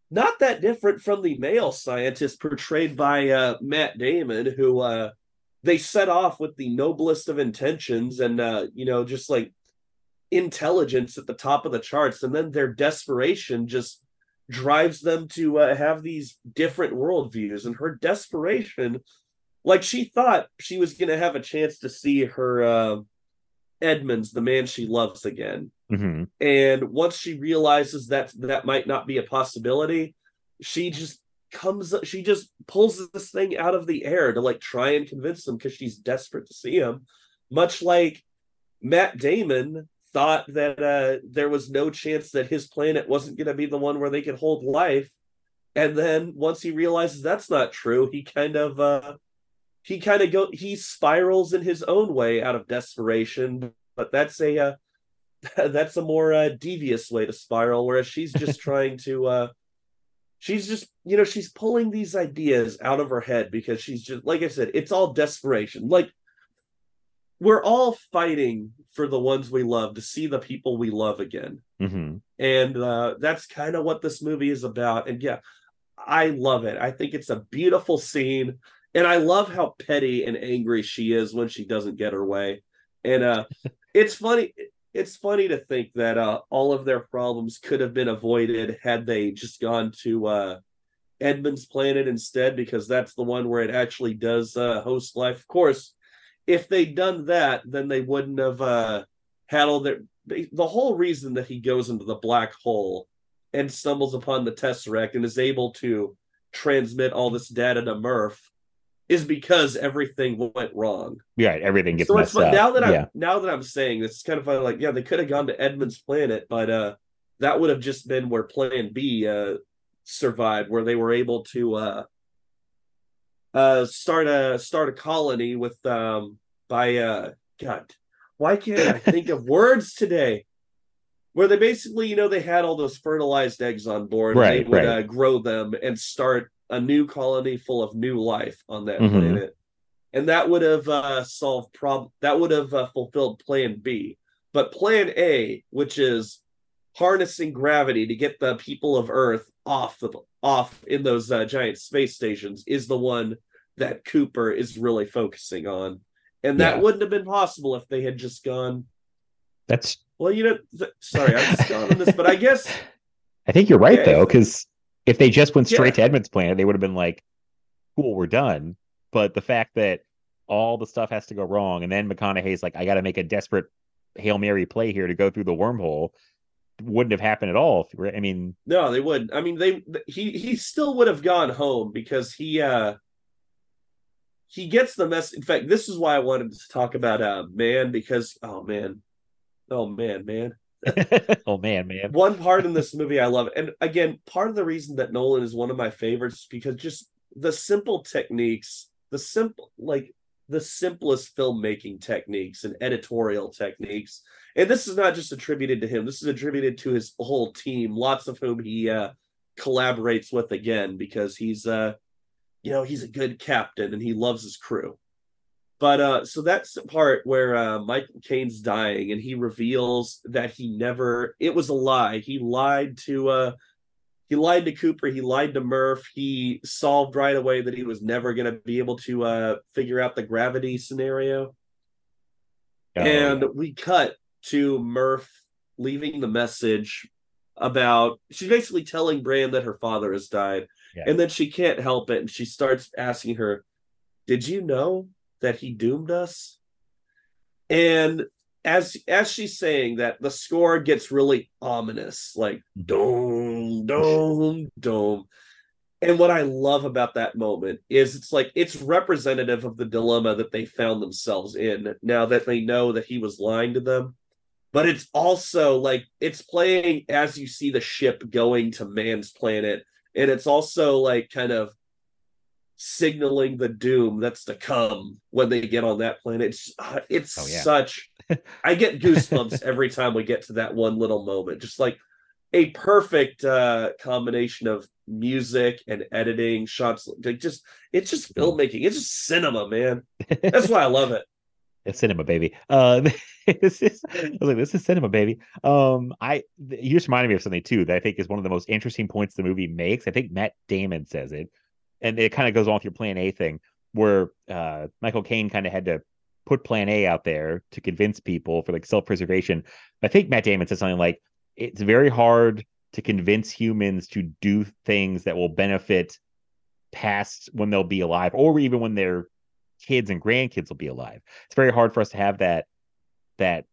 not that different from the male scientist portrayed by uh matt damon who uh they set off with the noblest of intentions and uh you know just like intelligence at the top of the charts and then their desperation just drives them to uh, have these different worldviews and her desperation like she thought she was going to have a chance to see her uh, edmunds the man she loves again Mhm. and once she realizes that that might not be a possibility she just comes she just pulls this thing out of the air to like try and convince him because she's desperate to see him much like matt damon thought that uh there was no chance that his planet wasn't going to be the one where they could hold life. And then once he realizes that's not true he kind of uh he kind of go he spirals in his own way out of desperation. But that's a uh that's a more uh, devious way to spiral whereas she's just trying to uh she's just you know she's pulling these ideas out of her head because she's just like i said it's all desperation. Like we're all fighting for the ones we love to see the people we love again. Mhm. and uh that's kind of what this movie is about. And yeah i love it. I think it's a beautiful scene. And i love how petty and angry she is when she doesn't get her way. And uh it's funny it's funny to think that uh all of their problems could have been avoided had they just gone to uh edmunds' planet instead because that's the one where it actually does uh host life. Of course if they'd done that then they wouldn't have uh had all their the whole reason that he goes into the black hole and stumbles upon the tesseract and is able to transmit all this data to murph is because everything went wrong Yeah, everything gets so messed up. now that i'm yeah. now that i'm saying this it's kind of funny like yeah they could have gone to edmunds' planet but uh that would have just been where plan b uh survived where they were able to uh uh start a start a colony with um by uh god why can't i think of words today where they basically, you know, they had all those fertilized eggs on board. and Right, they would right. uh, grow them and start a new colony full of new life on that Mhm. planet, and that would have uh, solved prob. That would have uh, fulfilled Plan B. But Plan A, which is harnessing gravity to get the people of Earth off the off in those uh, giant space stations, is the one that Cooper is really focusing on. And that Yeah. wouldn't have been possible if they had just gone. That's Well, you know, th- sorry, I'm just gone on this, but I guess I think you're right Yeah, though, because if they just went straight Yeah. to Edmunds' planet, they would have been like, "Cool, we're done." But the fact that all the stuff has to go wrong, and then McConaughey's like, "I got to make a desperate hail mary play here to go through the wormhole," wouldn't have happened at all. If, I mean, no, they wouldn't. I mean, they he he still would have gone home because he uh he gets the mess. In fact, this is why I wanted to talk about uh Mann because oh man, oh man, man. oh man, man, One part in this movie I love, and again, part of the reason that Nolan is one of my favorites because just the simple techniques, the simple like the simplest filmmaking techniques and editorial techniques. And this is not just attributed to him. This is attributed to his whole team, lots of whom he uh collaborates with again because he's uh you know, he's a good captain and he loves his crew. But uh so that's the part where uh Michael Caine's dying and he reveals that he never it was a lie. He lied to uh he lied to Cooper, he lied to Murph, he solved right away that he was never gonna be able to uh figure out the gravity scenario. Oh, and yeah. we cut to Murph leaving the message about she's basically telling Brand that her father has died. Yeah. And then she can't help it and she starts asking her, Did you know that he doomed us? And as as she's saying that, the score gets really ominous, like dome, dome, dome. And what I love about that moment is it's like it's representative of the dilemma that they found themselves in now that they know that he was lying to them. But it's also like it's playing as you see the ship going to Mann's planet. And it's also like kind of signaling the doom that's to come when they get on that planet. It's uh, it's Oh, yeah. such I get goosebumps every time we get to that one little moment. Just like a perfect uh combination of music and editing shots like just it's just filmmaking it's just cinema man that's why i love it It's cinema, baby. Uh, this is I was like, this is cinema, baby. Um, I you just reminded me of something too that I think is one of the most interesting points the movie makes. I think Matt Damon says it, and it kind of goes on with your Plan A thing, where uh, Michael Caine kind of had to put Plan A out there to convince people for like self preservation. I think Matt Damon says something like, "It's very hard to convince humans to do things that will benefit past when they'll be alive, or even when their kids and grandkids will be alive." it's very hard for us to have that that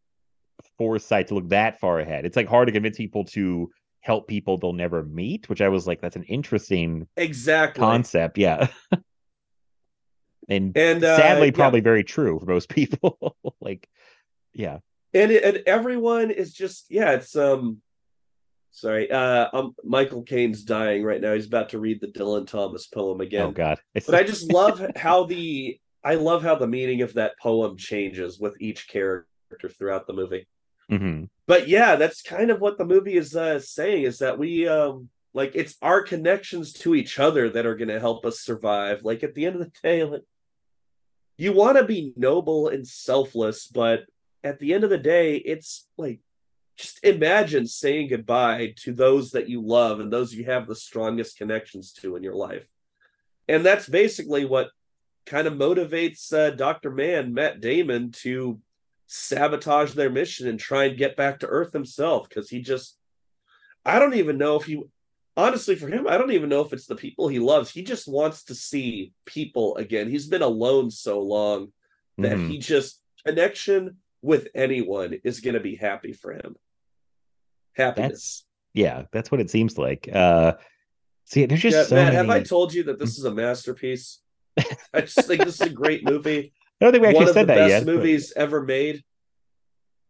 foresight to look that far ahead. It's like hard to convince people to help people they'll never meet, which I was like, that's an interesting exactly concept. Yeah. and and uh, sadly, yeah. probably very true for most people. like, yeah. and it, and everyone is just yeah it's um sorry uh um michael caine's dying right now he's about to read the dylan thomas poem again Oh God. It's but i just love how the i love how the meaning of that poem changes with each character throughout the movie. Mhm. but yeah that's kind of what the movie is uh, saying is that we um like it's our connections to each other that are going to help us survive. Like at the end of the day like you want to be noble and selfless but at the end of the day it's like just imagine saying goodbye to those that you love and those you have the strongest connections to in your life. And that's basically what kind of motivates uh, dr mann matt damon to sabotage their mission and try and get back to Earth himself because he just I don't even know if he honestly for him I don't even know if it's the people he loves. He just wants to see people again. He's been alone so long that Mhm. he just connection with anyone is going to be happy for him. Happiness. yeah, that's what it seems like. Uh, see, there's just Yeah, so Matt, many. have I told you that this is a masterpiece? I just think this is a great movie. I don't think we actually One said that best yet. but movies ever made.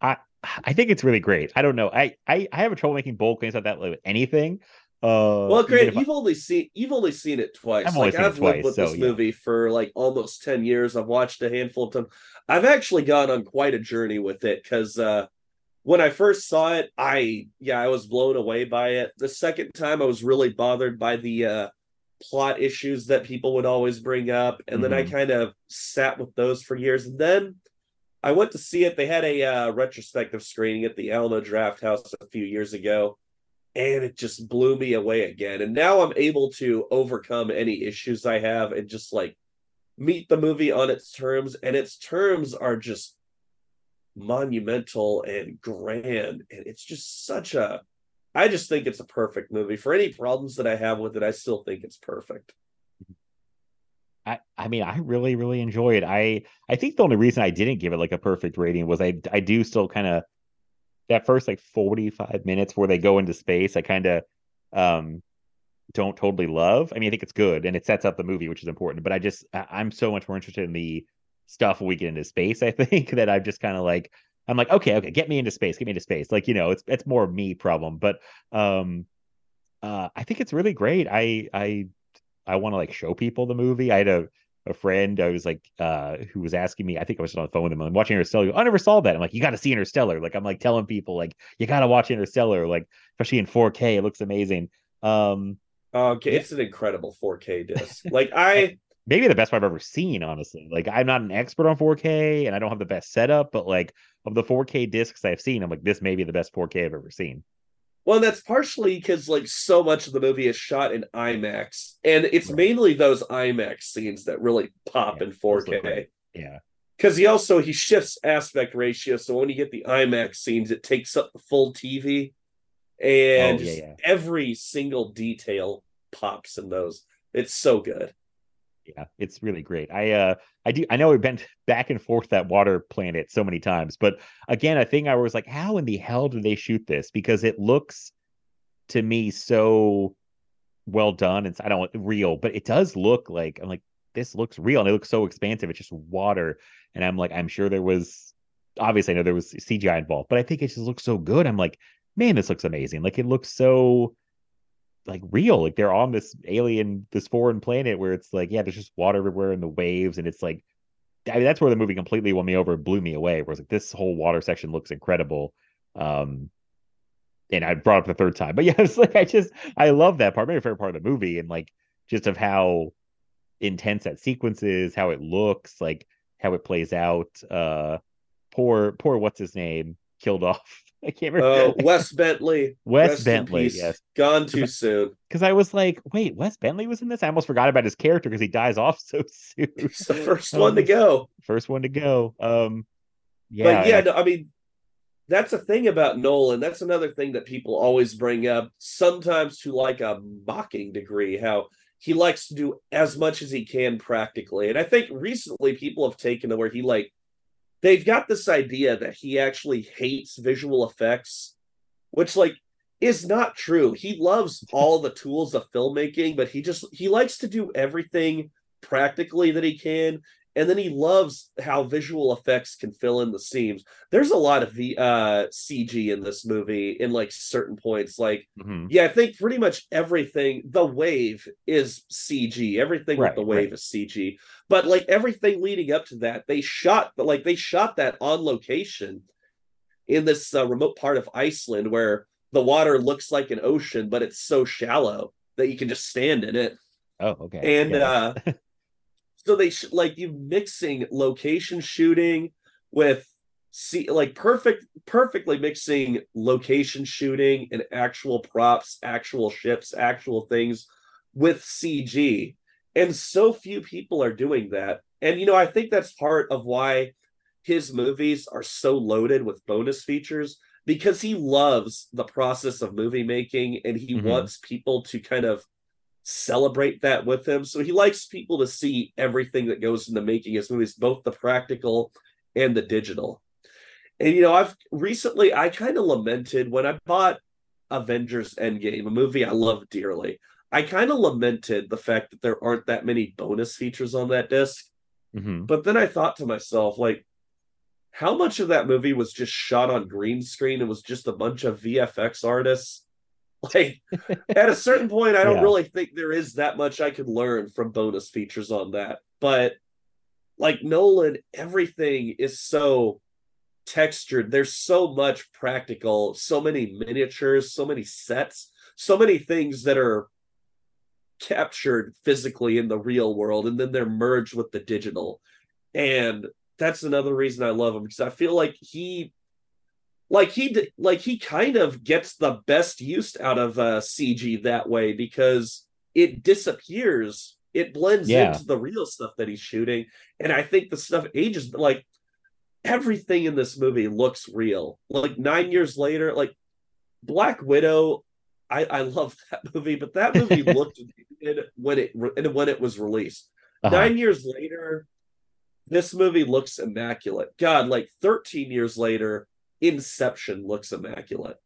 I I think it's really great. I don't know. I I, I have a trouble making bold claims about that with anything. Uh, Well, great. if I- you've only seen you've only seen it twice. I've like seen I've lived twice, with so, this yeah. movie for like almost ten years. I've watched a handful of times. I've actually gone on quite a journey with it because uh, when I first saw it, I yeah, I was blown away by it. The second time I was really bothered by the uh plot issues that people would always bring up and then I Mhm. kind of sat with those for years and then I went to see it. They had a uh, retrospective screening at the Alamo Drafthouse a few years ago, and it just blew me away again. And now I'm able to overcome any issues I have and just like meet the movie on its terms. And its terms are just monumental and grand. And it's just such a, I just think it's a perfect movie. For any problems that I have with it, I still think it's perfect. I, I mean, I really, really enjoy it. I I think the only reason I didn't give it like a perfect rating was I I do still kind of that first like 45 minutes where they go into space, I kind of um don't totally love. I mean, I think it's good and it sets up the movie, which is important, but I just I, I'm so much more interested in the stuff we get into space, I think, that I'm just kind of like I'm like, okay, okay, get me into space, get me into space. Like, you know, it's it's more me problem. But um uh I think it's really great. I I I want to like show people the movie. I had a, a friend I was like uh who was asking me, I think I was on the phone with him, I'm watching Interstellar. I never saw that. I'm like, you gotta see Interstellar. Like I'm like telling people like you gotta watch Interstellar, like especially in 4K. It looks amazing. Um Okay, Yeah. it's an incredible 4K disc. Like I maybe the best one I've ever seen, honestly. Like I'm not an expert on 4K and I don't have the best setup, but like of the 4K discs I've seen, I'm like, this may be the best 4K I've ever seen. Well, that's partially because like so much of the movie is shot in IMAX, and it's Right. mainly those IMAX scenes that really pop Yeah, in 4K. great. Yeah. Because he also he shifts aspect ratio, so when you get the IMAX scenes, it takes up the full TV, and Oh, yeah, yeah. every single detail pops in those. It's so good. Yeah it's really great. I uh i do i know we've been back and forth that water planet so many times but again a thing i was like how in the hell do they shoot this? Because it looks to me so well done and i don't real but it does look like i'm like this looks real and it looks so expansive it's just water and i'm like i'm sure there was obviously i know there was cgi involved but i think it just looks so good. I'm like man this looks amazing. Like it looks so like real. Like they're on this alien, this foreign planet where it's like, yeah, there's just water everywhere and the waves, and it's like, I mean, that's where the movie completely won me over, blew me away. Where it's like this whole water section looks incredible. Um, and I brought up the third time, but yeah, it's like I just I love that part. My favorite part of the movie, and like just of how intense that sequence is, how it looks, like how it plays out. Uh, poor, poor, what's his name, killed off. I can't remember. Wes Bentley, Wes Bentley, yes. gone too soon. because I was like, wait, Wes Bentley was in this? I almost forgot about his character because he dies off so soon. He's the first one to go. First one to go. Um, yeah, but yeah, and no, I mean, that's a thing about Nolan. That's another thing that people always bring up, sometimes to like a mocking degree, how he likes to do as much as he can practically. And I think recently people have taken to where he like they've got this idea that he actually hates visual effects, which like is not true. He loves all the tools of filmmaking, but he just he likes to do everything practically that he can and then he loves how visual effects can fill in the seams. There's a lot of the uh CG in this movie in like certain points. Like, mhm. yeah, I think pretty much everything. The wave is CG. Everything Right, with the wave right. is CG. But like everything leading up to that, they shot. But like they shot that on location in this uh, remote part of Iceland where the water looks like an ocean, but it's so shallow that you can just stand in it Oh, okay. and Yeah. uh so they sh- like you mixing location shooting with see like perfect perfectly mixing location shooting and actual props actual ships actual things with cg and so few people are doing that and you know i think that's part of why his movies are so loaded with bonus features because he loves the process of movie making and he Mhm. wants people to kind of celebrate that with him. So he likes people to see everything that goes into making his movies, both the practical and the digital. And you know, I've recently I kind of lamented when I bought Avengers Endgame, a movie I love dearly. I kind of lamented the fact that there aren't that many bonus features on that disc. Mhm. But then I thought to myself, like, how much of that movie was just shot on green screen and was just a bunch of VFX artists? Like, at a certain point, I don't Yeah. really think there is that much I could learn from bonus features on that. But like Nolan, everything is so textured. There's so much practical, so many miniatures, so many sets, so many things that are captured physically in the real world and then they're merged with the digital. And that's another reason I love him because I feel like he like he like he kind of gets the best use out of uh CG that way because it disappears it blends Yeah. into the real stuff that he's shooting and I think the stuff ages like everything in this movie looks real like 9 years later like Black Widow I I love that movie but that movie looked good when it re- when it was released Uh-huh. Nine years later, this movie looks immaculate. God, like 13 years later, Inception looks immaculate.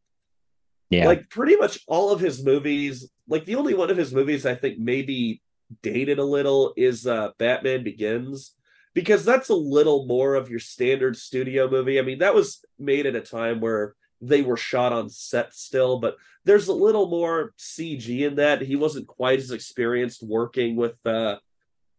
yeah. Like pretty much all of his movies, like the only one of his movies I think maybe dated a little is uh Batman Begins because that's a little more of your standard studio movie. I mean, that was made at a time where they were shot on set still, but there's a little more CG in that. He wasn't quite as experienced working with uh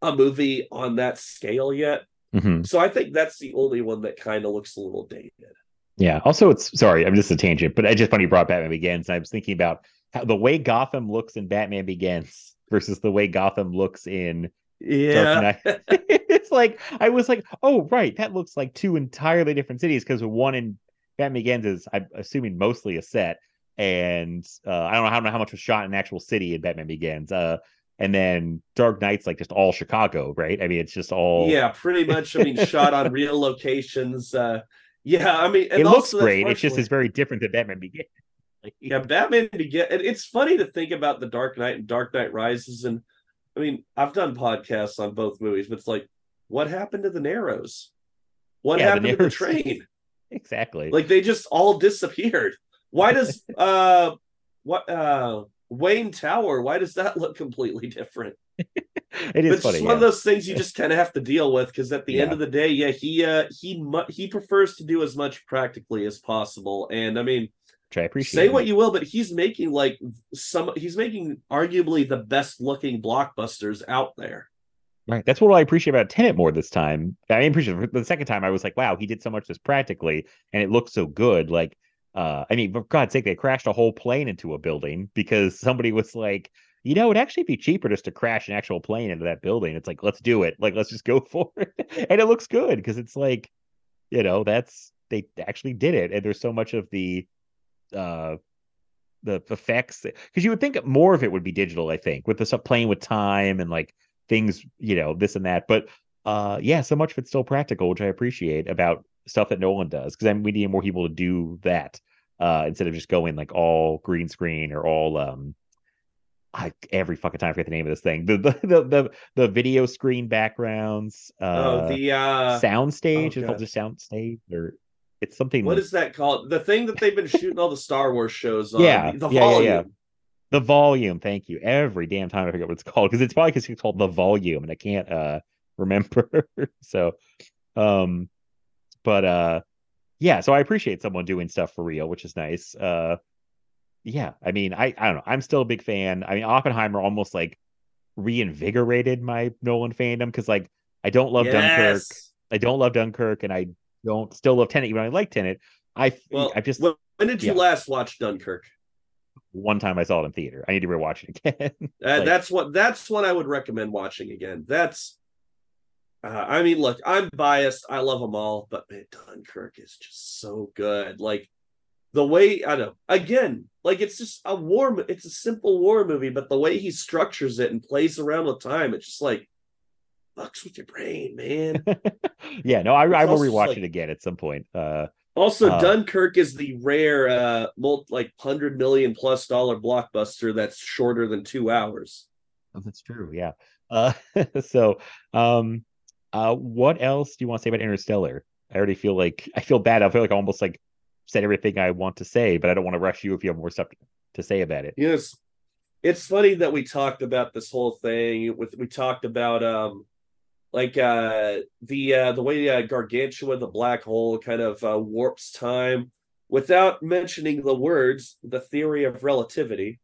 a movie on that scale yet. Mhm. So I think that's the only one that kind of looks a little dated. Yeah. Also, it's sorry, I'm just a tangent, but I just funny you brought Batman Begins. I was thinking about how the way Gotham looks in Batman Begins versus the way Gotham looks in Dark Knight. it's like I was like, oh right, that looks like two entirely different cities because one in Batman Begins is I'm assuming mostly a set, and uh, I don't know how, how much was shot in an actual city in Batman Begins. Uh, and then Dark Knight's like just all Chicago, right? I mean, it's just all Yeah, pretty much. I mean, shot on real locations. Uh, yeah, I mean, and it looks great. It's just it's very different than Batman Begins. Like, yeah, Batman begin. and It's funny to think about the Dark Knight and Dark Knight Rises, and I mean, I've done podcasts on both movies, but it's like, what happened to the Narrows? What Yeah, the happened to the train? exactly. Like they just all disappeared. Why does uh what uh Wayne Tower? Why does that look completely different? it is it's funny. just yeah. one of those things you just kind of have to deal with because at the end of the day, yeah, he uh he mu- he prefers to do as much practically as possible. And I mean, Which I appreciate. say what you will, but he's making like some he's making arguably the best looking blockbusters out there. Right. That's what I appreciate about Tenet more this time. I appreciate it. the second time I was like, wow, he did so much this practically and it looked so good. Like, uh, I mean, for God's sake, they crashed a whole plane into a building because somebody was like, you know, it'd actually be cheaper just to crash an actual plane into that building. It's like, let's do it. Like, let's just go for it. and it looks good because it's like, you know, that's they actually did it. And there's so much of the uh the effects because you would think more of it would be digital, I think, with the stuff playing with time and like things, you know, this and that. But uh yeah, so much of it's still practical, which I appreciate about stuff that Nolan does. Because then we need more people to do that uh instead of just going like all green screen or all um I every fucking time I forget the name of this thing. The the the the, the video screen backgrounds, uh oh, the uh sound stage. oh, it's called just sound stage or it's something what is that called? The thing that they've been shooting all the Star Wars shows on. Yeah, the yeah, yeah, volume. yeah. The volume, thank you. Every damn time I forget what it's called because it's probably because it's called the volume and I can't uh remember. so um but uh yeah, so I appreciate someone doing stuff for real, which is nice. Uh yeah, I mean, I I don't know. I'm still a big fan. I mean, Oppenheimer almost like reinvigorated my Nolan fandom because like I don't love Dunkirk. I don't love Dunkirk and I don't still love Tenet even though I like Tenet. I Well, I just when, did you yeah. last watch Dunkirk? one time I saw it in theater. I need to rewatch it again. Uh, that's what that's what I would recommend watching again. That's uh, I mean, look, I'm biased. I love them all, but man, Dunkirk is just so good. Like the way I know, again, like it's just a war. It's a simple war movie, but the way he structures it and plays around with time, it's just like fucks with your brain, man. yeah, no, I, I will rewatch like- it again at some point. Uh, Also, Uh, Dunkirk is the rare, uh, multi, like hundred million plus dollar blockbuster that's shorter than two hours. oh, that's true. Yeah. Uh, so, um, uh, what else do you want to say about Interstellar? I already feel like I feel bad. I feel like I almost like said everything I want to say, but I don't want to rush you if you have more stuff to say about it. Yes. It's funny that we talked about this whole thing with we talked about um like uh the uh the way uh, gargantua the black hole kind of uh, warps time without mentioning the words the theory of relativity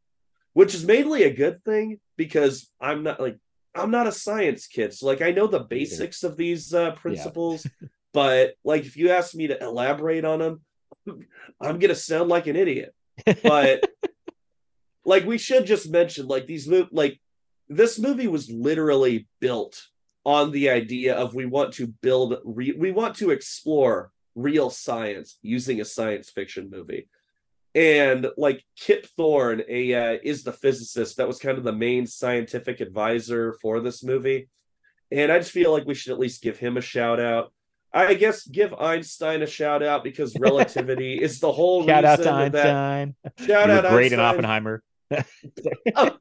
which is mainly a good thing because i'm not like i'm not a science kid so like i know the basics of these uh principles but like if you ask me to elaborate on them, I'm gonna sound like an idiot. But like we should just mention like these mov- like this movie was literally built on the idea of we want to build re- we want to explore real science using a science fiction movie and like kip thorne a uh, is the physicist that was kind of the main scientific advisor for this movie and i just feel like we should at least give him a shout out i guess give einstein a shout out because relativity is the whole Shout out to reason that Einstein. shout out great in Oppenheimer. Oh,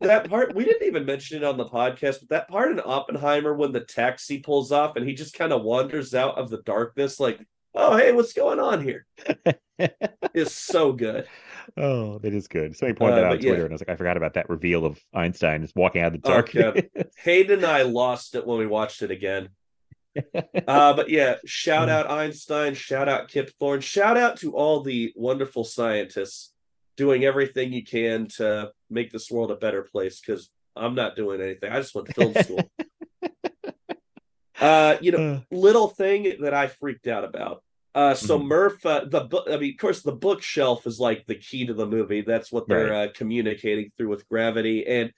that part we didn't even mention it on the podcast, but that part in Oppenheimer when the taxi pulls off and he just kind of wanders out of the darkness, like, oh hey, what's going on here?" is so good. Oh, that is good. Somebody pointed Uh, that out on but yeah. Twitter, and I was like, I forgot about that reveal of Einstein just walking out of the Oh, dark. God. Hayden and I lost it when we watched it again. Uh, but yeah, shout out Einstein, shout out Kip Thorne, shout out to all the wonderful scientists doing everything you can to make this world a better place because I'm not doing anything. I just went to film school. uh, you know, little thing that I freaked out about. Uh, so Mhm. Murph, uh, the book. I mean, of course, the bookshelf is like the key to the movie. That's what they're uh, communicating through with gravity, and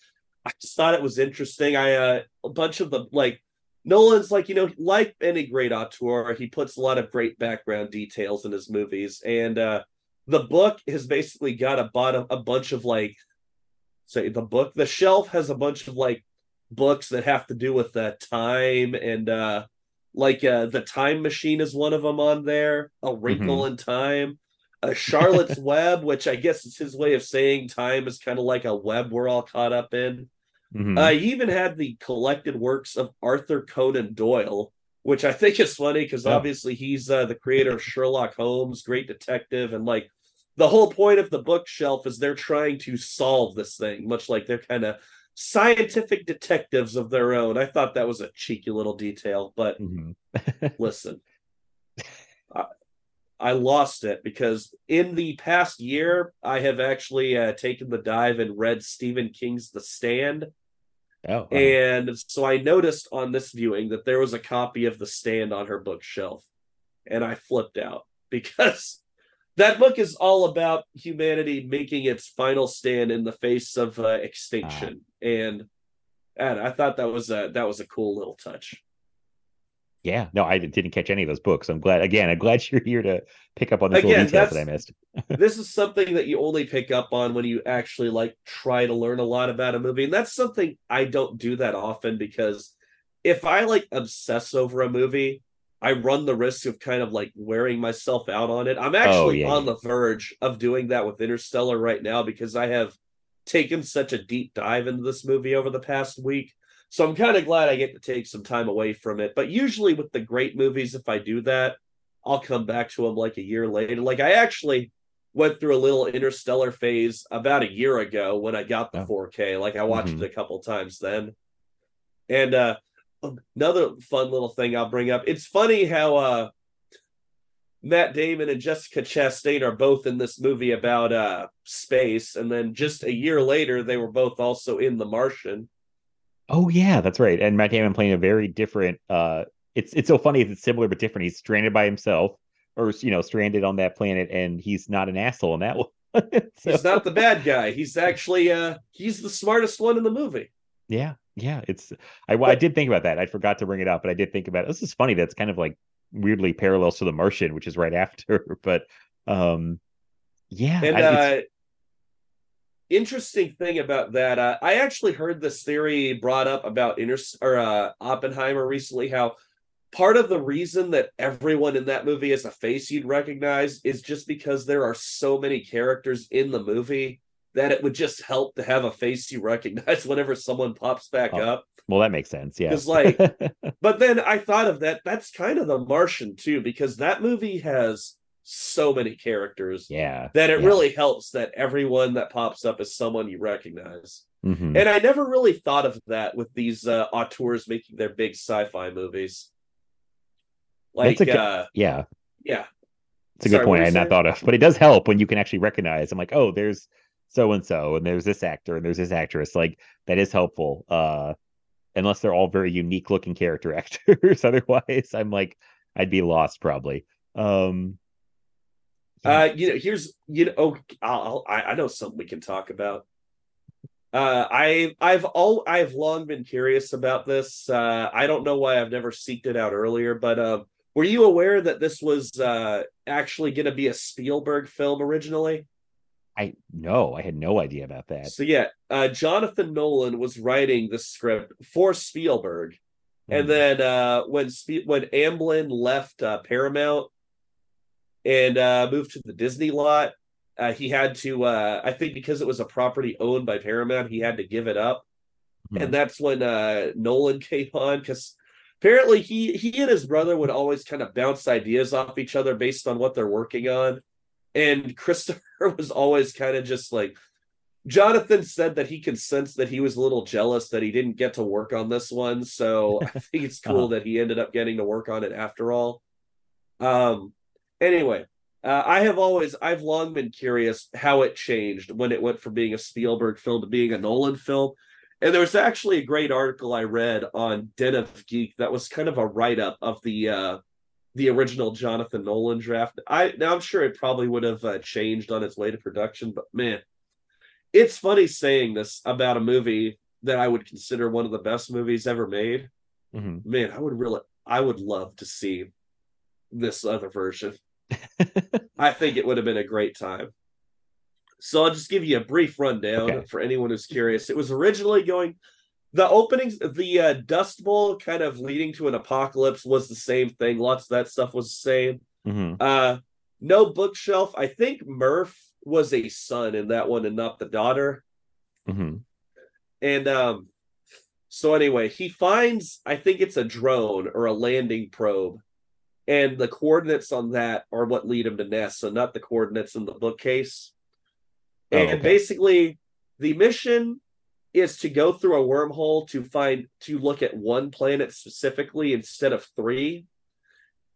I just thought it was interesting. I uh, a bunch of the like Nolan's like you know like any great auteur, he puts a lot of great background details in his movies, and uh, the book has basically got a bottom a bunch of like say the book the shelf has a bunch of like books that have to do with uh, time and uh like uh the time machine is one of them on there a wrinkle in time a charlotte's web which i guess is his way of saying time is kind of like a web we're all caught up in mhm. uh he even had the collected works of arthur conan doyle which i think is funny because Oh. obviously he's uh, the creator of sherlock holmes great detective and like the whole point of the bookshelf is they're trying to solve this thing much like they're kind of scientific detectives of their own i thought that was a cheeky little detail but Mhm. listen I lost it because in the past year i have actually uh, taken the dive and read stephen king's the stand Oh, wow. and so I noticed on this viewing that there was a copy of The Stand on her bookshelf. And I flipped out because that book is all about humanity making its final stand in the face of uh, extinction. And and I thought that was a that was a cool little touch. Yeah, no, I didn't catch any of those books. I'm glad. Again, I'm glad you're here to pick up on these Again, little details that I missed. this is something that you only pick up on when you actually like try to learn a lot about a movie and that's something i don't do that often because if i like obsess over a movie i run the risk of kind of like wearing myself out on it i'm oh, actually yeah, on yeah. the verge of doing that with interstellar right now because i have taken such a deep dive into this movie over the past week so i'm kind of glad i get to take some time away from it but usually with the great movies if i do that I'll come back to them like a year later. Like I actually went through a little interstellar phase about a year ago when I got the Oh. 4K. Like I watched Mhm. it a couple times then. And uh another fun little thing I'll bring up. It's funny how uh Matt Damon and Jessica Chastain are both in this movie about uh space and then just a year later they were both also in The Martian. Oh yeah, that's right. And Matt Damon playing a very different. uh It's it's so funny. It's similar but different. He's stranded by himself, or you know, stranded on that planet, and he's not an asshole in that one. So- He's not the bad guy. He's actually uh he's the smartest one in the movie. Yeah, yeah. It's I I did think about that. I forgot to bring it up, but I did think about it. This is funny. That's kind of like weirdly parallels to The Martian, which is right after. But um, yeah, And I- uh, interesting thing about that, uh, I actually heard this theory brought up about Inter or uh, Oppenheimer recently. How part of the reason that everyone in that movie is a face you'd recognize is just because there are so many characters in the movie that it would just help to have a face you recognize whenever someone pops back Oh, up. well, that makes sense. Yeah, 'Cause, like, But then I thought of that. That's kind of the Martian too, because that movie has so many characters yeah, that it yeah. really helps that everyone that pops up is someone you recognize. Mhm. And I never really thought of that with these uh, auteurs making their big sci-fi movies. Like, a uh, yeah. yeah, It's a good what point. I had not thought of, but it does help when you can actually recognize. I'm like, oh, there's so and so, and there's this actor, and there's this actress. Like that is helpful. Uh, unless they're all very unique looking character actors. Otherwise, I'm like, I'd be lost probably. Um, Uh, you know, here's you know, oh, I'll, I I know something we can talk about. Uh, I I've all I've long been curious about this. Uh, I don't know why I've never seeked it out earlier, but um, were you aware that this was uh actually going to be a Spielberg film originally? I no, I had no idea about that. So yeah, uh, Jonathan Nolan was writing the script for Spielberg, and Mhm. then uh, when Spe- when Amblin left uh, Paramount and uh, moved to the Disney lot, uh, he had to. Uh, I think because it was a property owned by Paramount, he had to give it up, Mhm. and that's when uh, Nolan came on because. Apparently, he he and his brother would always kind of bounce ideas off each other based on what they're working on, and Christopher was always kind of just like, Jonathan said that he could sense that he was a little jealous that he didn't get to work on this one. So I think it's cool Uh-huh. that he ended up getting to work on it after all. Um, anyway, uh, I have always, I've long been curious how it changed when it went from being a Spielberg film to being a Nolan film. And there was actually a great article I read on Den of Geek that was kind of a write up of the uh, the original Jonathan Nolan draft. I now I'm sure it probably would have uh, changed on its way to production, but man, it's funny saying this about a movie that I would consider one of the best movies ever made. Mhm. Man, I would really, I would love to see this other version. I think it would have been a great time. So I'll just give you a brief rundown Okay. for anyone who's curious. It was originally going the openings the uh, dust bowl kind of leading to an apocalypse was the same thing lots of that stuff was the same Mhm. uh no bookshelf i think murph was a son in that one and not the daughter Mhm. and um so anyway he finds i think it's a drone or a landing probe and the coordinates on that are what lead him to NASA so not the coordinates in the bookcase. Oh, and okay. basically the mission is to go through a wormhole to find to look at one planet specifically instead of three.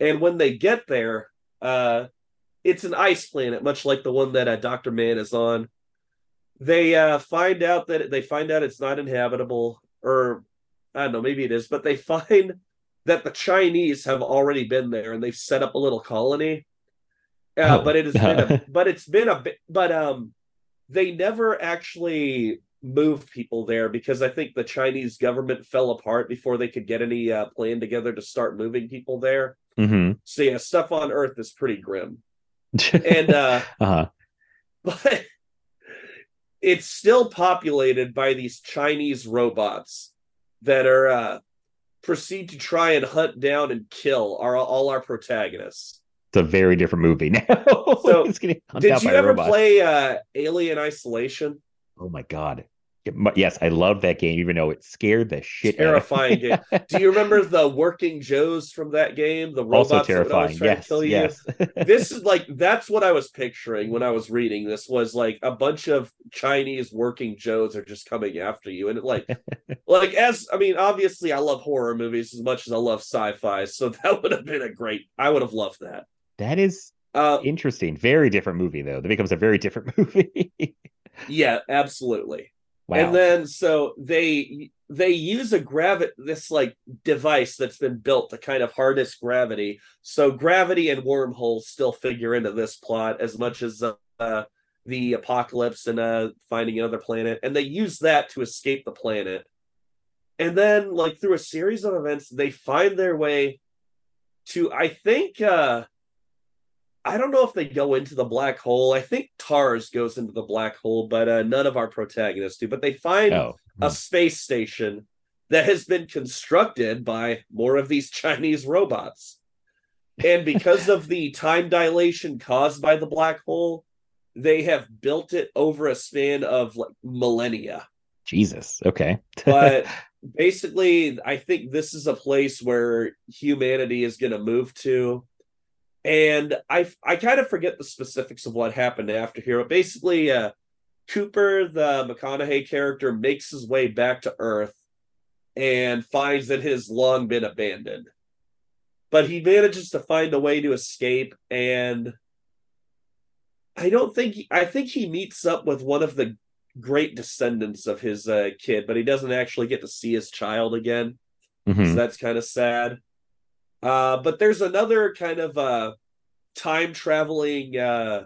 And when they get there uh it's an ice planet much like the one that uh, dr Mann is on. They uh find out that they find out it's not inhabitable or i don't know maybe it is but they find that the chinese have already been there and they've set up a little colony uh, Oh. but it has been a, but it's been a bit but um they never actually moved people there because I think the Chinese government fell apart before they could get any uh, plan together to start moving people there. Mhm. So yeah, stuff on Earth is pretty grim, and uh, uh-huh. but it's still populated by these Chinese robots that are uh, proceed to try and hunt down and kill our all our protagonists. It's a very different movie now. So, It's getting hunted Did you ever play uh, Alien Isolation? Oh my god. Yes, I love that game, even though it scared the shit Terrifying out of me. Do you remember the working Joes from that game? The robots also that would always terrifying. Yes, yes. this is like that's what I was picturing when I was reading this was like a bunch of Chinese working Joes are just coming after you. And it like like as I mean, obviously I love horror movies as much as I love sci-fi. So that would have been a great I would have loved that. that is Uh interesting. Very different movie though. That becomes a very different movie. yeah, absolutely. Wow. And then so they they use a gravity this like device that's been built to kind of harness gravity. So gravity and wormholes still figure into this plot as much as uh, the apocalypse and uh, finding another planet, and they use that to escape the planet. And then, like through a series of events, they find their way to I think uh I don't know if they go into the black hole. I think Tars goes into the black hole, but uh, none of our protagonists do. But they find oh. a space station that has been constructed by more of these Chinese robots. And because of the time dilation caused by the black hole, they have built it over a span of like millennia. Jesus. Okay. But basically, I think this is a place where humanity is going to move to. And I I kind of forget the specifics of what happened after here, but basically, uh, Cooper, the McConaughey character, makes his way back to Earth and finds that it has long been abandoned. But he manages to find a way to escape, and I don't think I think he meets up with one of the great descendants of his uh, kid, but he doesn't actually get to see his child again. Mhm. So that's kind of sad. Uh, but there's another kind of uh, time traveling uh,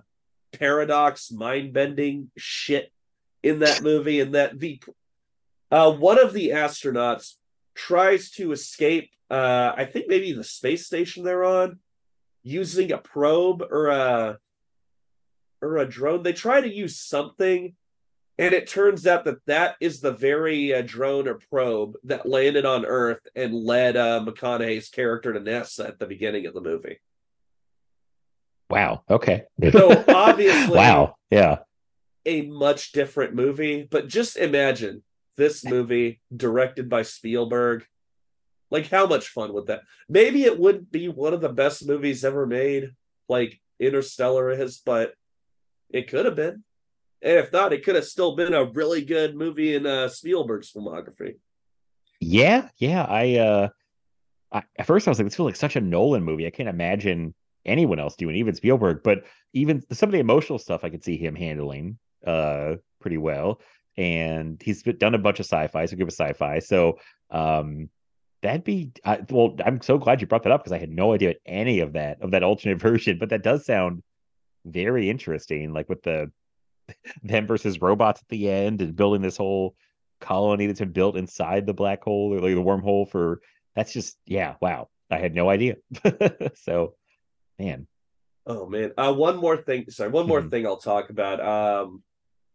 paradox, mind bending shit in that movie, and that the uh, one of the astronauts tries to escape. Uh, I think maybe the space station they're on, using a probe or a or a drone. They try to use something, and it turns out that that is the very uh, drone or probe that landed on Earth and led uh, McConaughey's character to NASA at the beginning of the movie. Wow. Okay. So obviously, wow. Yeah. a much different movie. But just imagine this movie directed by Spielberg. Like, how much fun would that? Maybe it wouldn't be one of the best movies ever made, like Interstellar is, but it could have been. And if not, it could have still been a really good movie in uh, Spielberg's filmography. Yeah. Yeah. I uh I, at first I was like, this feels like such a Nolan movie. I can't imagine anyone else doing, even Spielberg. But even some of the emotional stuff, I could see him handling uh pretty well. And he's done a bunch of sci-fi, so give us sci-fi. So um that'd be I, well. I'm so glad you brought that up because I had no idea any of that of that alternate version. But that does sound very interesting, like with the them versus robots at the end and building this whole colony that's been built inside the black hole or like the wormhole for that's just yeah wow i had no idea so man Oh man. Uh one more thing, sorry, one more Mhm. thing I'll talk about. Um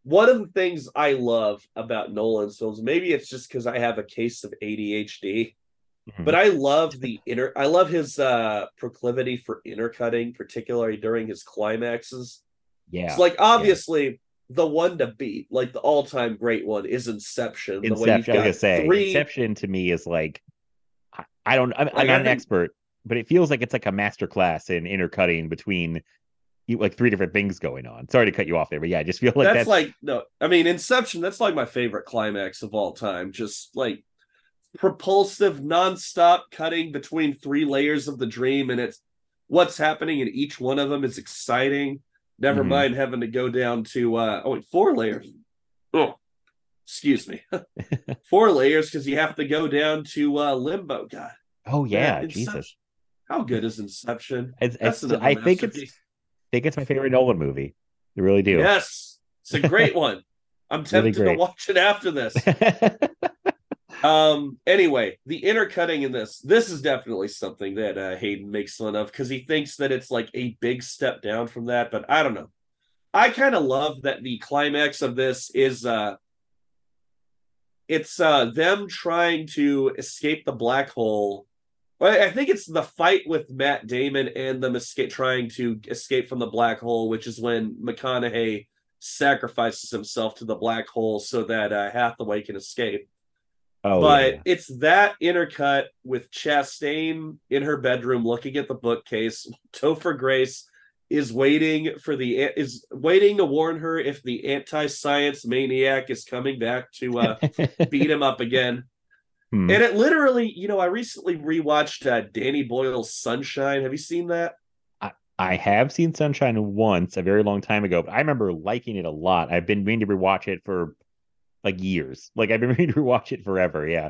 one of the things I love about Nolan's films, maybe it's just because I have a case of ADHD, Mhm. but I love the inner I love his uh proclivity for intercutting, particularly during his climaxes. Yeah. It's like obviously the one to beat, like the all-time great one, is Inception. The way you've inception i was gonna say three inception to me is like i, I don't i'm, I'm not an think- expert but it feels like it's like a master class in intercutting between like three different things going on. Sorry to cut you off there but yeah i just feel like that's, that's, like no i mean inception that's like my favorite climax of all time just like propulsive nonstop cutting between three layers of the dream and it's what's happening in each one of them is exciting never Mhm. mind having to go down to uh oh wait four layers. Oh excuse me. Four layers because you have to go down to uh limbo. God. Oh yeah man, jesus. How good is inception? It's, it's, i think it's masterpiece. think it's my favorite nolan movie. I really do. Yes it's a great one. I'm Really tempted to watch it after this Um. Anyway, the intercutting in this, this is definitely something that uh, Hayden makes fun of because he thinks that it's like a big step down from that. But I don't know. I kind of love that the climax of this is uh, it's uh them trying to escape the black hole. I think it's the fight with Matt Damon and them escape trying to escape from the black hole, which is when McConaughey sacrifices himself to the black hole so that uh, Hathaway can escape oh but yeah. it's that intercut with Chastain in her bedroom looking at the bookcase. Topher Grace is waiting for the is waiting to warn her if the anti-science maniac is coming back to uh, beat him up again. Hmm. And it literally, you know, I recently rewatched uh, Danny Boyle's Sunshine. Have you seen that? I have seen Sunshine once a very long time ago, but I remember liking it a lot. I've been meaning to rewatch it for like years. Like I've been meaning to watch it forever. Yeah.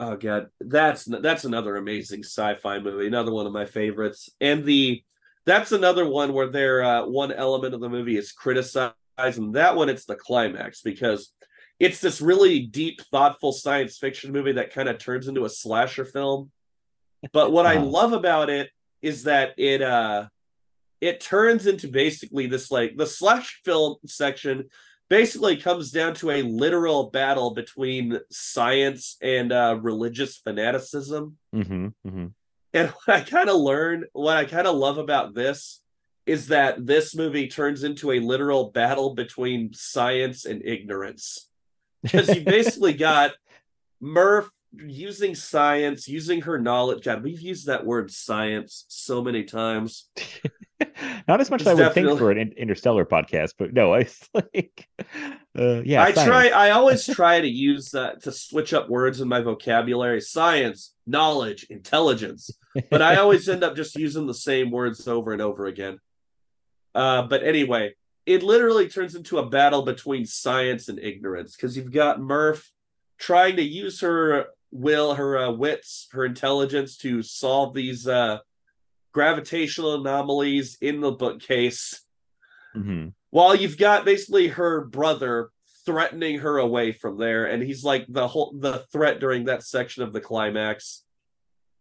Oh god, that's that's another amazing sci-fi movie. Another one of my favorites. And the that's another one where there uh, one element of the movie is criticized, and that one it's the climax because it's this really deep, thoughtful science fiction movie that kind of turns into a slasher film. But what I Uh-huh. love about it is that it uh it turns into basically this like the slash film section basically comes down to a literal battle between science and uh, religious fanaticism. hmm hmm And what I kind of learned, what I kind of love about this is that this movie turns into a literal battle between science and ignorance. Because you basically got Murph using science, using her knowledge. God, we've used that word science so many times. Not as much as I would think for an interstellar podcast, but no, it's like, uh, yeah. I science. try. I always try to use uh, to switch up words in my vocabulary: science, knowledge, intelligence. But I always end up just using the same words over and over again. Uh, but anyway, it literally turns into a battle between science and ignorance because you've got Murph trying to use her will, her uh, wits, her intelligence to solve these uh, gravitational anomalies in the bookcase, Mhm. while you've got basically her brother threatening her away from there, and he's like the whole the threat during that section of the climax.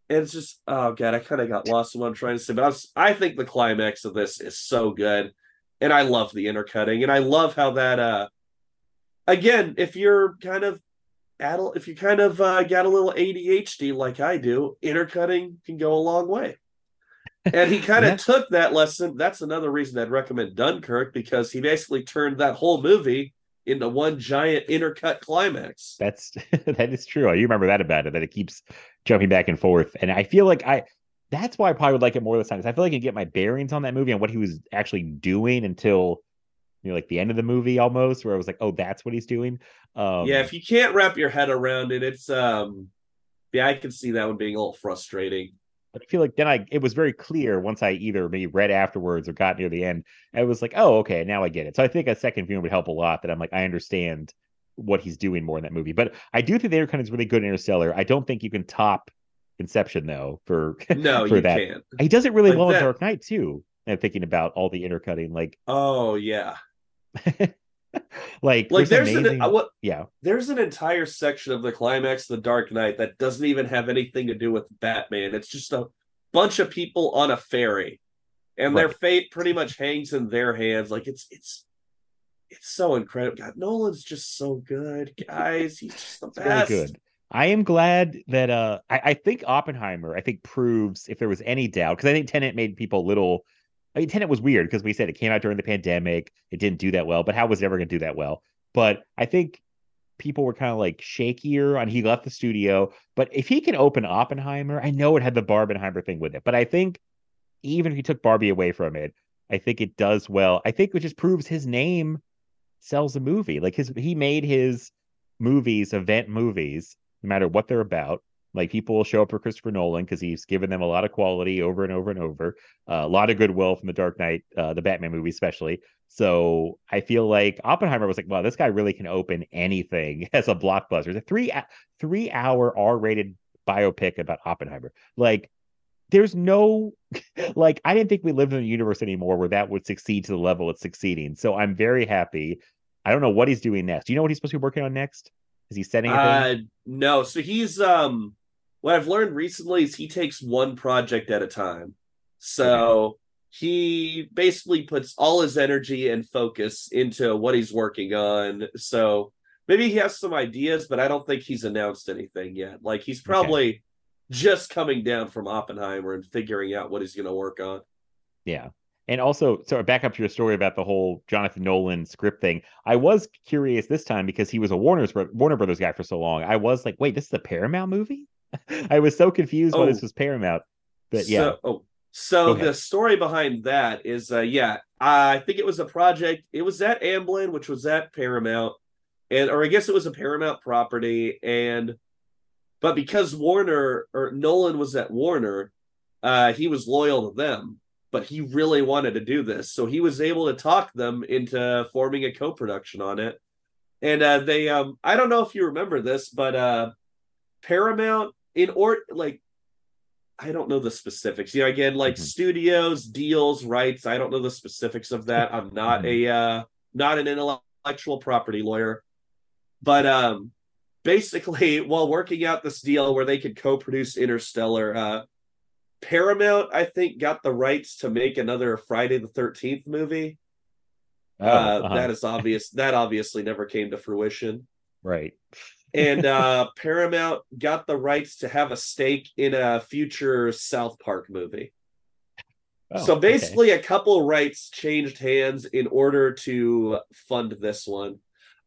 And it's just oh god, I kind of got lost in what I'm trying to say, but I, was, I think the climax of this is so good, and I love the intercutting, and I love how that uh again, if you're kind of adult, if you kind of uh, got a little ADHD like I do, intercutting can go a long way. And he kind of took that lesson. That's another reason I'd recommend Dunkirk because he basically turned that whole movie into one giant intercut climax. That's that is true. You remember that about it that it keeps jumping back and forth, and I feel like I that's why I probably would like it more this time. I feel like I can get my bearings on that movie and what he was actually doing until you know like the end of the movie almost, where I was like, oh, that's what he's doing. Um, yeah, if you can't wrap your head around it, it's um yeah, I can see that one being a little frustrating. But I feel like then I it was very clear once I either maybe read afterwards or got near the end. I was like, oh, okay, now I get it. So I think a second viewing would help a lot. That I'm like, I understand what he's doing more in that movie. But I do think the intercut is really good in Interstellar. I don't think you can top Inception though for No, for you that. can't. He does it really Like well that- in Dark Knight too. And thinking about all the intercutting, like Oh yeah. like Like there's amazing, an uh, what yeah, there's an entire section of the climax of the Dark Knight that doesn't even have anything to do with Batman. It's just a bunch of people on a ferry, and their fate pretty much hangs in their hands. Like it's it's it's so incredible. God, Nolan's just so good, guys. He's just the it's really best. good. I am glad that uh I, I think Oppenheimer, I think proves if there was any doubt, because I think Tenet made people a little I mean Tenet was weird because we said it came out during the pandemic, it didn't do that well, but how was it ever gonna do that well? But I think people were kind of like shakier on he left the studio. But if he can open Oppenheimer, I know it had the Barbenheimer thing with it, but I think even if he took Barbie away from it, I think it does well. I think it just proves his name sells a movie. Like his he made his movies event movies, no matter what they're about. Like people will show up for Christopher Nolan because he's given them a lot of quality over and over and over. Uh, a lot of goodwill from the Dark Knight, uh, the Batman movie especially. So I feel like Oppenheimer was like, wow, this guy really can open anything as a blockbuster. It's a three three hour R rated biopic about Oppenheimer. Like there's no like I didn't think we lived in a universe anymore where that would succeed to the level it's succeeding. So I'm very happy. I don't know what he's doing next. Do you know what he's supposed to be working on next? Is he setting? Uh, no, so he's um what I've learned recently is he takes one project at a time. So mm-hmm. he basically puts all his energy and focus into what he's working on. So maybe he has some ideas, but I don't think he's announced anything yet. Like he's probably just coming down from Oppenheimer and figuring out what he's going to work on. Yeah. And also, so back up to your story about the whole Jonathan Nolan script thing. I was curious this time because he was a Warner's Warner Brothers guy for so long. I was like, wait, this is a Paramount movie? I was so confused when Oh. this was Paramount. But yeah, So, oh, so the story behind that is, uh, yeah, I think it was a project. It was at Amblin, which was at Paramount, and or I guess it was a Paramount property, and but because Warner or Nolan was at Warner, uh, he was loyal to them. But he really wanted to do this, so he was able to talk them into forming a co-production on it. And uh, they, um, I don't know if you remember this, but uh, Paramount in or like I don't know the specifics. You know, again, like Mhm. studios, deals, rights. I don't know the specifics of that. I'm not a uh not an intellectual property lawyer. But um basically while working out this deal where they could co-produce Interstellar, uh Paramount, I think, got the rights to make another Friday the 13th movie. Oh, uh, uh-huh. that is obvious. That obviously never came to fruition right. And uh Paramount got the rights to have a stake in a future South Park movie. Oh, so okay. basically a couple rights changed hands in order to fund this one.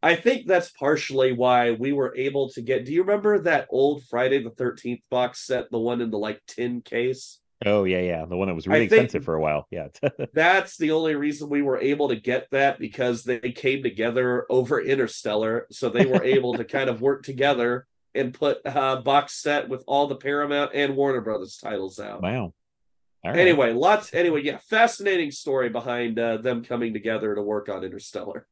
I think that's partially why we were able to get Do you remember that old Friday the 13th box set, the one in the like tin case? Oh yeah, yeah, the one that was really expensive for a while. Yeah. That's the only reason we were able to get that because they came together over Interstellar. So they were able to kind of work together and put a box set with all the Paramount and Warner Brothers titles out. wow. Right. Anyway, lots. Anyway, yeah, fascinating story behind uh, them coming together to work on Interstellar.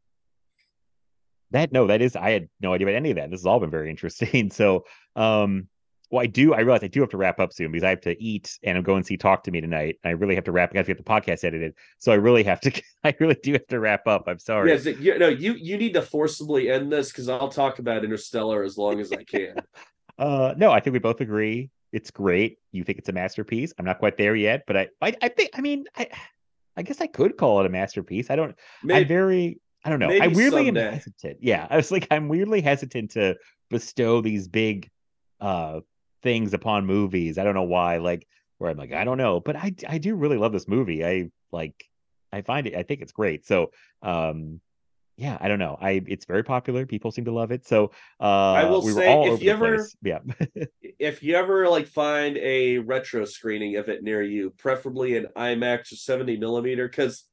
that no, that is I had no idea about any of that. This has all been very interesting. So, um, well, I do. I realize I do have to wrap up soon because I have to eat and I'm going to see Talk to Me tonight. I really have to wrap. I got to get the podcast edited, so I really have to. I really do have to wrap up. I'm sorry. Yes, you, no, you you need to forcibly end this because I'll talk about Interstellar as long as I can. Uh, no, I think we both agree it's great. You think it's a masterpiece. I'm not quite there yet, but I, I, I think. I mean, I, I guess I could call it a masterpiece. I don't. I'm very. I don't know. I weirdly am hesitant. Yeah, I was like, I'm weirdly hesitant to bestow these big, uh, things upon movies. I don't know why. Like, where I'm like, I don't know, but I, I do really love this movie. I like, I find it. I think it's great. So, um, yeah, I don't know. I it's very popular. People seem to love it. So, uh, I will we say, if you ever- place. Yeah. if you ever like find a retro screening of it near you, preferably an IMAX or 70 millimeter, because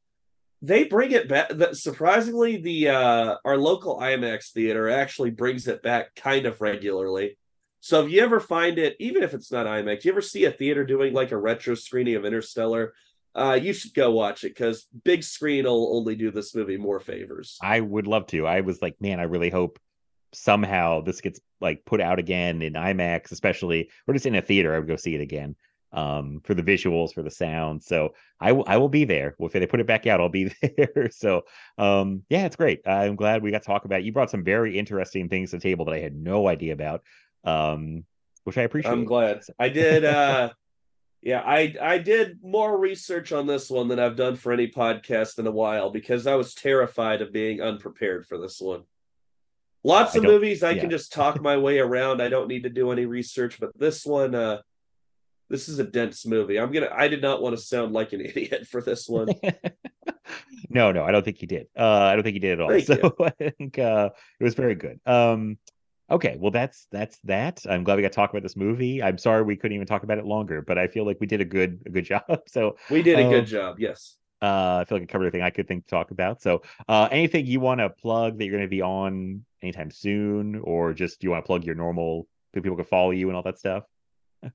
they bring it back. Surprisingly, the uh our local IMAX theater actually brings it back kind of regularly. So if you ever find it, even if it's not IMAX, you ever see a theater doing like a retro screening of Interstellar, uh, you should go watch it because big screen will only do this movie more favors. I would love to. I was like, man, I really hope somehow this gets like put out again in IMAX, especially or just in a theater. I would go see it again um for the visuals for the sound so i will i will be there Well, if they put it back out i'll be there so um yeah it's great i'm glad we got to talk about it you brought some very interesting things to the table that i had no idea about um which i appreciate I'm glad. I did uh yeah, I I did more research on this one than I've done for any podcast in a while because I was terrified of being unprepared for this one. Lots of don't- movies I yeah. can just talk my way around. I don't need to do any research, but this one uh this is a dense movie. I'm to I did not want to sound like an idiot for this one. no, no, I don't think he did. Uh, I don't think he did at all. Thank so you. I think uh, it was very good. Um, okay, well, that's that's that. I'm glad we got to talk about this movie. I'm sorry we couldn't even talk about it longer, but I feel like we did a good a good job. So We did a Um, good job. Yes. uh, I feel like I covered everything I could think to talk about. So uh, anything you want to plug that you're going to be on anytime soon, or just do you want to plug your normal so people can follow you and all that stuff? Uh,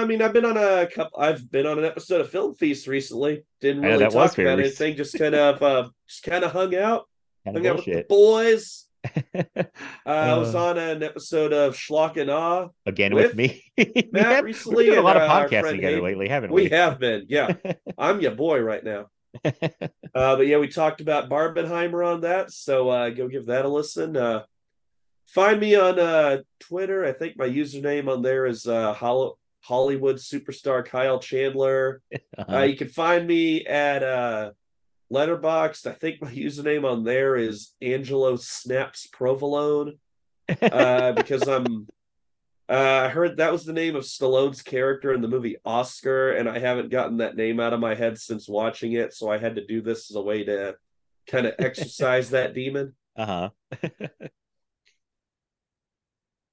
I mean, I've been on a couple. I've been on an episode of Film Feast recently. Didn't really talk about anything. Just kind of, uh, just kind of hung out, Kind hung of out with the boys. Uh, I was Uh, on an episode of Schlock and Awe. Again with, with me. we Matt have, recently we've done a lot of podcasting together Hayden. lately, haven't we? We have been, yeah. I'm your boy right now. Uh, but yeah, we talked about Barbenheimer on that, so uh, go give that a listen. Uh, find me on uh, Twitter. I think my username on there is uh, Hol- Hollywood superstar Kyle Chandler. Uh-huh. Uh, you can find me at Letterboxd. I think my username on there is Angelo Snaps Provolone uh, because I'm. Uh, I heard that was the name of Stallone's character in the movie Oscar, and I haven't gotten that name out of my head since watching it, so I had to do this as a way to kind of exercise that demon. Uh huh.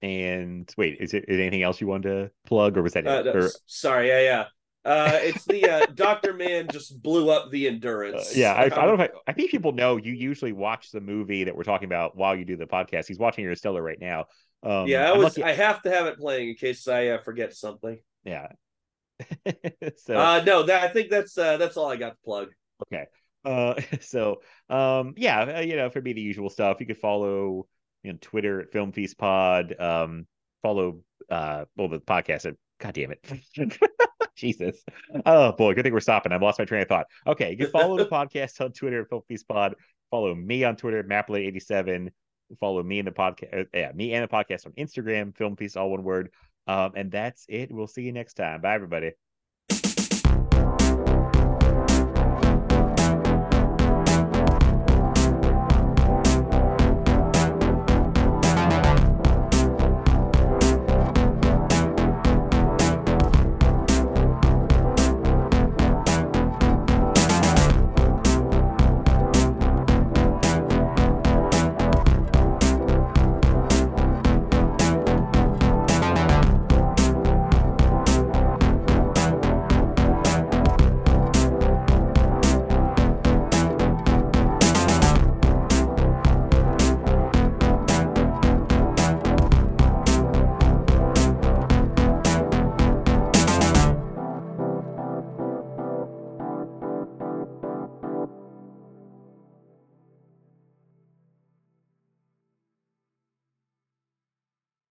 and wait, is it is anything else you wanted to plug, or was that Uh, it? no, Or- sorry, yeah, yeah. Uh, it's the uh, Doctor Mann just blew up the uh, endurance. yeah, I, I don't know. If I, I think people know you usually watch the movie that we're talking about while you do the podcast. He's watching Interstellar right now. Um, yeah, I was. I have to have it playing in case I uh, forget something. yeah. so Uh, no, that I think that's uh, that's all I got to plug. Okay. Uh, so um, yeah, uh, you know, for me the usual stuff. You could follow you know Twitter at Film Feast Pod. Um, follow uh, well the podcast at God damn it, Jesus. Oh boy, good thing we're stopping. I've lost my train of thought. Okay, you can follow the podcast on Twitter at Film Feast Pod. Follow me on Twitter at Maplet87. Follow me in the podcast. Uh, yeah, me and the podcast on Instagram, Film Feast, all one word. Um, and that's it. We'll see you next time. Bye, everybody.